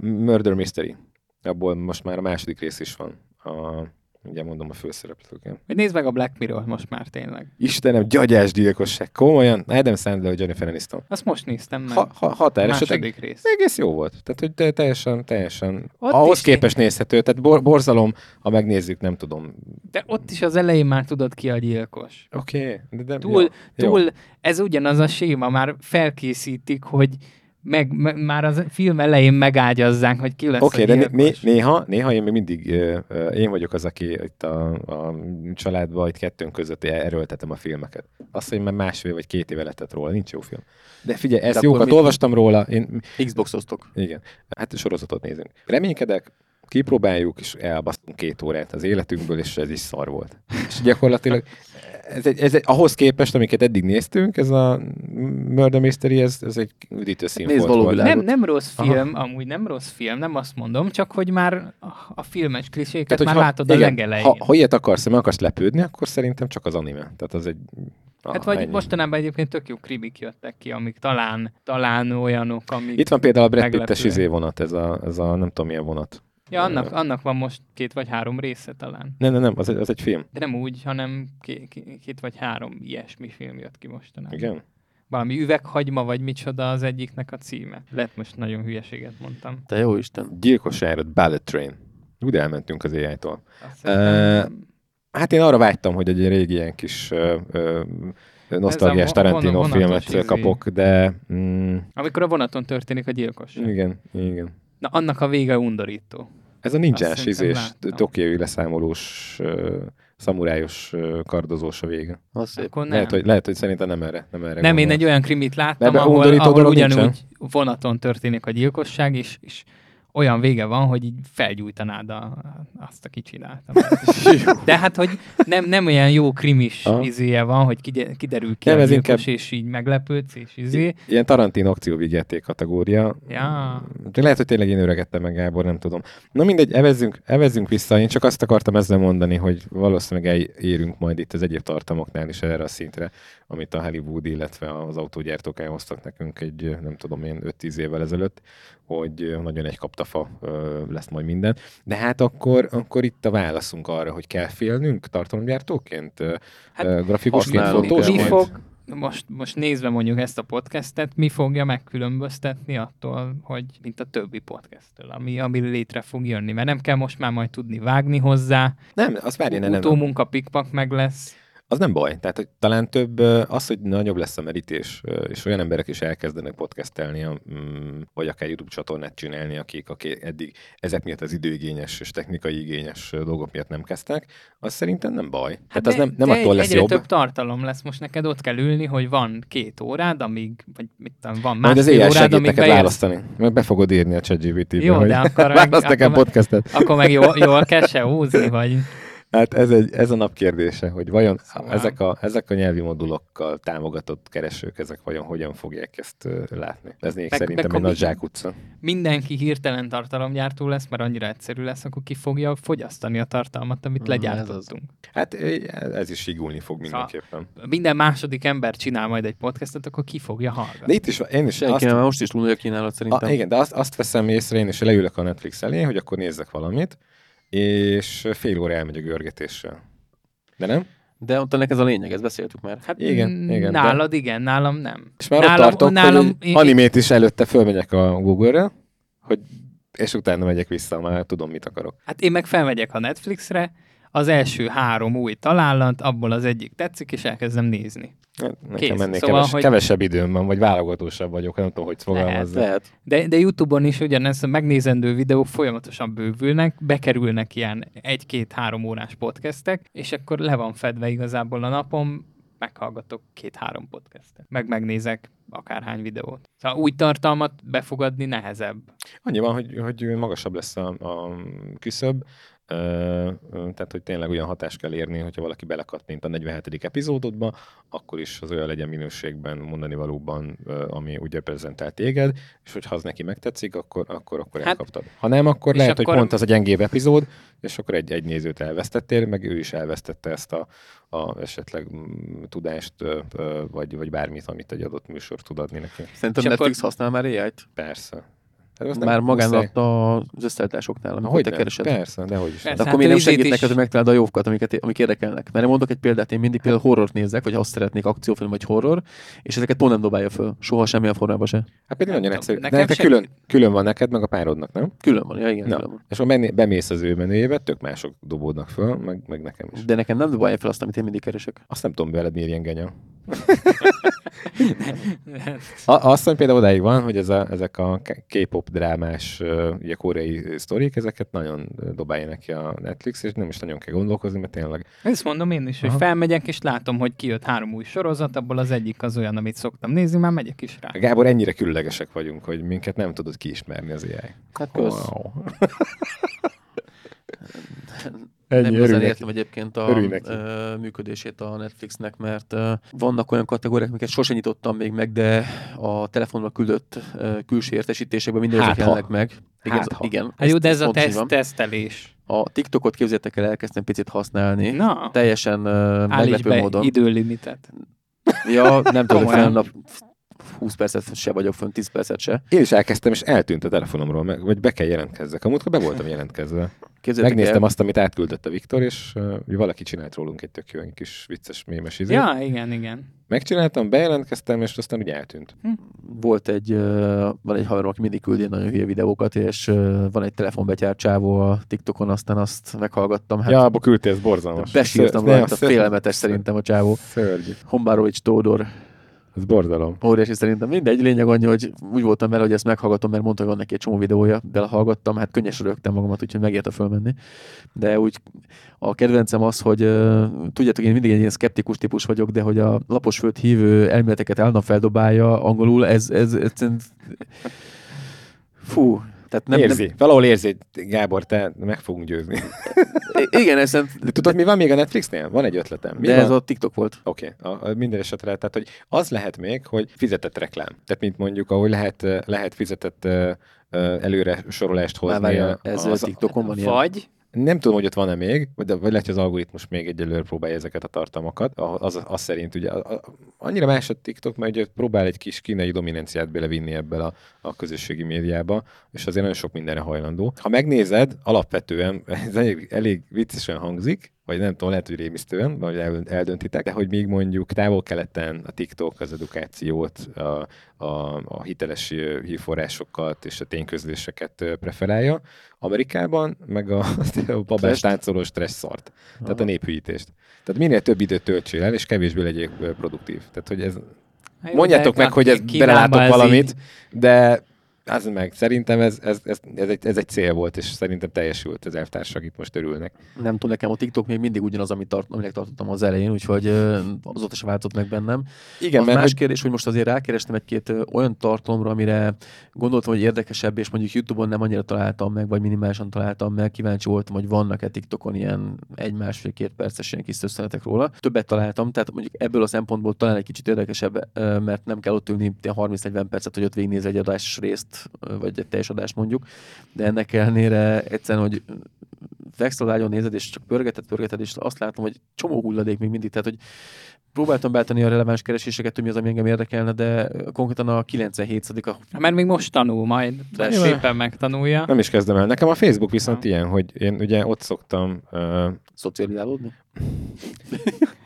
Murder Mystery. Abból most már a második rész is van. A, ugye mondom a főszereplőket. Vagy nézd meg a Black Mirror most már tényleg. Istenem, gyagyás gyilkosság. Komolyan, Adam Sandler, Jennifer Aniston. Azt most néztem meg. Ha, ha, határ esetleg második rész. egész jó volt. Tehát, hogy te- teljesen, teljesen Ott ahhoz is képest nézhető. Tehát bor, borzalom, ha megnézzük, nem tudom. De ott is az elején már tudod ki a gyilkos. Oké, okay, de, de Túl, jó, jó. túl, ez ugyanaz a séma, már felkészítik, hogy meg, me, már az film elején megágyazzák, hogy ki lesz Oké, a okay, de né- néha, néha én még mindig, én vagyok az, aki itt a, a családban, itt kettőnk között erőltetem a filmeket. Azt, hogy már másfél vagy két éve letett róla, nincs jó film. De figyelj, ezt De jókat olvastam róla, én, Xboxoztok. igen, hát sorozatot nézünk. Reménykedek, kipróbáljuk, és elbasztunk két órát az életünkből, és ez is szar volt. És gyakorlatilag ez egy, ez egy, ahhoz képest, amiket eddig néztünk, ez a Murder Mystery, ez, ez egy üdítő színfolt volt. Nem, nem rossz Aha. film, amúgy nem rossz film, nem azt mondom, csak hogy már a, a filmes kliséket Tehát, már hogyha- látod a igen, legelején. Ha, ha ilyet akarsz, meg akarsz lepődni, akkor szerintem csak az anime. Tehát az egy... Ah, Hát vagy ennyi. mostanában egyébként tök jó krimik jöttek ki, amik talán, talán olyanok, amik... Itt van például a Brad Pittes izé vonat, ez a, ez a nem tudom milyen vonat. Ja, annak, annak van most két vagy három része talán. Nem, nem, nem, az egy, az egy film. De nem úgy, hanem két, két vagy három ilyesmi film jött ki mostanában. Igen? Valami üveghagyma, vagy micsoda az egyiknek a címe. Lehet most nagyon hülyeséget mondtam. Te jó Isten. Gyilkos járat, Ballet Train. Úgy elmentünk az AI-tól. Hiszem, Hát én arra vágytam, hogy egy régi ilyen kis ö, ö, nosztalgiás Tarantino vonatos filmet izé. kapok, de mm, Amikor a vonaton történik a gyilkosság. igen, igen. Na, annak a vége undorító. Ez a ninjás izés, tokiói leszámolós, ö, szamurájos, ö, kardozós a vége. Az szép. Akkor nem. Lehet hogy, lehet, hogy szerintem nem erre. Nem, erre Nem, én egy olyan krimit láttam, ahol, ahol ugyanúgy nincsen? vonaton történik a gyilkosság, és, és olyan vége van, hogy így felgyújtanád a, azt, aki csinálta. <laughs> De hát, hogy nem, nem olyan jó krimis Aha. izéje van, hogy kide- kiderül ki Nem, a ez és így meglepődsz, és izé. Ilyen Tarantino akcióvigyáték kategória. Ja. De lehet, hogy tényleg én öregettem meg, Gábor, nem tudom. Na mindegy, evezzünk, evezzünk vissza. Én csak azt akartam ezzel mondani, hogy valószínűleg elérünk majd itt az egyéb tartalmaknál is erre a szintre, amit a Hollywood, illetve az autógyártók elhoztak nekünk egy, nem tudom én, 5-10 évvel ezelőtt, hogy nagyon egy kaptafa ö, lesz majd minden. De hát akkor, akkor itt a válaszunk arra, hogy kell félnünk tartalomgyártóként, Hát grafikusként, fotósként. Mi fog, most, most nézve mondjuk ezt a podcastet, mi fogja megkülönböztetni attól, hogy mint a többi podcasttől, ami, ami létre fog jönni, mert nem kell most már majd tudni vágni hozzá, Nem, azt várj, nem, nem. utómunka pikpak meg lesz. Az nem baj. Tehát, hogy talán több az, hogy nagyobb lesz a merítés, és olyan emberek is elkezdenek podcastelni, mm, vagy akár YouTube csatornát csinálni, akik, akik eddig ezek miatt az időigényes és technikai igényes dolgok miatt nem kezdtek, az szerintem nem baj. Hát Tehát az de- nem, nem de attól lesz egyre jobb. több tartalom lesz, most neked ott kell ülni, hogy van két órád, amíg, vagy mit tudom, van Majd az másfél órád, amíg neked beérsz. választani. Meg be fogod írni a ChatGPT-be, Jó, de akkor <laughs> meg- akkor nekem podcastet. Akkor meg jól, jól kell se húzni, vagy... Hát ez, egy, ez a nap kérdése, hogy vajon Szóval- ezek, a, ezek a nyelvi modulokkal támogatott keresők, ezek vajon hogyan fogják ezt látni. Ez még Meg- szerintem meg egy nagy zsákutca. mindenki hirtelen tartalomgyártó lesz, mert annyira egyszerű lesz, akkor ki fogja fogyasztani a tartalmat, amit Mm, ez legyártottunk. Hát ez is sigulni fog mindenképpen. Minden második ember csinál majd egy podcastot, akkor ki fogja De hallgatni. itt is, én is Senki azt, nem, most is túl nagy a kínálat szerintem. a, igen, de azt, azt veszem észre, én is leülök a Netflix elé, hogy akkor nézzek valamit, és fél óra elmegy a görgetéssel. De nem? De ott ennek ez a lényeg, ezt beszéltük már. Hát Igen, igen, de- Nálad igen, nálam nem. És már nálam, ott tartok, nálam, hogy én- animét is előtte fölmegyek a Google-re, hogy és utána megyek vissza, már tudom, mit akarok. Hát én meg felmegyek a Netflixre, az első három új találat, abból az egyik tetszik, és elkezdem nézni. Hát, Nekem Kész. ennél Szóval, keves, hogy- kevesebb időm van, vagy válogatósabb vagyok, nem tudom, hogy fogalmazni. Lehet. De, de YouTube-on is ugyanez a megnézendő videók folyamatosan bővülnek, bekerülnek ilyen egy-két-három órás podcastek, és akkor le van fedve igazából a napom, meghallgatok két-három podcastet, meg megnézek akárhány videót. Szóval új tartalmat befogadni nehezebb. Annyi van, hogy, hogy magasabb lesz a, a küszöb, tehát, hogy tényleg olyan hatást kell érni, hogyha valaki belekattint a 47. epizódodba, akkor is az olyan legyen minőségben, mondani valóban, ami úgy reprezentál téged, és hogyha az neki megtetszik, akkor, akkor, akkor Hát, elkaptad. Ha nem, akkor lehet, akkor- hogy pont az a gyengébb epizód, és akkor egy, egy nézőt elvesztettél, meg ő is elvesztette ezt a, a esetleg mm, tudást, vagy, vagy bármit, amit egy adott műsor tud adni neki. Szerintem Netflix akkor- használ már AI-t. Persze. Hát az Már muszáj. magán az összeállításoknál, amikor Hogy te nem? keresed. Persze, de hogy is. Persze. De Hát akkor még nem ő izét segít neked, hogy megtaláld a jókat, amiket, amik érdekelnek. Mert én mondok egy példát, én mindig például horrort nézek, vagy azt szeretnék akciófilm vagy horror, és ezeket pont nem dobálja föl. Soha semmilyen formában se. Hát Nem nagyon egyszerű. nekem Neked se- külön, külön van neked, meg a párodnak, nem? Külön van, ja igen, Na. külön van. És akkor menné, bemész az ő menüjébe, tök mások dobódnak föl, meg, meg nekem is. De nekem nem dobálja fel azt, amit én mindig keresek. Azt nem tudom veled miért ilyen genya. A, azt hiszem például odáig van, hogy ez a, ezek a K-pop drámás, ugye koreai sztorik, ezeket nagyon dobálja neki a Netflix, és nem is nagyon kell gondolkozni, mert tényleg Ezt mondom én is, hogy Aha. felmegyek, és látom, hogy kijött három új sorozat, abból az egyik az olyan, amit szoktam nézni, már megyek is rá. Gábor, ennyire különlegesek vagyunk, hogy minket nem tudod kiismerni az AI. Hát kösz. Wow. <laughs> nem Ennyi, igazán örülj neki. értem egyébként a ö, működését a Netflixnek, mert ö, vannak olyan kategóriák, amiket sose nyitottam még meg, de a telefonra küldött ö, külső értesítésekben minden Hát jelennek meg. Igen, Hát ha. igen. Hát jó, de ez a teszt, tesztelés. A TikTokot képzeljétek el, elkezdtem picit használni. Na, Teljesen állíts meglepő be módon. időlimitet. Ja, nem tudom, hogy nap, 20 percet se vagyok fönn, 10 percet se. Én is elkezdtem, és eltűnt a telefonomról, meg, vagy be kell jelentkezzek. Amúgy be voltam jelentkezve. Képzeljétek Megnéztem el, azt, amit átküldött a Viktor, és uh, valaki csinált rólunk egy tök jó egy kis vicces mémes izét. Ja, igen, igen. Megcsináltam, bejelentkeztem, és aztán ugye eltűnt. volt egy, ö, van egy haverom, aki mindig küldi nagyon hülye videókat, és ö, van egy telefonbetyárt csávó a TikTokon, aztán azt meghallgattam. Hát ja, abba küldtél, ez borzalmas. besírtam rajta, félelmetes szerintem a csávó. Szörnyű. Hombárovics Tódor, Ez borzalom. óriási szerintem. Mindegy, lényeg annyi, hogy úgy voltam vele, hogy ezt meghallgatom, mert mondta, hogy van neki egy csomó videója, belehallgattam, hát könnyes rögtem magamat, úgyhogy megérte fölmenni. De úgy a kedvencem az, hogy tudjátok, én mindig egy ilyen szkeptikus típus vagyok, de hogy a lapos föld hívő elméleteket állandóan feldobálja angolul, ez, ez, ez, ez fú, tehát nem, Nem, érzi. Valahol érzi, Gábor, te meg fogunk győzni. nem, igen, ez nem, De tudod, mi van még a Netflixnél? Van egy ötletem. Mi de van? ez a TikTok volt. Oké, okay. a, a minden esetre, tehát hogy az lehet még, hogy fizetett reklám. Tehát mint mondjuk, ahogy lehet, eh, lehet fizetett előre sorolást Már hozni. várjál, a- ez az, TikTokon van ilyen. Vagy, nem tudom, hogy ott van-e még, vagy, vagy lehet, hogy az algoritmus még egyelőre próbálja ezeket a tartalmakat. Az, az szerint ugye annyira más a TikTok, mert ugye próbál egy kis kínai dominanciát belevinni ebbe a, a közösségi médiába, és azért nagyon sok mindenre hajlandó. Ha megnézed, alapvetően <laughs> ez elég, elég viccesen hangzik, vagy nem tudom, lehet, hogy rémisztően, vagy el- eldöntitek, de hogy még mondjuk távol-keleten a TikTok az edukációt, a, a, a hiteles hírforrásokat és a tényközléseket preferálja, Amerikában meg a, <laughs> a babás Trash-t? táncolós stressz szart. Tehát a néphűítést. Tehát minél több időt töltsél el, és kevésbé legyél produktív. Tehát, hogy ez... Mondjátok meg, hogy ez belelátok valamit, így- de az meg, szerintem ez, ez, ez, ez, egy, ez egy cél volt, és szerintem teljesült az elvtársak itt most örülnek. Nem tudom, nekem a TikTok még mindig ugyanaz, amit tart, aminek tartottam az elején, úgyhogy azóta se változott meg bennem. Igen, az mert más hogy, kérdés, hogy most azért rákerestem egy-két olyan tartalomra, amire gondoltam, hogy érdekesebb, és mondjuk YouTube-on nem annyira találtam meg, vagy minimálisan találtam meg. Kíváncsi voltam, hogy vannak-e TikTokon ilyen egy másfél két perces ilyen kis összenetek róla. Többet találtam, tehát mondjuk ebből a szempontból talán egy kicsit érdekesebb, mert nem kell ott ülni ilyen 30-40 percet, hogy ott végignéz egy adás részt, vagy egy teljes adást mondjuk. De ennek ellenére egyszerűen, hogy Vexelágyon nézed, és csak pörgeted, pörgeted, és azt látom, hogy csomó hulladék még mindig, tehát hogy próbáltam beállítani a releváns kereséseket, hogy mi az, ami engem érdekelne, de konkrétan a 97 a Mert még most tanul majd, de Jó. szépen megtanulja. nem is kezdem el. Nekem a Facebook viszont ilyen, hogy én ugye ott szoktam uh, szocializálódni. <laughs>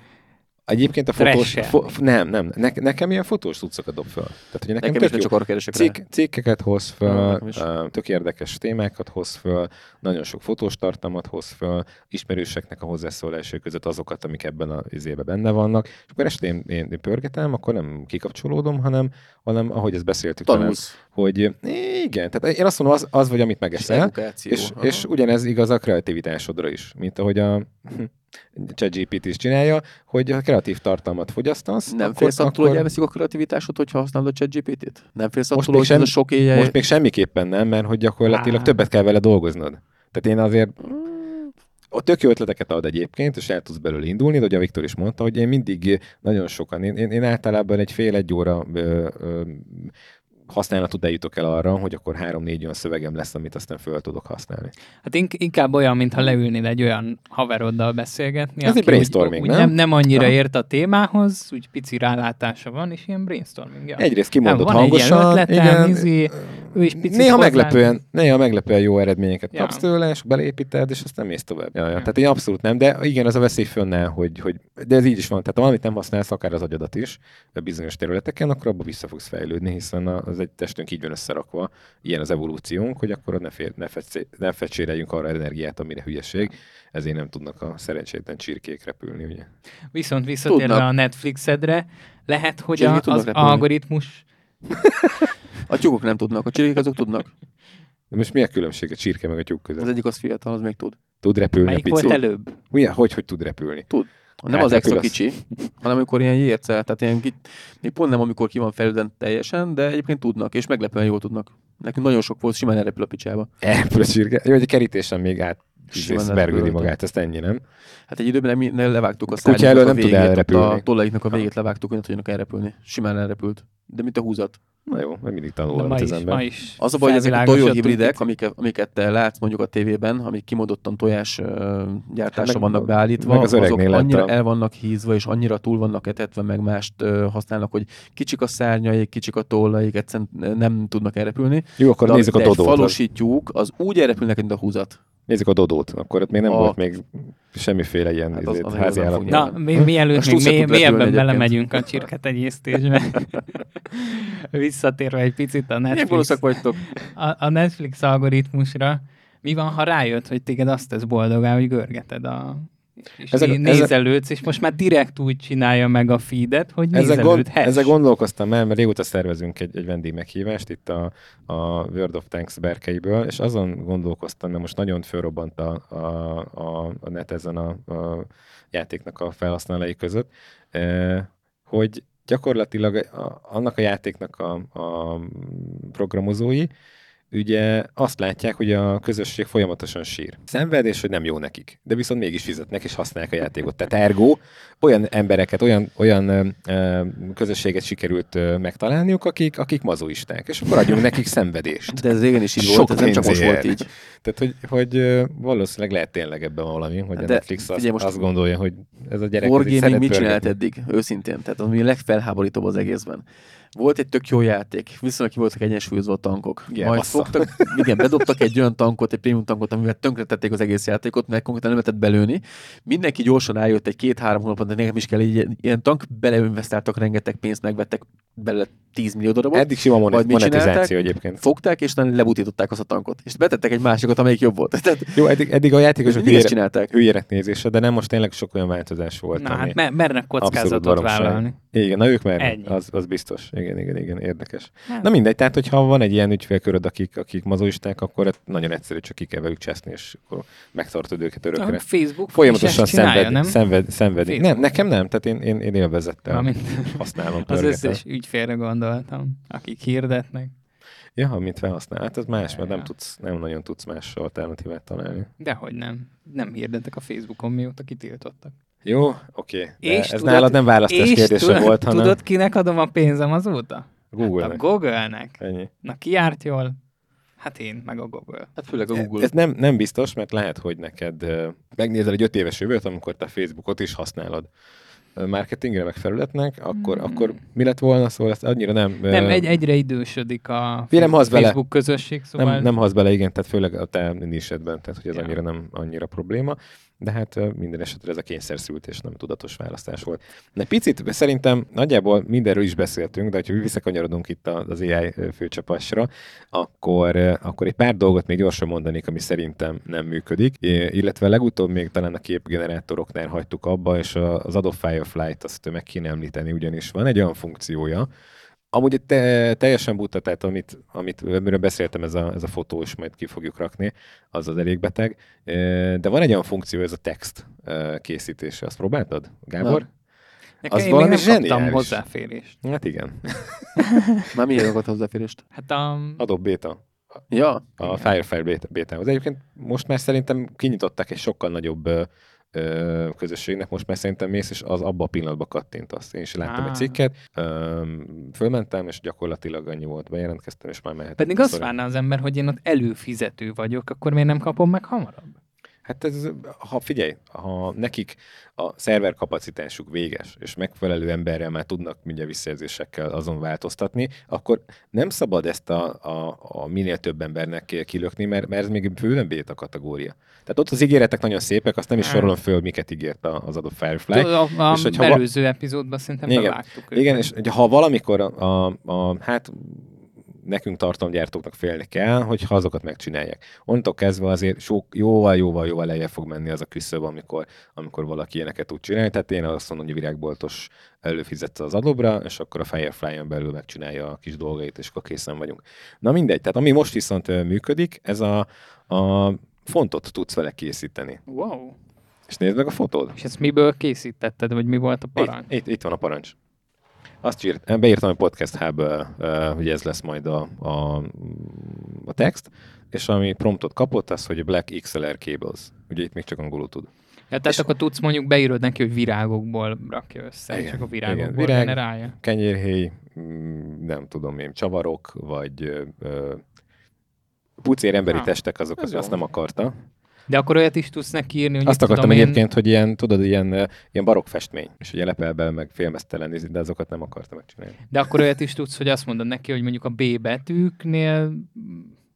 Egyébként a fotós... Fo, nem, nem. Ne, nekem ilyen fotós cuccokat dob föl. Tehát, hogy nekem, Nekem, is tök nem jó. csak arra keresek Cikk, rá. cikkeket hoz föl, is. uh, tök érdekes témákat hoz föl, nagyon sok fotós tartalmat hoz föl, ismerőseknek a hozzászólásai között azokat, amik ebben az izébe benne vannak. És akkor este én, én, én pörgetem, akkor nem kikapcsolódom, hanem, hanem ahogy ezt beszéltük talán, hogy igen, tehát én azt mondom, az, az vagy, amit És megeszel, és, Aha. és ugyanez igaz a kreativitásodra is, mint ahogy a ChatGPT is csinálja, hogy ha kreatív tartalmat fogyasztasz, nem akkor, félsz attól, akkor hogy elveszik a kreativitásod, hogyha használod a ChatGPT-t? Nem félsz Most attól, még hogy ez a sem- sok éjjel... most még semmiképpen nem, mert hogy gyakorlatilag Á. többet kell vele dolgoznod. Tehát én azért ott tök jó ötleteket ad egyébként, és el tudsz belőle indulni, de ugye a Viktor is mondta, hogy én mindig nagyon sokan, én, én, én általában egy fél-egy óra ö, ö, használatot eljutok el arra, hogy akkor három-négy olyan szövegem lesz, amit aztán föl tudok használni. Hát ink- inkább olyan, mintha leülnél egy olyan haveroddal beszélgetni. Ez egy brainstorming, úgy, nem? nem? Nem annyira Aha. ért a témához, úgy pici rálátása van, és ilyen brainstorming. Ja. Egyrészt kimondott van egy ilyen hangosan, ötletem, igen, izé, ő is picit néha meglepően, néha meglepően jó eredményeket Ja. kapsz tőle, és beleépíted, és aztán mész tovább. Ja, ja. Tehát én abszolút nem, de igen, az a veszély fönnáll, hogy, hogy de ez így is van. Tehát ha valamit nem használsz, akár az agyadat is, a bizonyos területeken, akkor abba vissza fogsz fejlődni, hiszen az egy testünk így van összerakva, ilyen az evolúciónk, hogy akkor ne, fér, ne, fecé, ne fecséreljünk arra energiát, amire hülyeség, ezért nem tudnak a szerencsétlen csirkék repülni, ugye? Viszont visszatérve a Netflixedre, lehet, hogy a, az repülni. algoritmus <laughs> A tyúkok nem tudnak, a csirkék azok tudnak. De most mi a különbség a csirke meg a tyúk Az között? egyik az fiatal, az még tud. Tud repülni melyik a pici? volt előbb? Ugye, hogy, hogy tud repülni? Nem Hát az extra az. kicsi, hanem amikor ilyen jérce, tehát ilyen, még pont nem amikor ki van fejlődve teljesen, de egyébként tudnak, és meglepően jól tudnak. Nekünk nagyon sok volt, simán elrepül a picsába. Elrepül a csirke. Jó, hogy a kerítésen még át bergődi elrepült. magát, ezt ennyi, nem? Hát egy időben nem, nem levágtuk a Kutya a nem tud elrepülni. A tollaiknak a végét levágtuk, hogy ne tudjanak elrepülni. Simán elrepült. De mint a húzat. Na jó, mert mindig tanul ma az is, ember. ma is Az a baj, hogy ezek a tojóhibridek, itt. amiket, amiket te látsz mondjuk a tévében, amik kimondottan tojás gyártásra Hát meg- vannak beállítva, meg az azok annyira a- el vannak hízva, és annyira túl vannak etetve, meg mást használnak, hogy kicsik a szárnyaik, kicsik a tollaik, egyszerűen nem tudnak elrepülni. Jó, akkor De nézzük a dodót. falosítjuk, az úgy elrepülnek, mint a húzat. Nézzük a dodót. Akkor ott még nem A- volt még semmiféle ilyen Hát az- az házi állat. Na, mi, mielőtt még se mély, mélyebben belemegyünk a csirketenyésztésbe. <laughs> Visszatérve egy picit a Netflix, vagytok? a, a Netflix algoritmusra, mi van, ha rájött, hogy téged azt tesz boldogá, hogy görgeted a és Ezek- nézelődsz, és most már direkt úgy csinálja meg a feedet, hogy Ezzel, nézelődhess. ezzel gondolkoztam el, mert régóta szervezünk egy, egy vendég meghívást itt a, a World of Tanks berkeiből, és azon gondolkoztam, mert most nagyon fölrobbant a, a, a, a net ezen a, a játéknak a felhasználói között, eh, hogy gyakorlatilag annak a játéknak a, a programozói ugye azt látják, hogy a közösség folyamatosan sír. Szenved, és hogy nem jó nekik. De viszont mégis fizetnek, és használják a játékot. Tehát ergo olyan embereket, olyan, olyan ö, közösséget sikerült ö, megtalálniuk, akik, akik mazoisták. És akkor adjunk nekik szenvedést. De ez régen is így Sok volt, ez nem csak most volt így. Tehát, hogy, hogy ö, valószínűleg lehet tényleg ebben valami, hogy a De Netflix azt, most azt gondolja, hogy ez a gyerek Wargaming mit csinált eddig? Őszintén. Tehát ami a legfelháborítóbb az egészben. Volt egy tök jó játék, viszonylag ki voltak egyensúlyozva a tankok. Igen, Majd bassza. fogtak, igen, bedobtak egy olyan tankot, egy prémium tankot, amivel tönkretették az egész játékot, mert konkrétan nem lehetett belőni. Mindenki gyorsan rájött egy két-három hónapban, de nekem is kell egy ilyen- tank, beleinvestáltak rengeteg pénzt, megvettek bele 10 millió darabot. Eddig sima monet, monetizáció egyébként. Fogták, és utána lebutították azt a tankot. És betettek egy másikat, amelyik jobb volt. <laughs> Tehát Jó, eddig, eddig a játékosok hülyére, csinálták. hülyének nézése, de nem most tényleg sok olyan változás volt. Na ami... hát mer- mernek kockázatot vállalni. Igen, na ők Ennyi. az, az biztos. Igen, igen, igen, érdekes. Hát. Na mindegy, tehát hogyha van egy ilyen ügyfélköröd, akik, akik mazoisták, akkor ez nagyon egyszerű, csak ki kell velük cseszni, és akkor megtartod őket örökre. A Facebook Folyamatosan szenved, nem? szenved, szenvedik. Facebook. Nem, nekem nem, tehát én, én, én élvezettel Valamint használom. <laughs> az pörgetem. összes ügyfélre gondoltam, akik hirdetnek. Ja, mint felhasznál. Hát ez más, mert Ja. nem, tudsz, nem nagyon tudsz más alternatívát találni. Dehogy nem. Nem hirdetek a Facebookon, mióta kitiltottak. Jó, oké. De És ez tudod- nálad nem választás És kérdése tudod, volt, hanem tudod, kinek adom a pénzem azóta? Google-nek. Hát a Google-nek. Ennyi. Na, ki járt jól? Hát én, meg a Google. Hát főleg a Google. Ez nem, nem biztos, mert lehet, hogy neked megnézel egy öt éves jövőt, amikor te Facebookot is használod marketingre, meg felületnek, akkor, Hmm. akkor mi lett volna? Szóval ezt annyira nem... Nem, egy, egyre idősödik a nem hasz bele. Facebook közösség, szóval nem, nem hasz bele, igen, tehát főleg a te nisedben, tehát hogy ez Ja. annyira nem annyira probléma, de hát minden esetre ez a kényszerszült és nem tudatos választás volt. De picit szerintem nagyjából mindenről is beszéltünk, de hogyha visszakanyarodunk itt az AI főcsapásra, akkor, akkor egy pár dolgot még gyorsan mondanék, ami szerintem nem működik, illetve legutóbb még talán a képgenerátoroknál hagytuk abba, és az Adobe Firefly-t azt meg kéne említeni, ugyanis van egy olyan funkciója, Amúgy te, teljesen buta, tehát amit, amit amiről beszéltem, ez a, ez a fotó, és majd ki fogjuk rakni, az az elég beteg. De van egy olyan funkció, ez a text készítése. Azt próbáltad, Gábor? Nem. Nekem az én még valami nem kaptam hozzáférést. Hát igen. <laughs> Már milyen akart hozzáférést? Hát a... Adobe Beta. Ja, A Firefly beta- bétához. Egyébként most már szerintem kinyitották egy sokkal nagyobb közösségnek, most már szerintem mész, és az abba a pillanatban kattintasz. Én is láttam Á. egy cikket, fölmentem, és gyakorlatilag annyi volt, bejelentkeztem, és már mehettem. Pedig azt várná az ember, hogy én ott előfizető vagyok, akkor miért nem kapom meg hamarabb? Hát ez, ha figyelj, ha nekik a szerver kapacitásuk véges, és megfelelő emberrel már tudnak mindjárt visszajelzésekkel azon változtatni, akkor nem szabad ezt a, a, a minél több embernek kilökni, mert, mert ez még főleg beta kategória. Tehát ott az ígéretek nagyon szépek, azt nem is sorolom föl, miket ígért a- az adott Firefly. A, a, a és hogyha va- előző epizódban szerintem Igen. bevágtuk Igen, őket. és ha valamikor a, a, a hát nekünk tartalomgyártóknak félni kell, hogy ha azokat megcsinálják. Onnantól kezdve azért sok, jóval, jóval, jóval lejjebb fog menni az a küszöb, amikor, amikor valaki ilyeneket tud csinálni. Tehát én azt mondom, hogy virágboltos előfizet az adobra, és akkor a Firefly-on belül megcsinálja a kis dolgait, és akkor készen vagyunk. Na mindegy, tehát ami most viszont működik, ez a, a fontot tudsz vele készíteni. Wow. És nézd meg a fotód. És ezt miből készítetted, vagy mi volt a parancs? Itt, itt, itt van a parancs. Azt írt, beírtam a Podcast hub hogy ez lesz majd a, a, a text, és ami promptot kapott, az, hogy Black XLR cables. Ugye itt még csak angolul tud. Ja, tehát és akkor tudsz mondjuk beírod neki, hogy virágokból rakja össze, igen, és akkor virágokból igen. Virág, generálja. kenyérhéj, mm, nem tudom én, csavarok, vagy ö, pucér emberi ha, testek, azok az, azt nem akarta. De akkor olyat is tudsz neki írni, hogy Azt akartam tudom, egyébként, én... hogy ilyen, tudod, ilyen, ilyen barokk festmény, és ugye lepelbe meg félmeztelen de azokat nem akartam megcsinálni. De akkor olyat is tudsz, hogy azt mondod neki, hogy mondjuk a B betűknél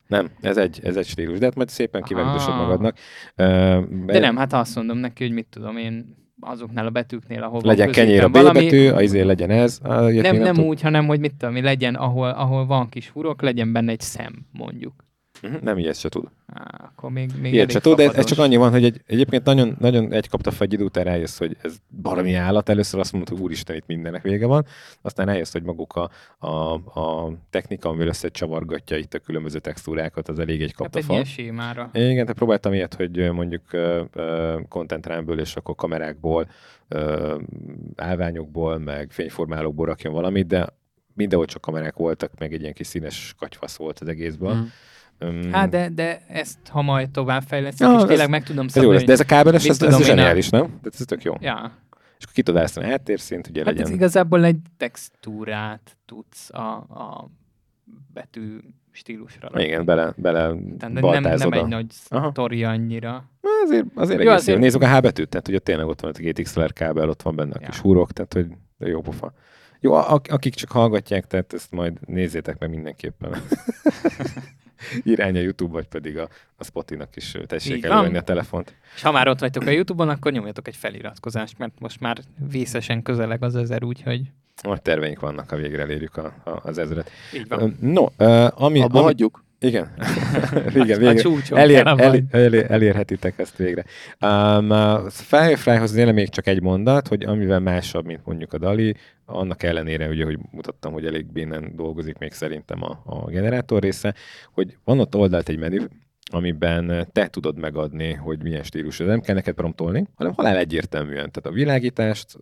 nem, ez egy, ez egy stílus, de hát majd szépen kivegdosod magadnak. Uh, de nem, hát azt mondom neki, hogy mit tudom én, azoknál a betűknél, ahol legyen kenyér a B valami... betű, a izé legyen ez. A, nem, nem, nem úgy, hanem hogy mit tudom, legyen, ahol, ahol van kis furok, legyen benne egy szem, mondjuk. Uh-huh. Nem ilyet se tud. Á, akkor még, még ilyet se tud, de ez csak annyi van, hogy egy, egyébként nagyon, nagyon egy kapta fel egy idő után rájössz, hogy ez baromi állat. Először azt mondta, hogy úristen, itt mindennek vége van. Aztán rájössz, hogy maguk a, a, a technika, amivel összecsavargatja itt a különböző textúrákat, az elég egy kapta hát egy sémára. Igen, te próbáltam ilyet, hogy mondjuk content rámből és akkor kamerákból, állványokból, meg fényformálókból rakjon valamit, de mindenhol csak kamerák voltak, meg egy ilyen kis színes katyfasz volt az egészben. Mm Um, hát de, de ezt, ha majd továbbfejlesztik, ja, és tényleg ez, meg tudom szabni. Jó, de ez a kábeles, ez, ez zseniális, nem? De ez tök jó. Ja. És akkor ki tudod állítani a háttérszint, ugye hát legyen... Ez igazából egy textúrát tudsz a, a betű stílusra. Igen, bele, bele Tehát nem, nem egy nagy sztori annyira. Na, azért, azért jó, azért... Nézzük a H betűt, tehát ugye tényleg ott van a GTXLR kábel, ott van benne a ja. kis húrok, tehát hogy jó pofa. Jó, akik csak hallgatják, tehát ezt majd nézzétek meg mindenképpen. <laughs> irány a YouTube, vagy pedig a, a Spotinak is tessék elővenni a telefont. És ha már ott vagytok a YouTube-on, akkor nyomjatok egy feliratkozást, mert most már vészesen közeleg az ezer, úgyhogy... Nagy terveink vannak, ha végre elérjük a, a, az ezeret. Így van. No, ami... Abba ami, hagyjuk. Igen. <laughs> <laughs> végre, végre. Elér, elér, elér, elérhetitek ezt végre. Um, a Fireflyhoz tényleg még csak egy mondat, hogy amivel másabb, mint mondjuk a Dali, annak ellenére, ugye, hogy mutattam, hogy elég bénen dolgozik még szerintem a, a generátor része, hogy van ott oldalt egy menü, amiben te tudod megadni, hogy milyen stílusú. Nem kell neked promptolni, hanem halál egyértelműen. Tehát a világítást,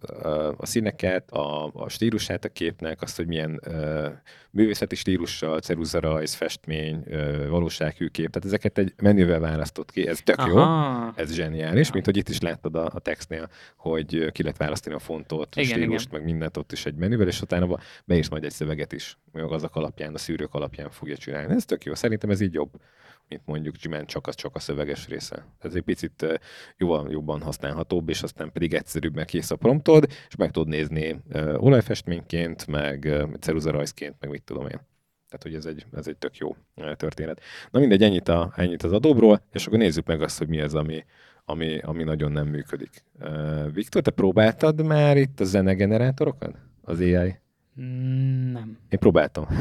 a színeket, a, a stílusát a képnek, azt, hogy milyen uh, művészeti stílussal, ceruzarajz, festmény, uh, valósághű kép, tehát ezeket egy menüvel választott ki. Ez tök Aha. jó, ez zseniális, mint hogy itt is láttad a, a textnél, hogy ki lehet választani a fontot, igen, a stílust, igen. meg mindent ott is egy menüvel, és utána beírsz majd egy szöveget is, meg azok alapján, a szűrők alapján fogja csinálni. Ez tök jó, szerintem ez így jobb mint mondjuk Gmail csak az csak a szöveges része. Ez egy picit jobban, jobban használhatóbb, és aztán pedig egyszerűbb meg kész a promptod, és meg tudod nézni olajfestményként, meg ceruzarajzként, meg mit tudom én. Tehát, hogy ez egy, ez egy tök jó történet. Na mindegy, ennyit, a, ennyit az adóbról, és akkor nézzük meg azt, hogy mi az, ami, ami, ami nagyon nem működik. Viktor, te próbáltad már itt a zenegenerátorokat? Az AI nem. Én próbáltam. <laughs>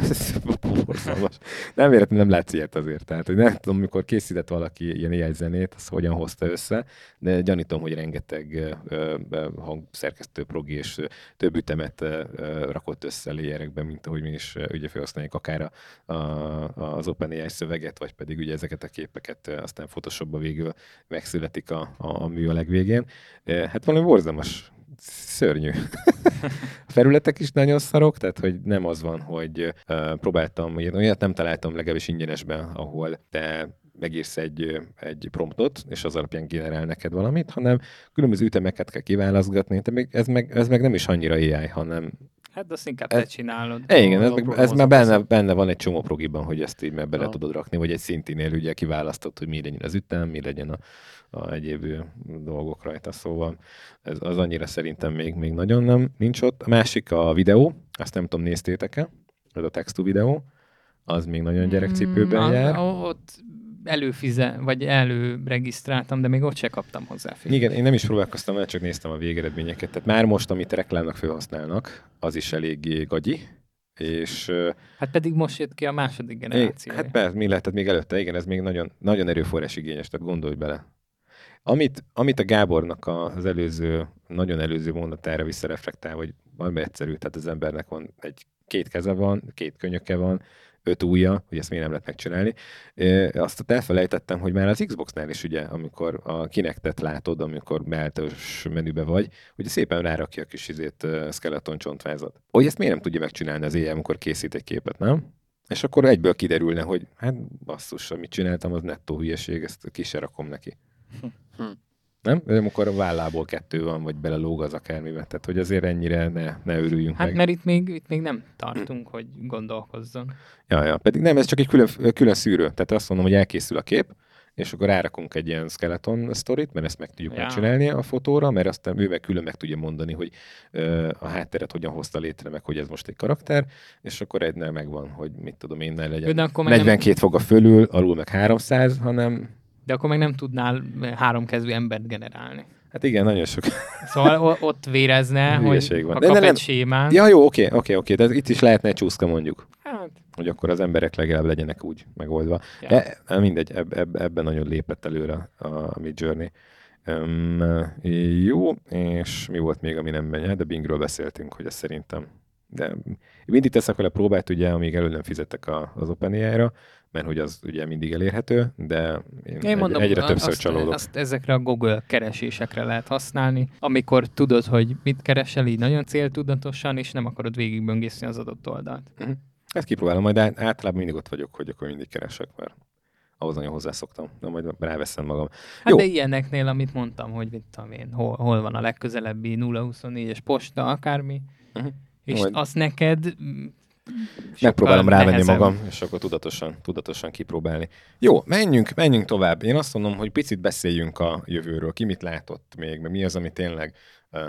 nem véletlenül nem látsz ilyet azért. Tehát, hogy nem tudom, mikor készített valaki ilyen AI zenét, az hogyan hozta össze, de gyanítom, hogy rengeteg hangszerkesztő progi és több ütemet rakott össze léjerekben, mint ahogy mi is ugye felhasználjuk akár a, a, az OpenAI szöveget, vagy pedig ugye ezeket a képeket aztán Photoshopba végül megszületik a, a, a mű a legvégén. Hát valami borzalmas szörnyű. a felületek is nagyon szarok, tehát hogy nem az van, hogy uh, próbáltam, olyat nem találtam legalábbis ingyenesben, ahol te megírsz egy, egy promptot, és az alapján generál neked valamit, hanem különböző ütemeket kell kiválaszgatni. De még, ez, meg, ez meg nem is annyira AI, hanem Hát azt inkább ez, te csinálod. Igen, ez, meg, ez már benne, benne van egy csomó progiban, hogy ezt így meg bele tudod rakni, vagy egy szintinél ugye kiválasztod, hogy mi legyen az ütem, mi legyen a, a egyéb dolgok rajta, szóval ez az annyira szerintem még, még nagyon nem nincs ott. A másik a videó, azt nem tudom, néztétek-e? Ez a textú videó, az még nagyon gyerekcipőben mm, jár. Ott előfize, vagy előregisztráltam, de még ott se kaptam hozzá. Igen, én nem is próbálkoztam, mert csak néztem a végeredményeket. Tehát már most, amit reklámnak felhasználnak, az is eléggé gagyi, és... Hát pedig most jött ki a második generáció. Hát persze, mi lehetett még előtte, igen, ez még nagyon, nagyon erőforrás igényes, tehát gondolj bele. Amit, amit a Gábornak az előző, nagyon előző mondatára visszareflektál, hogy valami egyszerű, tehát az embernek van egy két keze van, két könyöke van, öt ujja, hogy ezt miért nem lehet megcsinálni. Azt elfelejtettem, hogy már az Xboxnál is ugye, amikor a kinektet látod, amikor beállítós menübe vagy, ugye szépen rárakja a kis izét, skeleton csontvázat. Hogy ezt miért nem tudja megcsinálni az éjjel, amikor készít egy képet, nem? És akkor egyből kiderülne, hogy hát basszus, amit csináltam, az nettó hülyeség, ezt ki se rakom neki. Hm. Nem? De a vállából kettő van, vagy belelóg az akármibe. Tehát, hogy azért ennyire ne, ne örüljünk Hát meg. mert itt még, itt még nem tartunk, hogy gondolkozzon. Ja, ja. Pedig nem, ez csak egy külön, külön szűrő. Tehát azt mondom, hogy elkészül a kép, és akkor rárakunk egy ilyen skeleton sztorit, mert ezt meg tudjuk Ja. megcsinálni a fotóra, mert aztán ő meg külön meg tudja mondani, hogy ö, a hátteret hogyan hozta létre, meg hogy ez most egy karakter, és akkor egynél megvan, hogy mit tudom én, ne legyen De akkor meg 42 nem, fog a fölül, alul meg 300, hanem de akkor meg nem tudnál háromkezű embert generálni. hát igen, nagyon sok. Szóval ott vérezne, <laughs> hogy van. ha De kap ne- nem- egy sémán. Ja, jó, oké, oké, oké, de itt is lehetne egy csúszka mondjuk, Hát, hogy akkor az emberek legalább legyenek úgy megoldva. ja. E, mindegy, eb, eb, ebben nagyon lépett előre a, a Mid Journey. Um, jó, és mi volt még, ami nem megy? De Bingről beszéltünk, hogy ez szerintem. De mindig teszek vele próbát, ugye, amíg elő nem fizettek a, az OpenAI-ra, mert hogy az ugye mindig elérhető, de én, Én mondom, egy, egyre többször azt, csalódok. azt ezekre a Google keresésekre lehet használni, amikor tudod, hogy mit keresel így nagyon céltudatosan, és nem akarod végigböngészni az adott oldalt. Ezt kipróbálom, majd át- általában mindig ott vagyok, hogy akkor mindig keresek, mert ahhoz nagyon hozzászoktam. De majd ráveszem magam. Hát Jó. de ilyeneknél, amit mondtam, hogy mit tudom én, hol, hol van a legközelebbi 024-es posta, akármi, Uh-huh. és Majd- azt neked Megpróbálom rávenni nehezebb. magam, és akkor tudatosan, tudatosan kipróbálni. Jó, menjünk, menjünk tovább. Én azt mondom, hogy picit beszéljünk a jövőről. Ki mit látott még, meg mi az, ami tényleg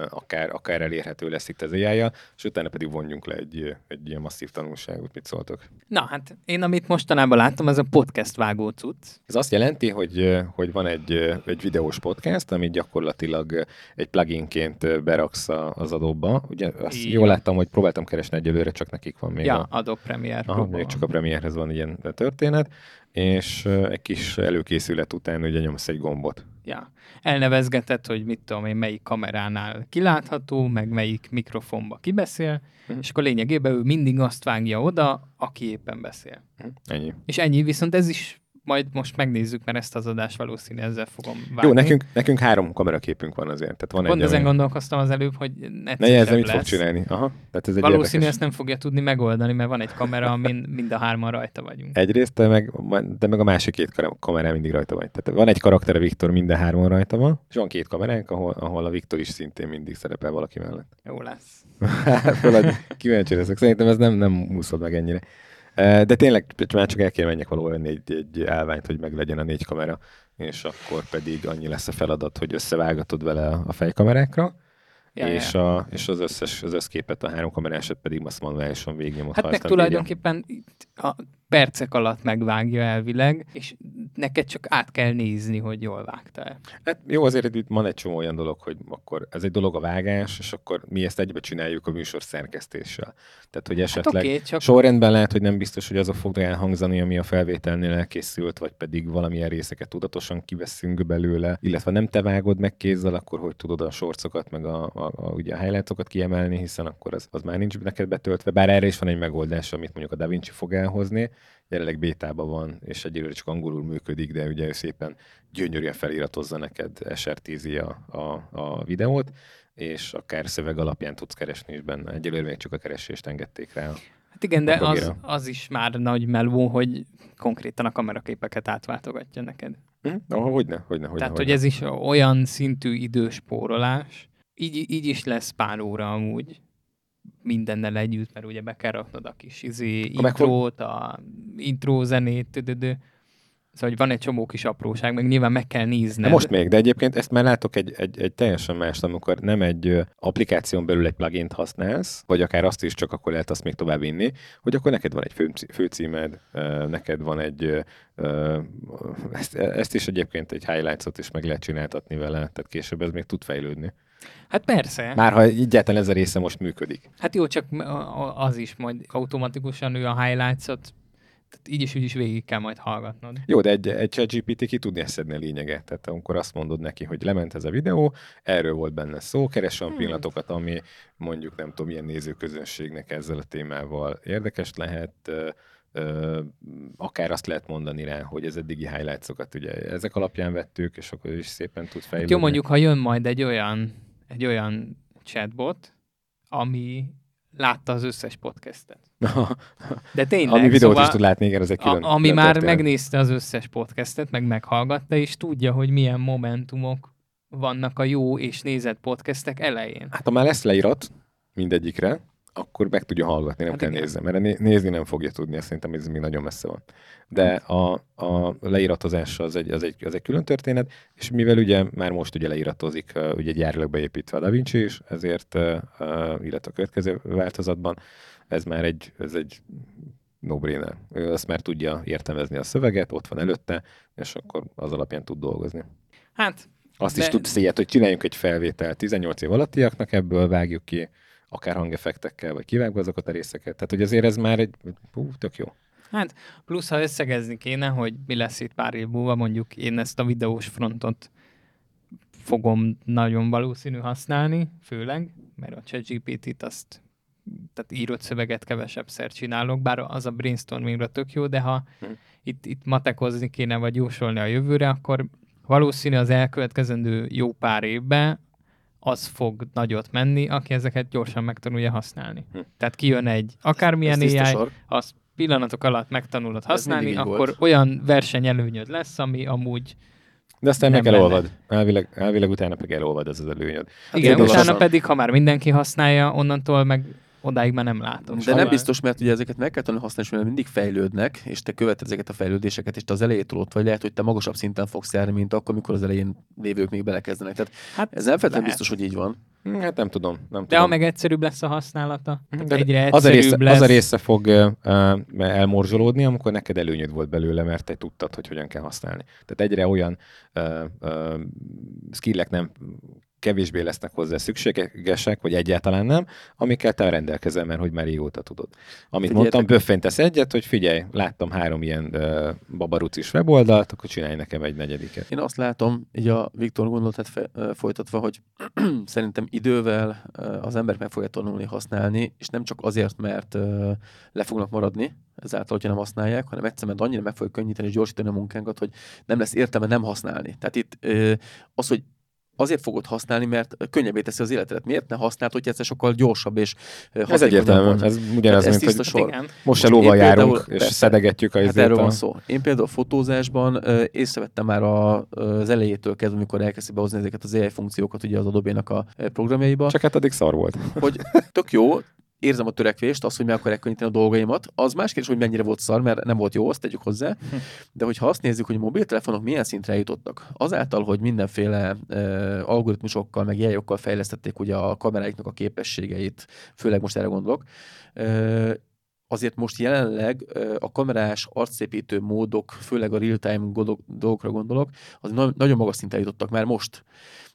akár, akár elérhető lesz itt az ai és utána pedig vonjunk le egy, egy ilyen masszív tanulságot. Mit szóltok? Na hát, én amit mostanában láttam, ez a podcast vágó cucc. Ez azt jelenti, hogy, hogy van egy, egy videós podcast, amit gyakorlatilag egy pluginként beraksz az adóba. Ugye azt Így jól láttam, hogy próbáltam keresni egyelőre, csak nekik van még ja, a, Adobe Premiere Aha, még csak a Premierhez van ilyen történet, és egy kis előkészület után ugye nyomsz egy gombot. Ja. Elnevezgetett, hogy mit tudom én, melyik kameránál kilátható, meg melyik mikrofonba kibeszél, Mhm. és akkor lényegében ő mindig azt vágja oda, aki éppen beszél. Ennyi. És ennyi, viszont ez is majd most megnézzük, mert ezt az adást valószínűleg ezzel fogom vágni. Jó, nekünk, nekünk három kameraképünk van azért. Tehát van Pont egy, ezen ami- gondolkoztam az előbb, hogy Ne jelzem, mit fog csinálni. Aha, tehát ez egy Valószínű, érdekes. ezt nem fogja tudni megoldani, mert van egy kamera, amin mind a hárman rajta vagyunk. Egyrészt, de meg, de meg a másik két kamerán mindig rajta vagy. Tehát van egy karakter, a Viktor minden hárman rajta van, és van két kameránk, ahol, ahol a Viktor is szintén mindig szerepel valaki mellett. Jó lesz. <laughs> Fölad, kíváncsi leszek. Szerintem ez nem, nem úszod meg ennyire. De tényleg már csak el kell menjek venni egy, egy állványt, hogy meg legyen a négy kamera, és akkor pedig annyi lesz a feladat, hogy összevágatod vele a fejkamerákra, Ja, és, ja. A, és az összes az összképet, a három kamerásat pedig azt manuálisan végignyomod. Hát meg tulajdonképpen a percek alatt megvágja elvileg, és neked csak át kell nézni, hogy jól vágtál. Hát jó, azért itt van egy csomó olyan dolog, hogy akkor ez egy dolog a vágás, és akkor mi ezt egybe csináljuk a műsor szerkesztéssel. Tehát, hogy Hát esetleg oké, csak sorrendben lehet, hogy nem biztos, hogy azok fog elhangzani, ami a felvételnél elkészült, vagy pedig valamilyen részeket tudatosan kiveszünk belőle, illetve nem te vágod meg kézzel, akkor hogy tudod a sorcokat, meg a, a, a, ugye a highlightokat kiemelni, hiszen akkor az, az már nincs neked betöltve, bár erre is van egy megoldás, amit mondjuk a DaVinci fog elhozni, jelenleg bétában van, és egyelőre csak angolul működik, de ugye ő szépen gyönyörűen feliratozza neked SRTZ a, a, a videót, és akár szöveg alapján tudsz keresni is benne. Egyelőre még csak a keresést engedték rá. Hát igen, de az, az is már nagy meló, hogy konkrétan a kameraképeket átváltogatja neked. Hm? Oh, hogyne, hogyne, hogyne. Tehát, hogyne. hogy ez is olyan szintű időspórolás, így, így is lesz pár óra amúgy mindennel együtt, mert ugye be kell raknod a kis izé, intrót, a intro zenét, tüdödö. Szóval, hogy van egy csomó kis apróság, meg nyilván meg kell nézned. Most még, de egyébként ezt már látok egy, egy, egy teljesen mást, amikor nem egy applikáción belül egy plugin használsz, vagy akár azt is csak akkor lehet azt még tovább vinni, hogy akkor neked van egy fő, főcímed, neked van egy, ezt, ezt is egyébként egy highlights-ot is meg lehet csináltatni vele, tehát később ez még tud fejlődni. Hát persze. Már ha egyáltalán ez a része most működik. Hát jó, csak az is majd automatikusan ő a highlights-ot, tehát így is úgy is végig kell majd hallgatnod. Jó, de egy, egy ChatGPT ki tudni szedni a lényeget. Tehát amikor azt mondod neki, hogy lement ez a videó, erről volt benne szó, keres olyan Hmm. pillanatokat, ami mondjuk nem tudom, milyen nézőközönségnek ezzel a témával érdekes lehet, akár azt lehet mondani rá, hogy az eddigi highlights-okat ugye ezek alapján vettük, és akkor is szépen tud fejlődni. Jó, mondjuk, ha jön majd egy olyan, egy olyan chatbot, ami látta az összes podcastet. <laughs> De tényleg, Ami videót szóval, is tud látni, igen, ez egy külön a, ami külön már történet. megnézte az összes podcastet, meg meghallgatta, és tudja, hogy milyen momentumok vannak a jó és nézett podcastek elején. Hát ha már lesz leírat mindegyikre, akkor meg tudja hallgatni, nem Hát kell igen. nézni, mert né- nézni nem fogja tudni, azt szerintem ez még nagyon messze van. De a, a leíratozása az egy, az, egy, az egy külön történet, és mivel ugye már most ugye leíratozik, uh, ugye gyárilag beépítve a DaVinci is, ezért, illetve a következő változatban, ez már egy, ez egy no-brainer. Ő azt már tudja értelmezni a szöveget, ott van előtte, és akkor az alapján tud dolgozni. Hát, Azt De- is tudsz ilyet, hogy csináljunk egy felvételt 18 év alattiaknak, ebből vágjuk ki akár hangeffektekkel, vagy kivágva azokat a részeket. Tehát, hogy azért ez már egy, hú, tök jó. hát plusz ha összegezni kéne, hogy mi lesz itt pár év múlva, mondjuk én ezt a videós frontot fogom nagyon valószínű használni, főleg, mert a ChatGPT-t azt tehát írott szöveget kevesebbszer csinálok, bár az a brainstormingra tök jó, de ha Hm. itt, itt matekozni kéne, vagy jósolni a jövőre, akkor valószínű az elkövetkezendő jó pár évben az fog nagyot menni, aki ezeket gyorsan megtanulja használni. Hm. Tehát kijön egy akármilyen Ez tiszta AI, azt pillanatok alatt megtanulod használni, akkor volt. olyan versenyelőnyöd lesz, ami amúgy De aztán meg elolvad. Elvileg, elvileg utána meg elolvad ez az előnyöd. igen, tényleg utána lassan. pedig, ha már mindenki használja, onnantól meg odáig már nem látom. De Szóval- nem biztos, mert ugye ezeket meg kell tanulni használni, mivel mindig fejlődnek, és te követed ezeket a fejlődéseket, és te az elejétől ott vagy, lehet, hogy te magasabb szinten fogsz járni, mint akkor, mikor az elején lévők még belekezdenek. Tehát Hát ez nem feltétlenül biztos, hogy így van. Hm, Hát nem tudom. Nem De tudom. ha meg egyszerűbb lesz a használata, De egyre az, a része, lesz. az a része fog uh, elmorzsolódni, amikor neked előnyöd volt belőle, mert te tudtad, hogy hogyan kell használni. Tehát egyre olyan uh, uh, skillek nem kevésbé lesznek hozzá szükségesek, vagy egyáltalán nem, amikkel te rendelkezel, mert hogy már régóta tudod. Amit Figyeljetek. mondtam, böffentesz egyet, hogy figyelj, láttam három ilyen uh, babarucis weboldalt, akkor csinálj nekem egy negyediket. Én azt látom, így a Viktor gondolatát fe, ö, folytatva, hogy <clears throat> szerintem idővel ö, az ember meg fogja tanulni használni, és nem csak azért, mert ö, le fognak maradni, ezáltal, hogyha nem használják, hanem egyszerűen mert annyira meg fogja könnyíteni és gyorsítani a munkánkat, hogy nem lesz értelme nem használni. Tehát itt ö, az, hogy azért fogod használni, mert könnyebé teszi az életedet. Miért ne használd, hogy egyszer sokkal gyorsabb és Ez hatékonyabb egyértelmű, ez ugyanaz, Hát ez mint hogy sor. Igen. most se Most lóval én járunk, például- és persze. szedegetjük a Hát erről van szó. Én például a fotózásban észrevettem már a, az elejétől kezdve, amikor elkezdte behozni ezeket az AI funkciókat ugye az Adobe-nak a programjaiba, Csak hát addig szar volt. hogy tök jó, érzem a törekvést, azt, hogy meg akarják könnyíteni a dolgaimat. Az más kérdés, hogy mennyire volt szar, mert nem volt jó, azt tegyük hozzá. De hogyha azt nézzük, hogy a mobiltelefonok milyen szintre jutottak, azáltal, hogy mindenféle uh, algoritmusokkal, meg jeljokkal fejlesztették ugye a kameráiknak a képességeit, főleg most erre gondolok, uh, azért most jelenleg a kamerás arcszépítő módok, főleg a real-time dolgokra gondolok, az na- nagyon magas szinten jutottak már most.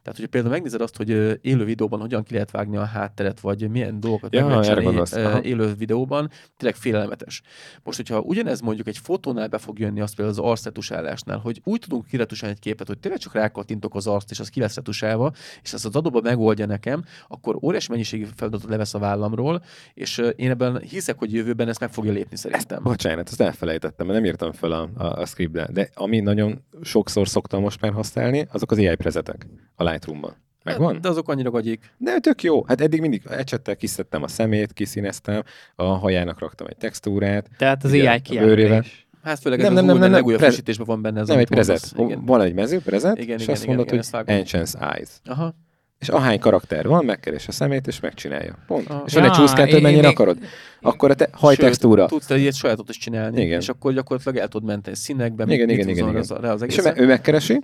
Tehát, hogyha például megnézed azt, hogy élő videóban hogyan ki lehet vágni a hátteret, vagy milyen dolgokat Ja, meg lehet csinálni élő videóban, tényleg félelmetes. Most, hogyha ugyanez mondjuk egy fotónál be fog jönni, az például az arcretusálásnál, hogy úgy tudunk kiretusálni egy képet, hogy tényleg csak rákattintok az arct, és az ki lesz retusálva, és ezt az adóba megoldja nekem, akkor óriási mennyiségű feladatot levesz a vállamról, és én ebben hiszek, hogy jövőben ezt meg fogja lépni szerintem. Bocsánat, ezt elfelejtettem, mert nem írtam fel a, a, a scriptbe, de ami nagyon sokszor szoktam most már használni, azok az AI prezetek a Lightroom-ban. Megvan? De azok annyira gagyik. De tök jó. Hát eddig mindig ecsettel kiszedtem a szemét, kiszíneztem, a hajának raktam egy textúrát. Tehát az AI kijelölés. Hát főleg Nem, ez nem, az nem, új, nem, nem, nem, legújabb prez- frissítésben van benne ez nem egy prezet. Van egy mező prezet, Igen, és igen, azt igen, mondod, igen, hogy. Ancients Eyes. Aha. És ahány karakter van, megkeres a szemét, és megcsinálja. Pont. Ah. És van egy Ja, csúszkától, én- mennyire én- akarod? Akkor a te hajtextúra. Tudsz te ilyet sajátot is csinálni, Igen. és akkor gyakorlatilag el tudod menteni színekben, Igen, igen, igen, az- rá az És ő megkeresi,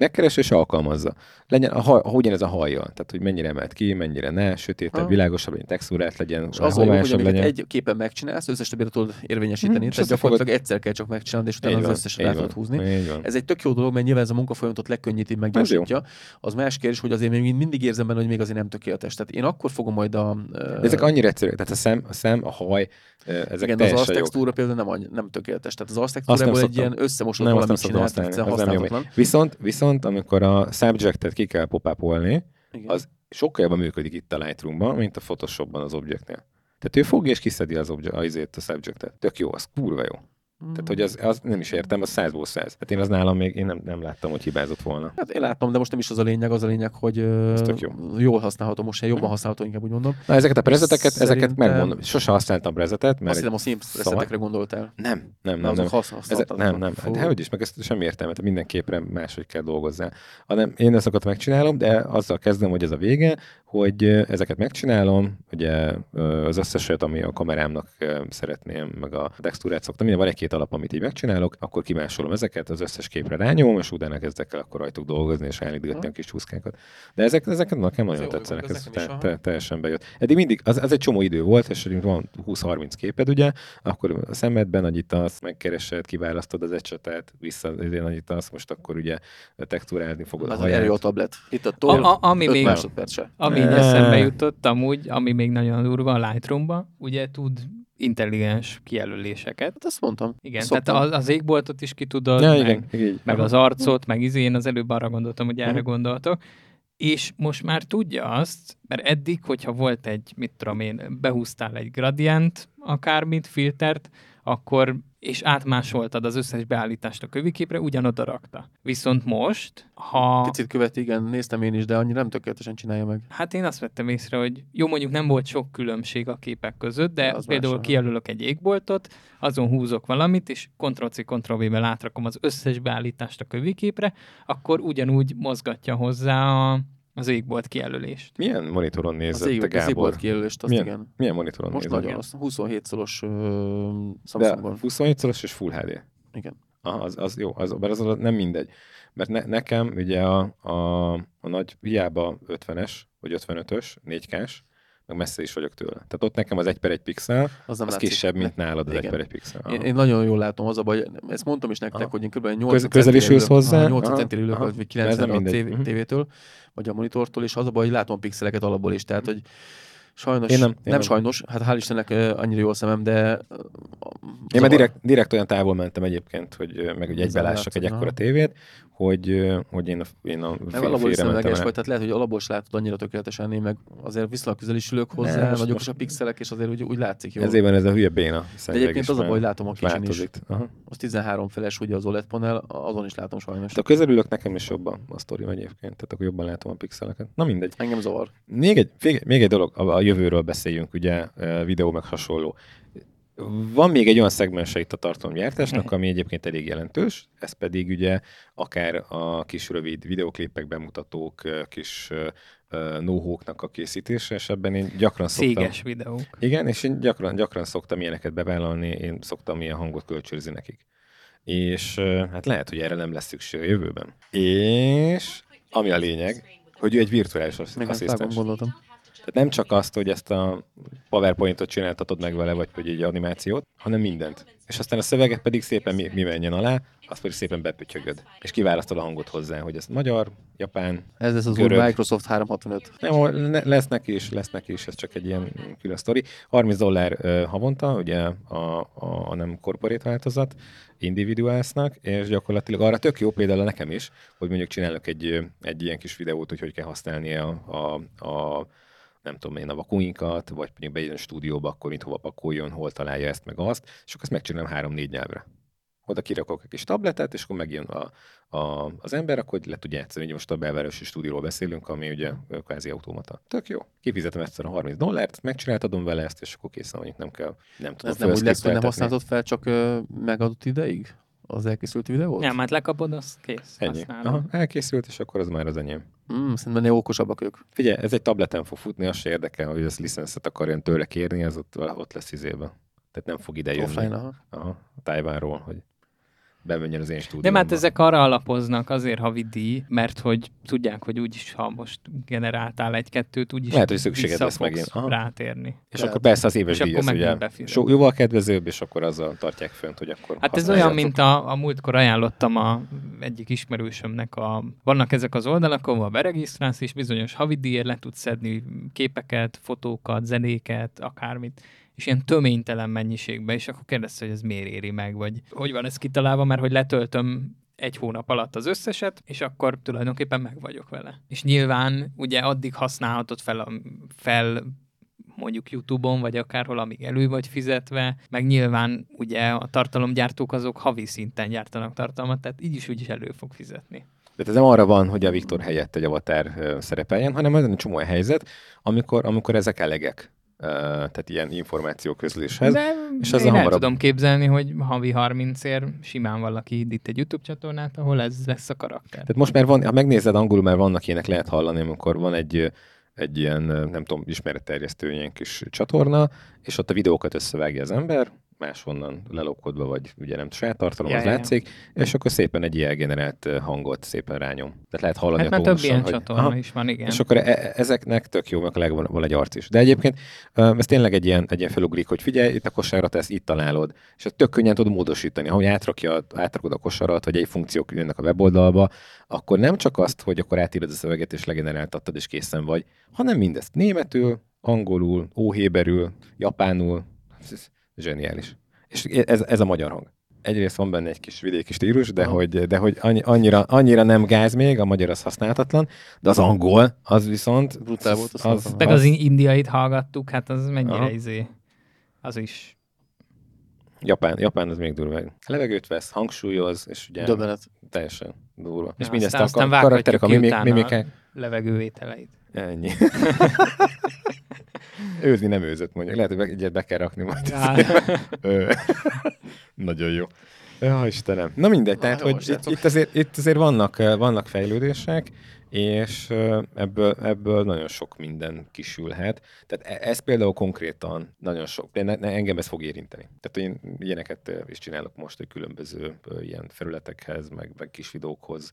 megkeresi és alkalmazza. Legyen a haj, ugyanez a hajjal, tehát hogy mennyire emelt ki, mennyire ne, sötétebb, Ha. világosabb, legyen textúrát legyen, És az jó, hogy legyen. egy képen megcsinálsz, összes többire tudod érvényesíteni, Hm, és tehát össze fogod- gyakorlatilag egyszer kell csak megcsinálni, és utána Így az van, összeset van, tudod húzni. Ez egy tök jó dolog, mert nyilván ez a munkafolyamatot legkönnyíti, meggyorsítja. Az más kérdés, hogy azért még mindig érzem benne, hogy még azért nem tökéletes. Tehát én akkor fogom majd a... De ezek annyira egyszerűek, tehát a szem, a, szem, a haj, ezek igen, az arctextúra például nem, nem tökéletes. Tehát az nem egy ilyen összemosott valamit csinálsz, használhatatlan. Viszont, viszont amikor a subjectet ki kell popapolni, Igen. az sokkal jobban működik itt a Lightroom-ban, mint a Photoshopban az objectnél. Tehát ő fogja és kiszedi az, obje, az, a subjectet. Tök jó, az kurva jó. Tehát, hogy az, az nem is értem, az százból száz. Hát én az nálam még én nem, nem láttam, hogy hibázott volna. Hát én láttam, de most nem is az a lényeg, az a lényeg, hogy jó. jól használható, most jobban használható, inkább úgy mondom. Na, ezeket a prezeteket, ezeket Szerintem- megmondom. Sose használtam prezetet, mert... Azt egy- hiszem a Sims reszetekre gondoltál. Nem, nem, nem, nem. hasz- Ez, nem, nem. De hogy is, meg ezt semmi értelme, tehát minden képre máshogy kell dolgozzál. Hanem én ezeket megcsinálom, de azzal kezdem, hogy ez a vége, hogy ezeket megcsinálom, ugye az összeset, ami a kamerámnak szeretném, meg a textúrát szoktam, van egy-két alap, amit így megcsinálok, akkor kimásolom ezeket, az összes képre rányomom, és utána kezdek el akkor rajtuk dolgozni, és állítgatni a kis csúszkákat. De ezek, ezek nekem nagyon jó, tetszenek, ez te, te, teljesen bejött. Eddig mindig, az, az egy csomó idő volt, és van 20-30 képed, ugye, akkor a szemedben nagyítasz, megkeresed, kiválasztod az ecsetet, vissza nagyítasz, most akkor ugye textúrálni fogod a Az erre jó tablet. Itt a A, toll, a, ami, öt még, másodperc ami eszembe jutott amúgy, ami még nagyon durva a Lightroom-ba, ugye tud intelligens kijelöléseket. Hát ezt mondtam. Igen, Szoktam. tehát az, az égboltot is ki tudod, Ja, meg, igen, így. meg az arcot, meg izé, én az előbb arra gondoltam, hogy erre Mhm. gondoltok. És most már tudja azt, mert eddig, hogyha volt egy, mit tudom én, behúztál egy gradient, akármit, filtert, akkor, és átmásoltad az összes beállítást a köviképre, ugyanoda rakta. Viszont most, ha... Picit követi, igen, néztem én is, de annyira nem tökéletesen csinálja meg. Hát én azt vettem észre, hogy jó, mondjuk nem volt sok különbség a képek között, de Az például más, kijelölök egy égboltot, azon húzok valamit, és Ctrl-C, Ctrl-V-vel átrakom az összes beállítást a köviképre, akkor ugyanúgy mozgatja hozzá a, az égbolt kijelölést. Milyen monitoron Az nézett te ég, az Gábor? égbolt kijelölést, azt Milyen, igen. milyen monitoron Most nagyon, azt 27 szoros uh, De Samsungon. 27 szoros és Full HD. Igen. Aha, az, az jó, az, mert az, az nem mindegy. Mert ne, nekem ugye a, a, a nagy, hiába 50-es, vagy 55-ös, 4K-s, meg messze is vagyok tőle. Tehát ott nekem az 1 per 1 pixel, Az az, nem az látszik. kisebb, mint nálad az 1 Igen. per 1 pixel. Aha. Én, én, nagyon jól látom az a baj, ezt mondtam is nektek, Aha. hogy én kb. 8 Köz- közel is ülsz hozzá? 8 Aha, centire ülök, vagy De ez 90 nem a Mhm. tévétől, vagy a monitortól, és az a baj, hogy látom a pixeleket alapból is, tehát, hogy sajnos, Én nem, én nem, nem. sajnos, hát hál' Istennek annyira jó szemem, de... Én már zavar. direkt, direkt olyan távol mentem egyébként, hogy meg Ez egybelássak egy ekkora tévét, hogy, hogy én a, én a fél, szemüveges el. vagy, tehát lehet, hogy alapból is látod annyira tökéletesen, én meg azért viszonylag közel is ülök hozzá, Ne, most- nagyok most- is a pixelek, és azért úgy, úgy látszik jó. Ezért van ez a hülye béna de egyébként az a baj, hogy látom a kicsin is. Aha. Az 13 feles ugye az OLED panel, azon is látom sajnos. De a közelülök nekem is jobban a sztori egyébként, tehát akkor jobban látom a pixeleket. Na mindegy. Engem zavar. Még egy, még, még egy dolog, a, a jövőről beszéljünk, ugye, videó meg hasonló. Van még egy olyan szegmense itt a tartalomgyártásnak, ami egyébként elég jelentős, ez pedig ugye akár a kis rövid videoklipek, bemutatók, kis nóhóknak a készítése, és ebben én gyakran szoktam... Céges videók. Igen, és én gyakran, gyakran szoktam ilyeneket bevállalni, én szoktam ilyen hangot kölcsönözni nekik. És hát lehet, hogy erre nem lesz szükség a jövőben. És ami a lényeg, hogy ő egy virtuális asszisztens. gondoltam. Tehát nem csak azt, hogy ezt a PowerPointot csináltatod meg vele, vagy hogy egy animációt, hanem mindent. És aztán a szöveget pedig szépen mi, mi menjen alá, azt pedig szépen bepütyögöd. És kiválasztod a hangot hozzá, hogy ez magyar, japán, Ez lesz az új Görög. Microsoft 365. nem, le- lesz neki is, lesz neki is, ez csak egy ilyen külön sztori. 30 dollár ö, havonta, ugye a, a, a nem corporate változat, individuálsnak, és gyakorlatilag arra tök jó például nekem is, hogy mondjuk csinálok egy, egy ilyen kis videót, hogy hogy kell használni a, a, a nem tudom én, a vakuinkat, vagy mondjuk bejön a stúdióba, akkor mit hova pakoljon, hol találja ezt, meg azt, és akkor ezt megcsinálom három-négy nyelvre. Oda kirakok egy kis tabletet, és akkor megjön a, a, az ember, akkor hogy le tudja játszani. Ugye most a belvárosi stúdióról beszélünk, ami ugye kvázi automata. Tök jó. Kifizetem egyszer a 30 dollárt, megcsináltadom vele ezt, és akkor készen mondjuk nem kell, nem tudom Ez nem úgy lesz, hogy nem használhatod fel csak ö, megadott ideig? Az elkészült videót? Nem, hát lekapod, az kész. Ennyi. Aha, elkészült, és akkor az már az enyém. Mm, szerintem ne okosabbak ők. Figyelj, ez egy tableten fog futni, az se érdekel, hogy ez licenszet akarjon tőle kérni, ez ott, ott lesz izébe. Tehát nem fog ide jönni. Offline, aha. Aha, a Tájvánról, hogy bemenjen az én De stúdiómba. hát ezek arra alapoznak azért havi díj, mert hogy tudják, hogy úgyis, ha most generáltál egy-kettőt, úgyis Lehet, hogy szükséged lesz megint. Aha. rátérni. És Lehet. akkor persze az éves És díj akkor az ugye so, jóval kedvezőbb, és akkor azzal tartják fönt, hogy akkor Hát ez olyan, mint a, a múltkor ajánlottam a egyik ismerősömnek, a, vannak ezek az oldalak, ahol beregisztrálsz, és bizonyos havidíjért le tudsz szedni képeket, fotókat, zenéket, akármit, és ilyen töménytelen mennyiségben, és akkor kérdezte, hogy ez miért éri meg, vagy hogy van ez kitalálva, mert hogy letöltöm egy hónap alatt az összeset, és akkor tulajdonképpen meg vagyok vele. És nyilván ugye addig használhatod fel, fel mondjuk YouTube-on, vagy akárhol, amíg elő vagy fizetve, meg nyilván ugye a tartalomgyártók azok havi szinten gyártanak tartalmat, tehát így is úgy is elő fog fizetni. De ez nem arra van, hogy a Viktor helyett egy avatár szerepeljen, hanem ez egy csomó helyzet, amikor, amikor ezek elegek. Tehát ilyen információ közléshez. De és az én a el hamarabb- tudom képzelni, hogy havi 30 ér simán valaki indít egy YouTube csatornát, ahol ez lesz a karakter. Tehát most már van, ha megnézed angolul, már vannak ilyenek, lehet hallani, amikor van egy, egy ilyen, nem tudom, ismeretterjesztő ilyen kis csatorna, és ott a videókat összevágja az ember, máshonnan lelopkodva, vagy ugye nem saját tartalom, Ja, az ja, ja. látszik, és akkor szépen egy ilyen generált hangot szépen rányom. Tehát lehet hallani Hát a már több tónuson, ilyen hogy, csatorna Aha, is van, igen. És akkor e- e- ezeknek tök jó, meg legalább van egy arc is. De egyébként ez tényleg egy ilyen, egy ilyen felugrik, hogy figyelj, itt a kosarat, ezt itt találod. És ezt tök könnyen tudod módosítani. Ha átrakja, átrakod a kosarat, vagy egy funkciók jönnek a weboldalba, akkor nem csak azt, hogy akkor átírod a szöveget, és legeneráltattad, és készen vagy, hanem mindezt németül, angolul, óhéberül, japánul. Zseniális. És ez, ez a magyar hang. Egyrészt van benne egy kis vidéki stílus, de Aha. hogy, de hogy annyi, annyira, annyira nem gáz még, a magyar az használhatatlan, de az angol, az viszont... Brutál volt az az, hatalmas. Meg az indiait hallgattuk, hát az mennyire Aha. izé. Az is. Japán, Japán az még durva. Levegőt vesz, hangsúlyoz, és ugye Döbbenet. teljesen durva. És Ja, mindezt aztán- a karakterek, a mimikák. Levegővételeit. Ennyi. <laughs> Őzni nem őzött mondjuk. Lehet, hogy be, egyet be kell rakni majd. Ja. <laughs> <laughs> Nagyon jó. Ja, Istenem. Na mindegy, Na, tehát, hogy itt, itt, azért, itt azért vannak, vannak fejlődések, és ebből, ebből nagyon sok minden kisülhet. Tehát e- ez például konkrétan nagyon sok, de ne, ne, engem ez fog érinteni. Tehát én ilyeneket is csinálok most, hogy különböző ilyen felületekhez, meg, meg kis videókhoz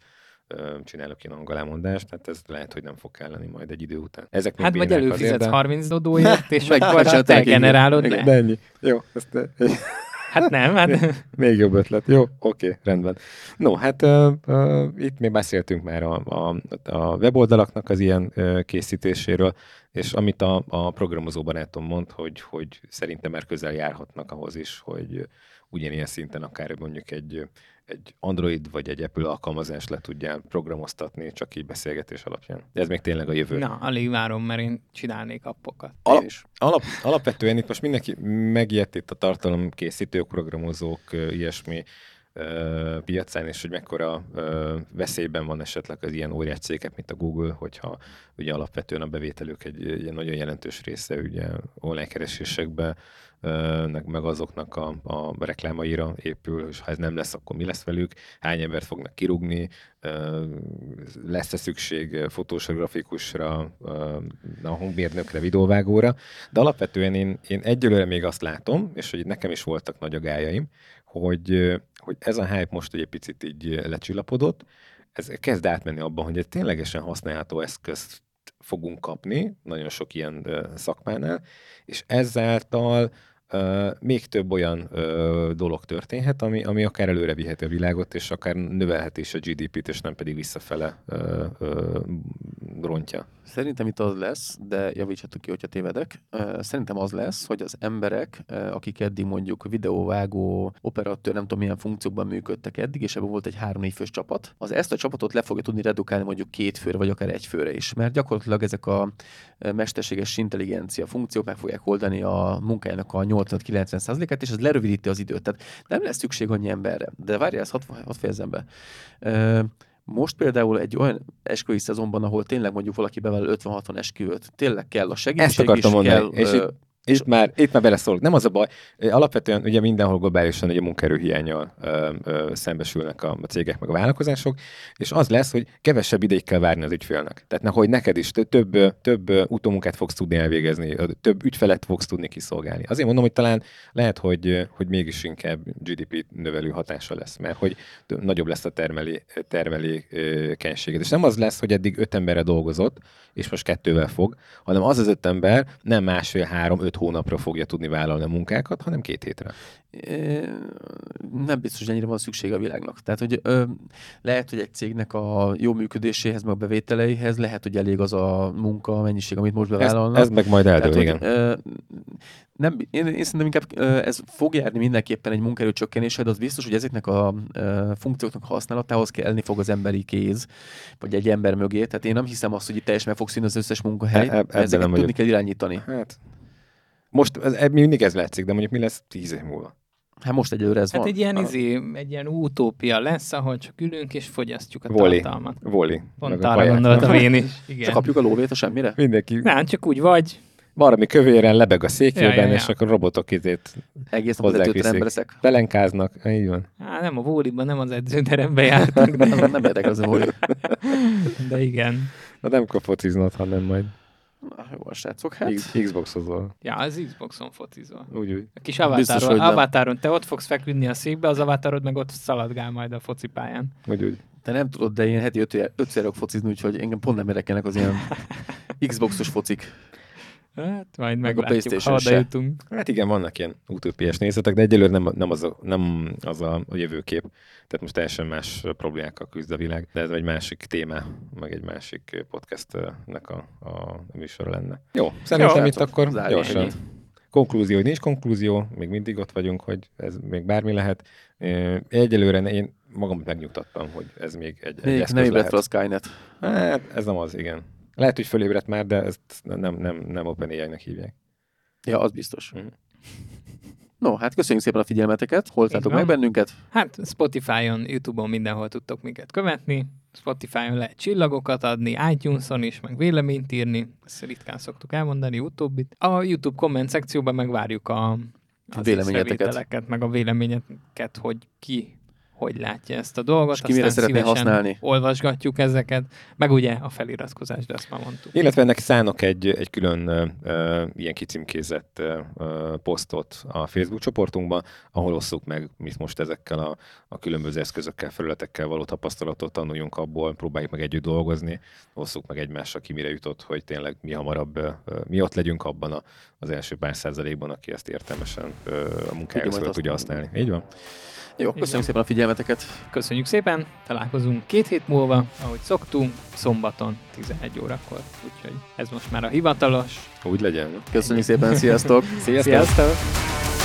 csinálok ilyen angolámondást, tehát ez lehet, hogy nem fog kelleni majd egy idő után. Ezek Hát vagy bénák azért, előfizetsz de- 30 dodóért, és <laughs> Meg- akkor te generálod Igen. le. De ennyi. Jó, ezt, <laughs> Hát nem, hát még jobb ötlet. Jó, oké, rendben. No, hát uh, uh, itt még beszéltünk már a, a, a weboldalaknak az ilyen uh, készítéséről, és amit a, a programozó barátom mond, hogy, hogy szerintem már közel járhatnak ahhoz is, hogy ugyanilyen szinten akár mondjuk egy, egy Android vagy egy Apple alkalmazást le tudjál programoztatni, csak így beszélgetés alapján. De ez még tényleg a jövő. na, alig várom, mert én csinálnék appokat. Alap- Én is. Alap, alapvetően itt most mindenki megijedt itt a tartalomkészítők, programozók, ilyesmi ö, piacán, és hogy mekkora veszélyben van esetleg az ilyen óriás cégek, mint a Google, hogyha ugye alapvetően a bevételük egy ilyen nagyon jelentős része ugye online keresésekbe, meg azoknak a, a reklámaira épül, és ha ez nem lesz, akkor mi lesz velük, hány embert fognak kirúgni, lesz-e szükség fotósra, grafikusra, a hangmérnökre, videóvágóra, de alapvetően én, én egyelőre még azt látom, és hogy nekem is voltak nagy agályaim, hogy, hogy ez a hype most egy picit így ö, lecsillapodott, ez kezd átmenni abban, hogy egy ténylegesen használható eszközt fogunk kapni, nagyon sok ilyen ö, szakmánál, és ezáltal ö, még több olyan ö, dolog történhet, ami, ami akár előre viheti a világot, és akár növelheti is a GDP-t, és nem pedig visszafele ö, rontja. Szerintem itt az lesz, de javítsatok ki, hogyha tévedek. Szerintem az lesz, hogy az emberek, akik eddig mondjuk videóvágó, operatőr, nem tudom milyen funkciókban működtek eddig, és ebből volt egy három-négy fős csapat, az ezt a csapatot le fogja tudni redukálni mondjuk két főre, vagy akár egy főre is. Mert gyakorlatilag ezek a mesterséges intelligencia funkciók meg fogják oldani a munkájának a 80-90%-át, és ez lerövidíti az időt. Tehát nem lesz szükség annyi emberre. De várjál, ezt hadd, fejezzem be. Most például egy olyan esküvői szezonban, ahol tényleg mondjuk valaki bevállal 50-60 esküvőt, tényleg kell a segítség Ezt akartam is, mondani. kell, És ö, Itt már, itt már beleszólok. Nem az a baj. Alapvetően ugye mindenhol globálisan ugye munkaerőhiányjal ö, ö, szembesülnek a, a cégek meg a vállalkozások, és az lesz, hogy kevesebb ideig kell várni az ügyfélnek. Tehát nehogy neked is több, több, utómunkát fogsz tudni elvégezni, több ügyfelet fogsz tudni kiszolgálni. Azért mondom, hogy talán lehet, hogy, hogy mégis inkább GDP növelő hatása lesz, mert hogy nagyobb lesz a termelé, termelékenységed. És nem az lesz, hogy eddig öt emberre dolgozott, és most kettővel fog, hanem az az öt ember nem másfél, három, öt hónapra fogja tudni vállalni a munkákat, hanem két hétre. Nem biztos, hogy ennyire van szüksége a világnak. Tehát, hogy ö, lehet, hogy egy cégnek a jó működéséhez, meg a bevételeihez lehet, hogy elég az a munka mennyiség, amit most Ez, bevállalnak. ez meg majd eldől, Tehát, igen. hogy, ö, nem, én, én szerintem inkább ö, ez fog járni mindenképpen egy munkaerő csökkenése, de az biztos, hogy ezeknek a ö, funkcióknak a használatához kellni fog az emberi kéz, vagy egy ember mögé. Tehát én nem hiszem azt, hogy itt teljesen meg fog szűnni az összes munkahely. E- e- ezeket nem tudni vagyok. kell irányítani. Hát, Most ez, ez, mindig ez látszik, de mondjuk mi lesz tíz év múlva? Hát most egyelőre ez Hát van. egy ilyen, izé, egy ilyen utópia lesz, ahol csak ülünk és fogyasztjuk a Voli. tartalmat. Voli. Pont arra gondoltam én is. Igen. Csak kapjuk a lóvét a semmire? Mindenki Nem, csak úgy vagy. valami kövéren lebeg a székében, Ja, ja, ja. és akkor robotok izét Egész nap Hozzák vezetőt viszik. nem leszek. pelenkáznak. Így van. Á, nem a vóliban, nem az edzőterembe jártak, de, Nem, nem érdekel az a vóli. de igen. Na nem kell fociznod, hanem majd Na, Jó, a srácok, hát. Xboxozol. Ja, az Xboxon focizol. Úgy, úgy. A kis avatáron, avatáron te ott fogsz feküdni a székbe, az avatárod meg ott szaladgál majd a focipályán. úgy, úgy. Te nem tudod, de én heti ötször ötször focizni, úgyhogy engem pont nem érdekelnek az ilyen <laughs> Xboxos focik. Hát majd Meg a meglátjuk, ha PlayStation oda se. jutunk. Hát igen, vannak ilyen utópiás nézetek, de egyelőre nem, nem, az, a, nem az a, a jövőkép. Tehát most teljesen más problémákkal küzd a világ, de ez egy másik téma, meg egy másik podcastnek a, a műsora lenne. Jó, szerintem Jó, itt akkor zárjuk gyorsan. ennyi. Konklúzió, hogy nincs konklúzió, még mindig ott vagyunk, hogy ez még bármi lehet. Egyelőre én magam megnyugtattam, hogy ez még egy, egy Még eszköz nem lehet. a Skynet. Hát, ez nem az, igen. Lehet, hogy fölébredt már, de ezt nem, nem, nem OpenAI-nek hívják. Ja, az biztos. Mhm. No, hát köszönjük szépen a figyelmeteket. Hoztátok Így meg bennünket. Hát Spotify-on, YouTube-on mindenhol tudtok minket követni. Spotify-on lehet csillagokat adni, iTunes-on is, meg véleményt írni. Ezt ritkán szoktuk elmondani, utóbbit. A YouTube komment szekcióban megvárjuk a, az Véleményeteket. meg a véleményeket, hogy ki hogy látja ezt a dolgot. És ki mire szeretné használni. Olvasgatjuk ezeket, meg ugye a feliratkozás, de ezt már mondtuk. Illetve ennek szánok egy, egy külön ö, ilyen kicimkézett ö, posztot a Facebook csoportunkban, ahol osszuk meg, mit most ezekkel a, a különböző eszközökkel, felületekkel való tapasztalatot tanuljunk abból, próbáljuk meg együtt dolgozni, osszuk meg egymással, ki mire jutott, hogy tényleg mi hamarabb, ö, mi ott legyünk abban a, az első pár százalékban, aki ezt értelmesen ö, a munkájához tudja használni. Így van? Jó, köszönjük szépen a figyelmeteket. Köszönjük szépen, találkozunk két hét múlva, ahogy szoktunk, szombaton 11 órakor. Úgyhogy ez most már a hivatalos. Úgy legyen. Köszönjük szépen, sziasztok! <laughs> Sziasztok! Sziasztok!